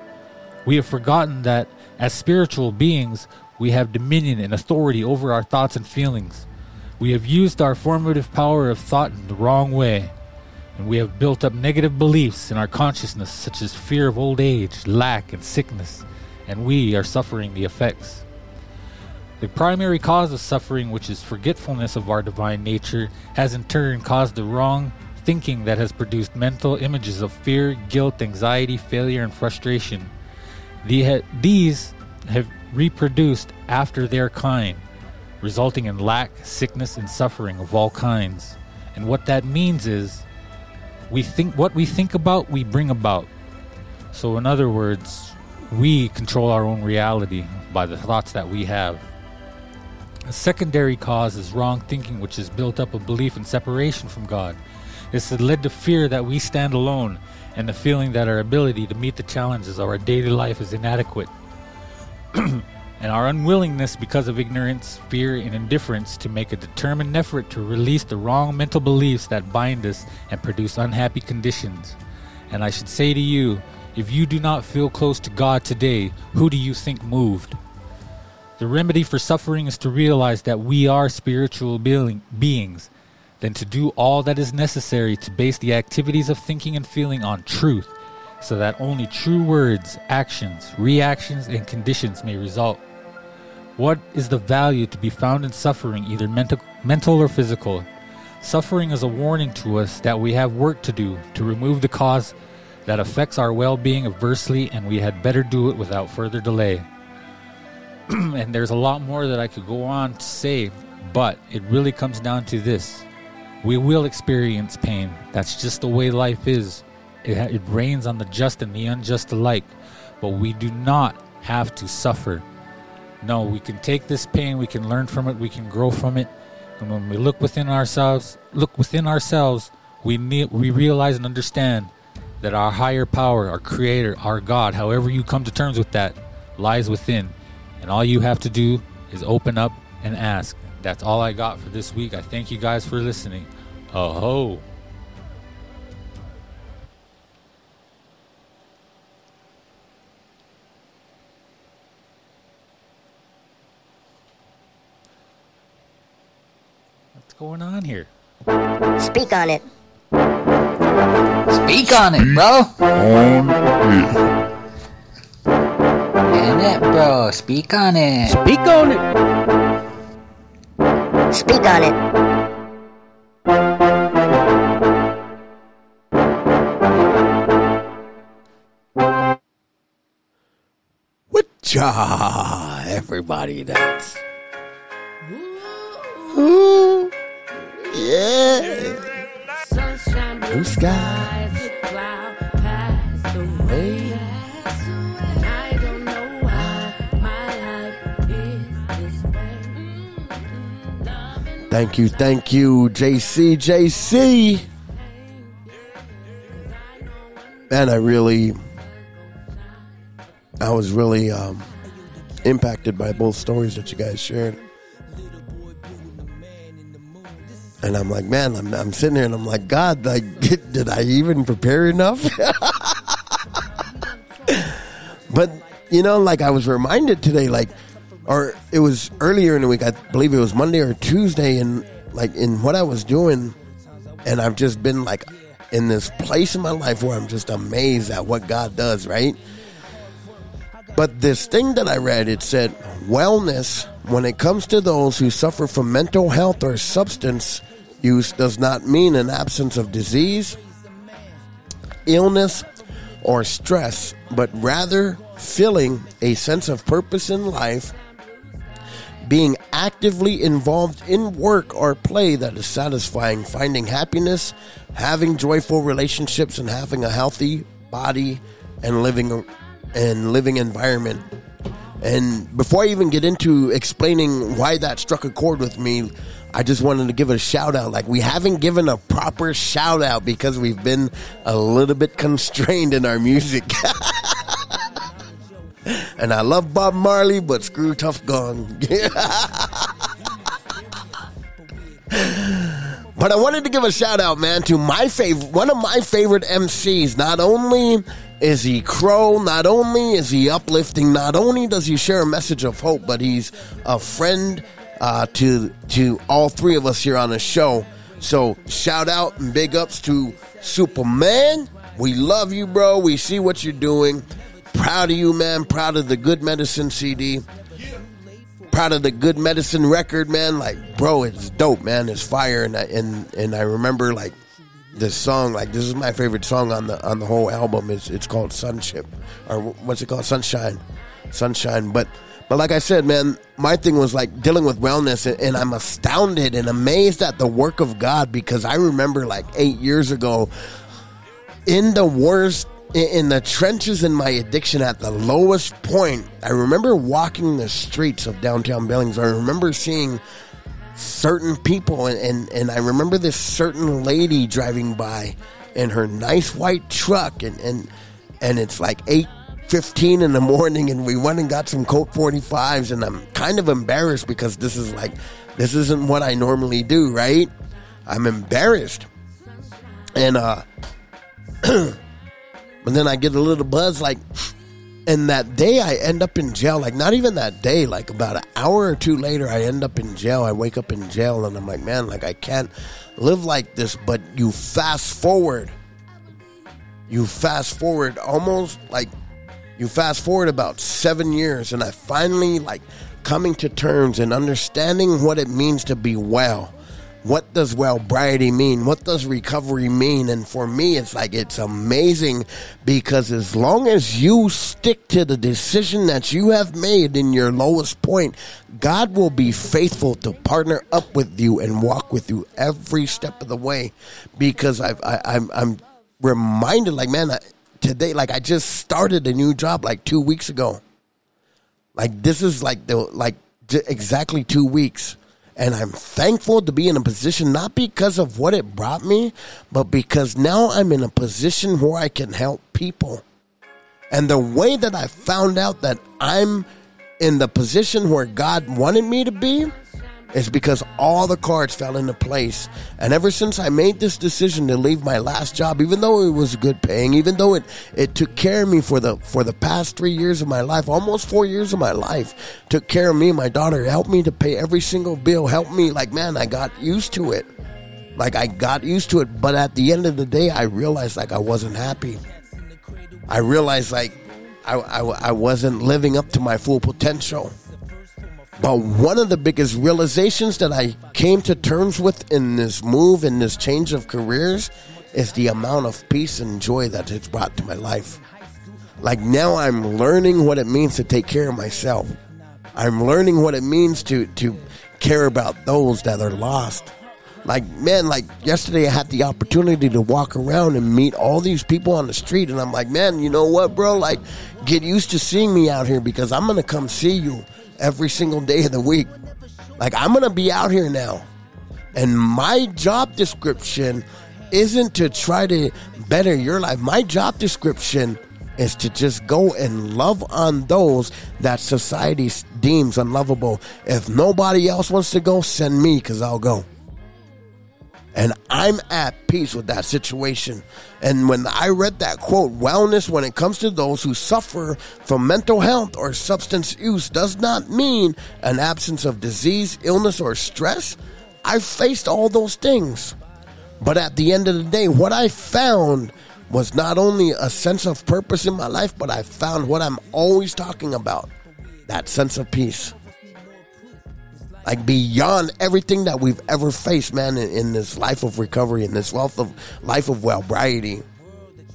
We have forgotten that as spiritual beings, we have dominion and authority over our thoughts and feelings. We have used our formative power of thought in the wrong way, and we have built up negative beliefs in our consciousness, such as fear of old age, lack, and sickness, and we are suffering the effects. The primary cause of suffering, which is forgetfulness of our divine nature, has in turn caused the wrong thinking that has produced mental images of fear, guilt, anxiety, failure, and frustration. These have reproduced after their kind, resulting in lack, sickness, and suffering of all kinds. And what that means is we think what we think about, we bring about. So, in other words, we control our own reality by the thoughts that we have. A secondary cause is wrong thinking, which has built up a belief in separation from God. This has led to fear that we stand alone and the feeling that our ability to meet the challenges of our daily life is inadequate. and our unwillingness, because of ignorance, fear, and indifference, to make a determined effort to release the wrong mental beliefs that bind us and produce unhappy conditions. And I should say to you, if you do not feel close to God today, who do you think moved? The remedy for suffering is to realize that we are spiritual beings, then to do all that is necessary to base the activities of thinking and feeling on truth, so that only true words, actions, reactions, and conditions may result. What is the value to be found in suffering, either mental, mental or physical? Suffering is a warning to us that we have work to do to remove the cause that affects our well being adversely, and we had better do it without further delay. and there's a lot more that I could go on to say, but it really comes down to this. We will experience pain. That's just the way life is. It, it rains on the just and the unjust alike, but we do not have to suffer. No, we can take this pain, we can learn from it, we can grow from it. And when we look within ourselves, look within ourselves, we we realize and understand that our higher power, our creator, our God, however you come to terms with that, lies within, and all you have to do is open up and ask. That's all I got for this week. I thank you guys for listening. Oh ho. What's going on here? Speak on it. Speak on it, bro. And it, bro. Speak on it. Speak on it. Speak on it. Witcha, everybody that's. Ooh, yeah. Blue skies. Thank you, thank you, JC, JC. Man, I really, I was really um, impacted by both stories that you guys shared. And I'm like, man, I'm, I'm sitting here and I'm like, God, like, did I even prepare enough? but you know, like I was reminded today, like, or it was earlier in the week. I believe it was Monday or Tuesday, and like in what I was doing, and I've just been like in this place in my life where I'm just amazed at what God does, right? But this thing that I read, it said, wellness, when it comes to those who suffer from mental health or substance use, does not mean an absence of disease, illness, or stress, but rather feeling a sense of purpose in life, being actively involved in work or play that is satisfying, finding happiness, having joyful relationships, and having a healthy body and living and living environment. And before I even get into explaining why that struck a chord with me, I just wanted to give a shout out. Like we haven't given a proper shout out because we've been a little bit constrained in our music. and I love Bob Marley, but screw Tuff Gong. But I wanted to give a shout out, man, to my favorite, one of my favorite MCs. Not only is he crow, not only is he uplifting, not only does he share a message of hope, but he's a friend uh, to to all three of us here on the show. So shout out and big ups to Superman. We love you, bro. We see what you're doing. Proud of you, man. Proud of the Good Medicine CD proud of the good medicine record, man. Like, bro, it's dope, man. It's fire, and I, and and I remember like this song. Like, this is my favorite song on the on the whole album. It's it's called Sunship, or what's it called? Sunshine, Sunshine. But but like I said, man, my thing was like dealing with wellness, and, and I'm astounded and amazed at the work of God because I remember like eight years ago in the worst in the trenches in my addiction at the lowest point, I remember walking the streets of downtown Billings. I remember seeing certain people, and, and, and I remember this certain lady driving by in her nice white truck, and, and, and it's like 8.15 in the morning, and we went and got some Colt 45s, and I'm kind of embarrassed because this is like, this isn't what I normally do, right? I'm embarrassed. And, uh, but then I get a little buzz like, and that day I end up in jail. Like, not even that day, like about an hour or two later, I end up in jail. I wake up in jail and I'm like, man, like I can't live like this. But you fast forward, you fast forward almost like you fast forward about seven years, and I finally like coming to terms and understanding what it means to be well what does wellbriety mean? What does recovery mean? And for me, it's like it's amazing because as long as you stick to the decision that you have made in your lowest point, God will be faithful to partner up with you and walk with you every step of the way. Because I've, I, I'm, I'm reminded, like, man, I, today, like, I just started a new job like two weeks ago. Like, this is like the, like, exactly two weeks and I'm thankful to be in a position not because of what it brought me, but because now I'm in a position where I can help people. And the way that I found out that I'm in the position where God wanted me to be is because all the cards fell into place. And ever since I made this decision to leave my last job, even though it was good paying, even though it, it took care of me for the for the past three years of my life, almost four years of my life, took care of me, and my daughter, helped me to pay every single bill, helped me like man, I got used to it. Like I got used to it, but at the end of the day I realized like I wasn't happy. I realized like I, I, I wasn't living up to my full potential. But one of the biggest realizations that I came to terms with in this move, in this change of careers, is the amount of peace and joy that it's brought to my life. Like now I'm learning what it means to take care of myself. I'm learning what it means to, to care about those that are lost. Like, man, like yesterday I had the opportunity to walk around and meet all these people on the street. And I'm like, man, you know what, bro? Like, get used to seeing me out here because I'm going to come see you every single day of the week. Like, I'm going to be out here now. And my job description isn't to try to better your life. My job description is to just go and love on those that society deems unlovable. If nobody else wants to go, send me because I'll go. And I'm at peace with that situation. And when I read that quote, wellness when it comes to those who suffer from mental health or substance use does not mean an absence of disease, illness, or stress. I faced all those things. But at the end of the day, what I found was not only a sense of purpose in my life, but I found what I'm always talking about that sense of peace like beyond everything that we've ever faced, man, in, in this life of recovery, in this wealth of life of wellbriety.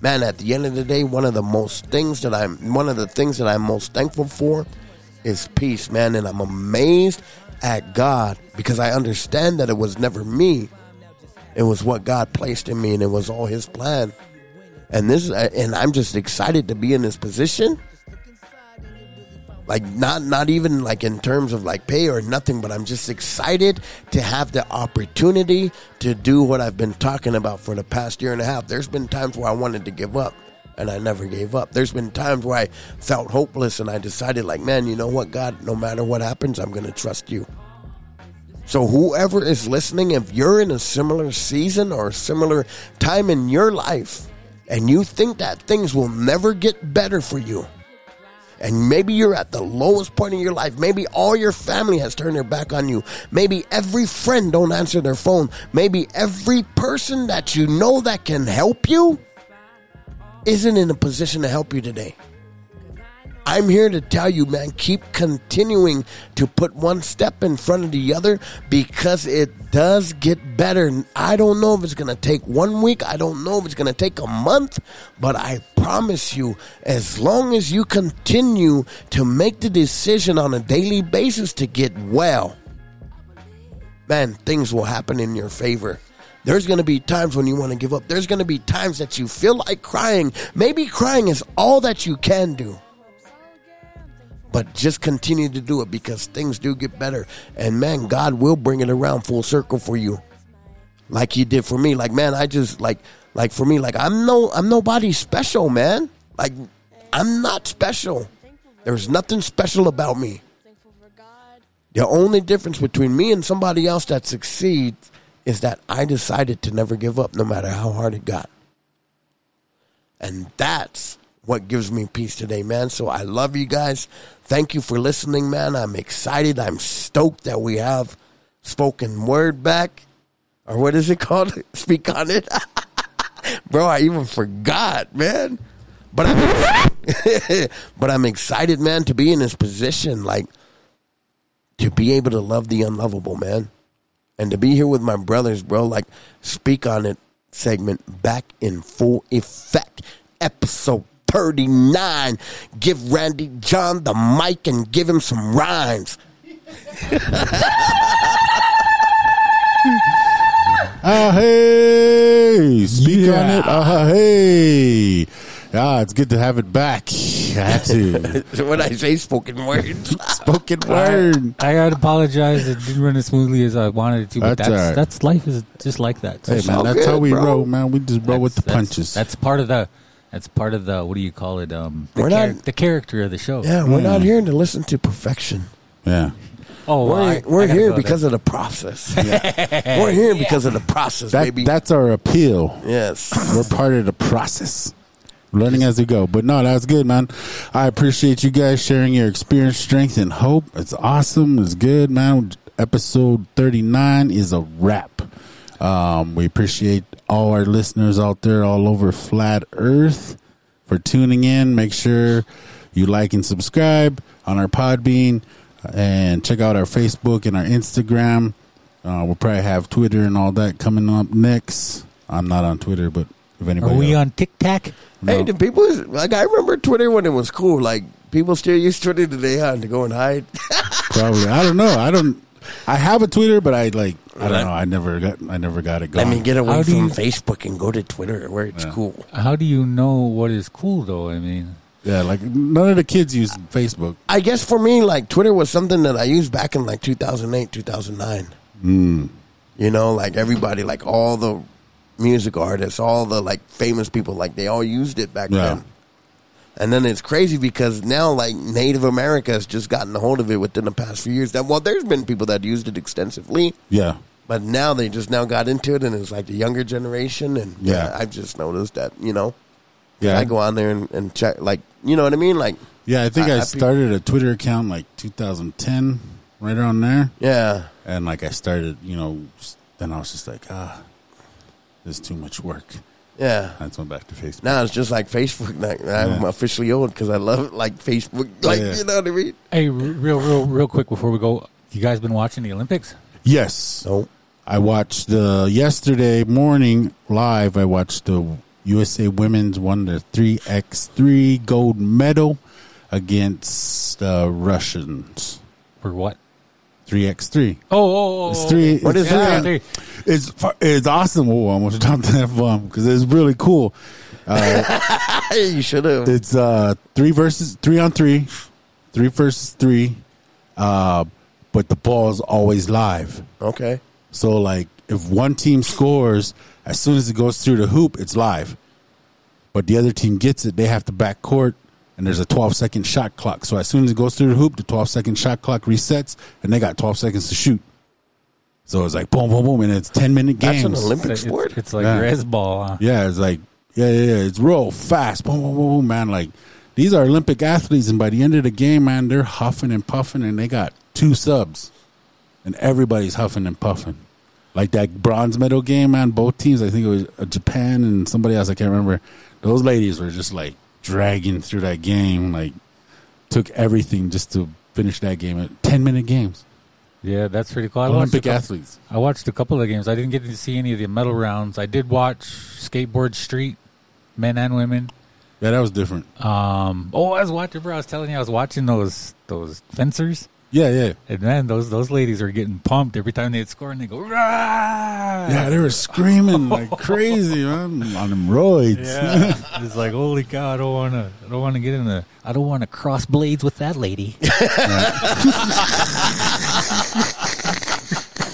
Man, at the end of the day, one of the most things that I'm, one of the things that I'm most thankful for is peace, man. And I'm amazed at God because I understand that it was never me. It was what God placed in me and it was all his plan. And this, and I'm just excited to be in this position like not not even like in terms of like pay or nothing but i'm just excited to have the opportunity to do what i've been talking about for the past year and a half. There's been times where i wanted to give up and i never gave up. There's been times where i felt hopeless and i decided like man you know what god no matter what happens i'm going to trust you. So whoever is listening if you're in a similar season or a similar time in your life and you think that things will never get better for you and maybe you're at the lowest point in your life. Maybe all your family has turned their back on you. Maybe every friend don't answer their phone. Maybe every person that you know that can help you isn't in a position to help you today. I'm here to tell you, man, keep continuing to put one step in front of the other because it does get better. I don't know if it's going to take one week. I don't know if it's going to take a month, but I promise you, as long as you continue to make the decision on a daily basis to get well, man, things will happen in your favor. There's going to be times when you want to give up. There's going to be times that you feel like crying. Maybe crying is all that you can do but just continue to do it because things do get better. And man, God will bring it around full circle for you. Like he did for me. Like, man, I just like like for me, like I'm no I'm nobody special, man. Like I'm not special. There's nothing special about me. The only difference between me and somebody else that succeeds is that I decided to never give up no matter how hard it got. And that's what gives me peace today, man. So I love you guys. Thank you for listening, man. I'm excited. I'm stoked that we have spoken word back. Or what is it called? Speak on it. Bro, I even forgot, man. But I'm but I'm excited, man, to be in this position, like to be able to love the unlovable, man. And to be here with my brothers, bro, like speak on it segment back in full effect. Episode 39. Give Randy John the mic and give him some rhymes. Ah, hey, speak on it. Ah, hey. Ah, it's good to have it back. I had to. when I say spoken words, Spoken word. I gotta apologize. It didn't run as smoothly as I wanted it to, but That's that's all right. that's life is just like that. Hey, man, all that's good, how we bro. roll, man. We just roll with the that's- punches. That's part of the That's part of the what do you call it? Um, the, We're char- not- the character of the show. Yeah, we're not here to listen to perfection. Yeah. Oh, well, We're, I- we're I here go because of the process. we're here because of the process, That, baby. that's our appeal. yes. We're part of the process. Learning as we go. But no, that's good, man. I appreciate you guys sharing your experience, strength, and hope. It's awesome. It's good, man. Episode 39 is a wrap. Um, we appreciate all our listeners out there all over flat earth for tuning in. Make sure you like and subscribe on our Podbean and check out our Facebook and our Instagram. Uh, we'll probably have Twitter and all that coming up next. I'm not on Twitter, but if anybody. Are we else- on TikTok? Hey, No. do people like? I remember Twitter when it was cool. Like people still use Twitter today, huh? To go and hide. Probably. I don't know. I don't. I have a Twitter, but I like. I don't know. I never got. I never got it going. I going. mean, get away How do from you- Facebook and go to Twitter where it's cool. How do you know what is cool though? I mean, yeah, like none of the kids use Facebook. I guess for me, like Twitter was something that I used back in like 2008, 2009. Mm. You know, like everybody, like all the music artists, all the like famous people, like they all used it back Yeah. then. And then it's crazy because now, like Native America has just gotten a hold of it within the past few years. That well, there's been people that used it extensively, Yeah. but now they just now got into it, and it's like the younger generation. And yeah, Yeah. I've just noticed that. You know, Yeah. I go on there and, and check, like you know what I mean, like Yeah. I think I- I, started a Twitter account like 2010, right around there, yeah, and like I started, you know, then I was just like, ah, this is too much work. Yeah. I just went back to Facebook. Now it's just like Facebook. Like, I'm Yeah. officially old because I love like Facebook. Like Yeah. you know what I mean? hey, real, real, real quick before we go, you guys been watching the Olympics? Yes. No. I watched the yesterday morning live. I watched the USA Women's won the three x three gold medal against the Russians. For what? Three x three. Oh, oh, oh, It's oh, three. What it's is that? three- It's it's awesome. Oh, I almost dropped that bomb because it's really cool. Hey, you should have. It's uh three versus three on three, three versus three, uh, but the ball's always live. Okay. So like if one team scores, as soon as it goes through the hoop, it's live. But the other team gets it, they have to back court and there's a 12 second shot clock. So as soon as it goes through the hoop, the 12 second shot clock resets and they got 12 seconds to shoot. So it's like boom, boom, boom, and it's 10 minute games. That's an Olympic It's, sport. it's like Yeah. res ball. Huh? Yeah, it's like yeah, yeah, yeah. It's real fast. Boom, boom, boom, boom, man. Like these are Olympic athletes, and by the end of the game, man, they're huffing and puffing, and they got two subs, and everybody's huffing and puffing. Like that bronze medal game, man. Both teams, I think it was uh, Japan and somebody else, I can't remember. Those ladies were just like dragging through that game, like took everything just to finish that game at ten minute games. Yeah, that's pretty cool. I Olympic couple, athletes. I watched a couple of games. I didn't get to see any of the medal rounds. I did watch Skateboard Street, men and women. Yeah, that was different. Um, oh, I was watching, bro. I was telling you, I was watching those those fencers, Yeah, yeah, and man, those those ladies are getting pumped every time they'd score, and they go, Rah! yeah. They were screaming like crazy, man, on them roids. Yeah, it's like holy cow! I don't want to. I don't want to get in the. I don't want to cross blades with that lady.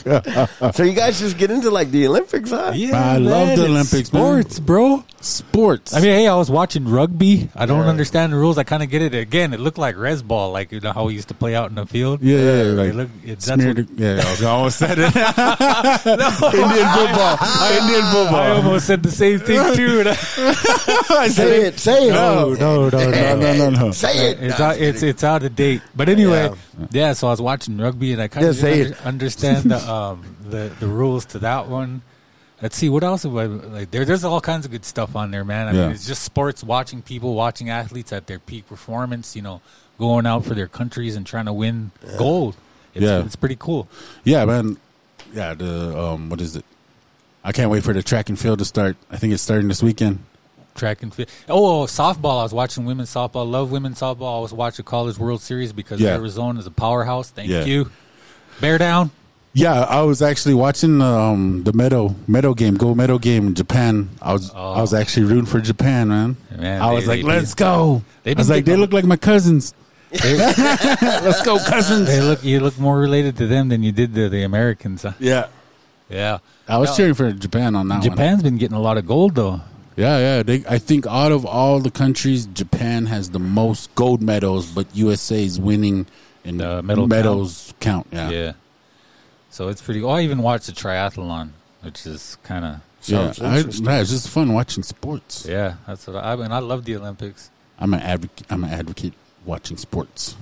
so you guys just get into like the Olympics, huh? Yeah, I love the it's Olympics, man. bro. Sports. I mean, hey, I was watching rugby. I don't understand the rules. I kind of get it. Again, it looked like res ball, like you know how we used to play out in the field. yeah, yeah, It like look- it- that's smeared. what- yeah, I almost said it. Indian football. Indian football. I almost said the same thing too. Say it. Say it. no, no, no, no, no. no, no, no. Say it. It's No, out, it's it's out of date. But anyway, Yeah. Yeah. So I was watching rugby, and I kind Yeah, of say didn't it. under, understand the um the the rules to that one. Let's see what else. I, like there, there's all kinds of good stuff on there, man. I Yeah. mean, it's just sports, watching people, watching athletes at their peak performance. You know, going out for their countries and trying to win gold. It's, Yeah. it's pretty cool. yeah, man. Yeah, the um, what is it? I can't wait for the track and field to start. I think it's starting this weekend. Track and field. Oh, softball. I was watching women's softball. Love women's softball. I was watching College World Series because Yeah. Arizona is a powerhouse. Thank Yeah. you. Bear down. Yeah, I was actually watching um, the Meadow Meadow game, Go Meadow game in Japan. I was I was actually rooting for Japan, man. Man, I was like, they- let's go. I was like, they look like my cousins. let's go, cousins. They look. You look more related to them than you did to the Americans. Huh? Yeah, Yeah. I was No. cheering for Japan on that one. Japan's been getting a lot of gold though. Yeah, yeah. They, I think out of all the countries, Japan has the most gold medals, but USA is winning in The medal medals count. Yeah, Yeah. So it's pretty. Oh, I even watched the triathlon, which is kind of yeah. I, yeah, it's just fun watching sports. yeah. That's what I, I mean. I love the Olympics. I'm an advocate. I'm an advocate watching sports.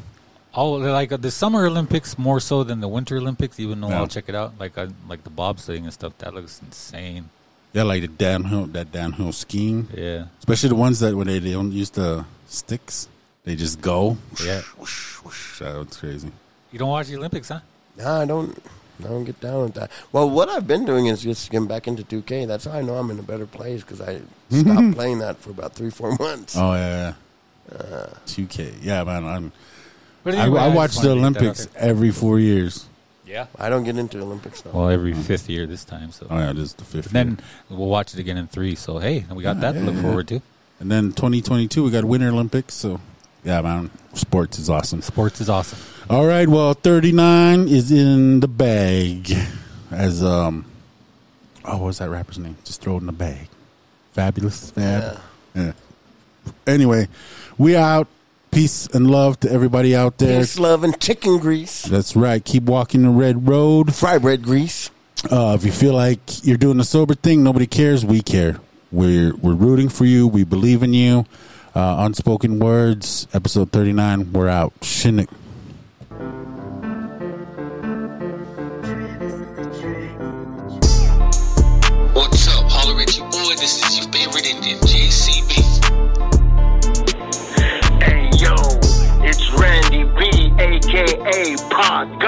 Oh, like uh, the Summer Olympics more so than the Winter Olympics. Even though Yeah. I'll check it out, like I, like the bobsledding and stuff. That looks insane. Yeah, like the downhill, that downhill skiing, Yeah, especially the ones that when they, they don't use the sticks, they just go. yeah. Whoosh, whoosh. That's crazy. You don't watch the Olympics, huh? Nah, I don't. I don't get down with that. Well, what I've been doing is just getting back into 2K. That's how I know I'm in a better place because I stopped playing that for about three, four months. Oh yeah, yeah. Uh. 2K. Yeah, man. I'm. I, I watch the to get that out Olympics every four years. Yeah. I don't get into Olympics though. Well, every fifth year this time. So Oh yeah, this is the fifth. then year. we'll watch it again in three. So hey, we got that to look forward to. and then 2022 we got Winter Olympics. So yeah, man, sports is awesome. Sports is awesome. All right, well, 39 is in the bag. As um, oh, what was that rapper's name? Just throw it in the bag. Fabolous, fab. Yeah. Anyway, we out. Peace and love to everybody out there. Peace, love, and chicken grease. That's right. Keep walking the red road. Fry bread grease. Uh, if you feel like you're doing the sober thing, nobody cares. We care. We're we're rooting for you. We believe in you. Uh, Unspoken words, episode thirty nine. We're out. Shinnik. Aka Pod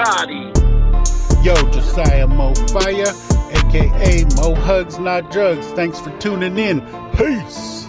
Yo, Josiah Mo Fire, aka Mo Hugs Not Drugs. Thanks for tuning in. Peace.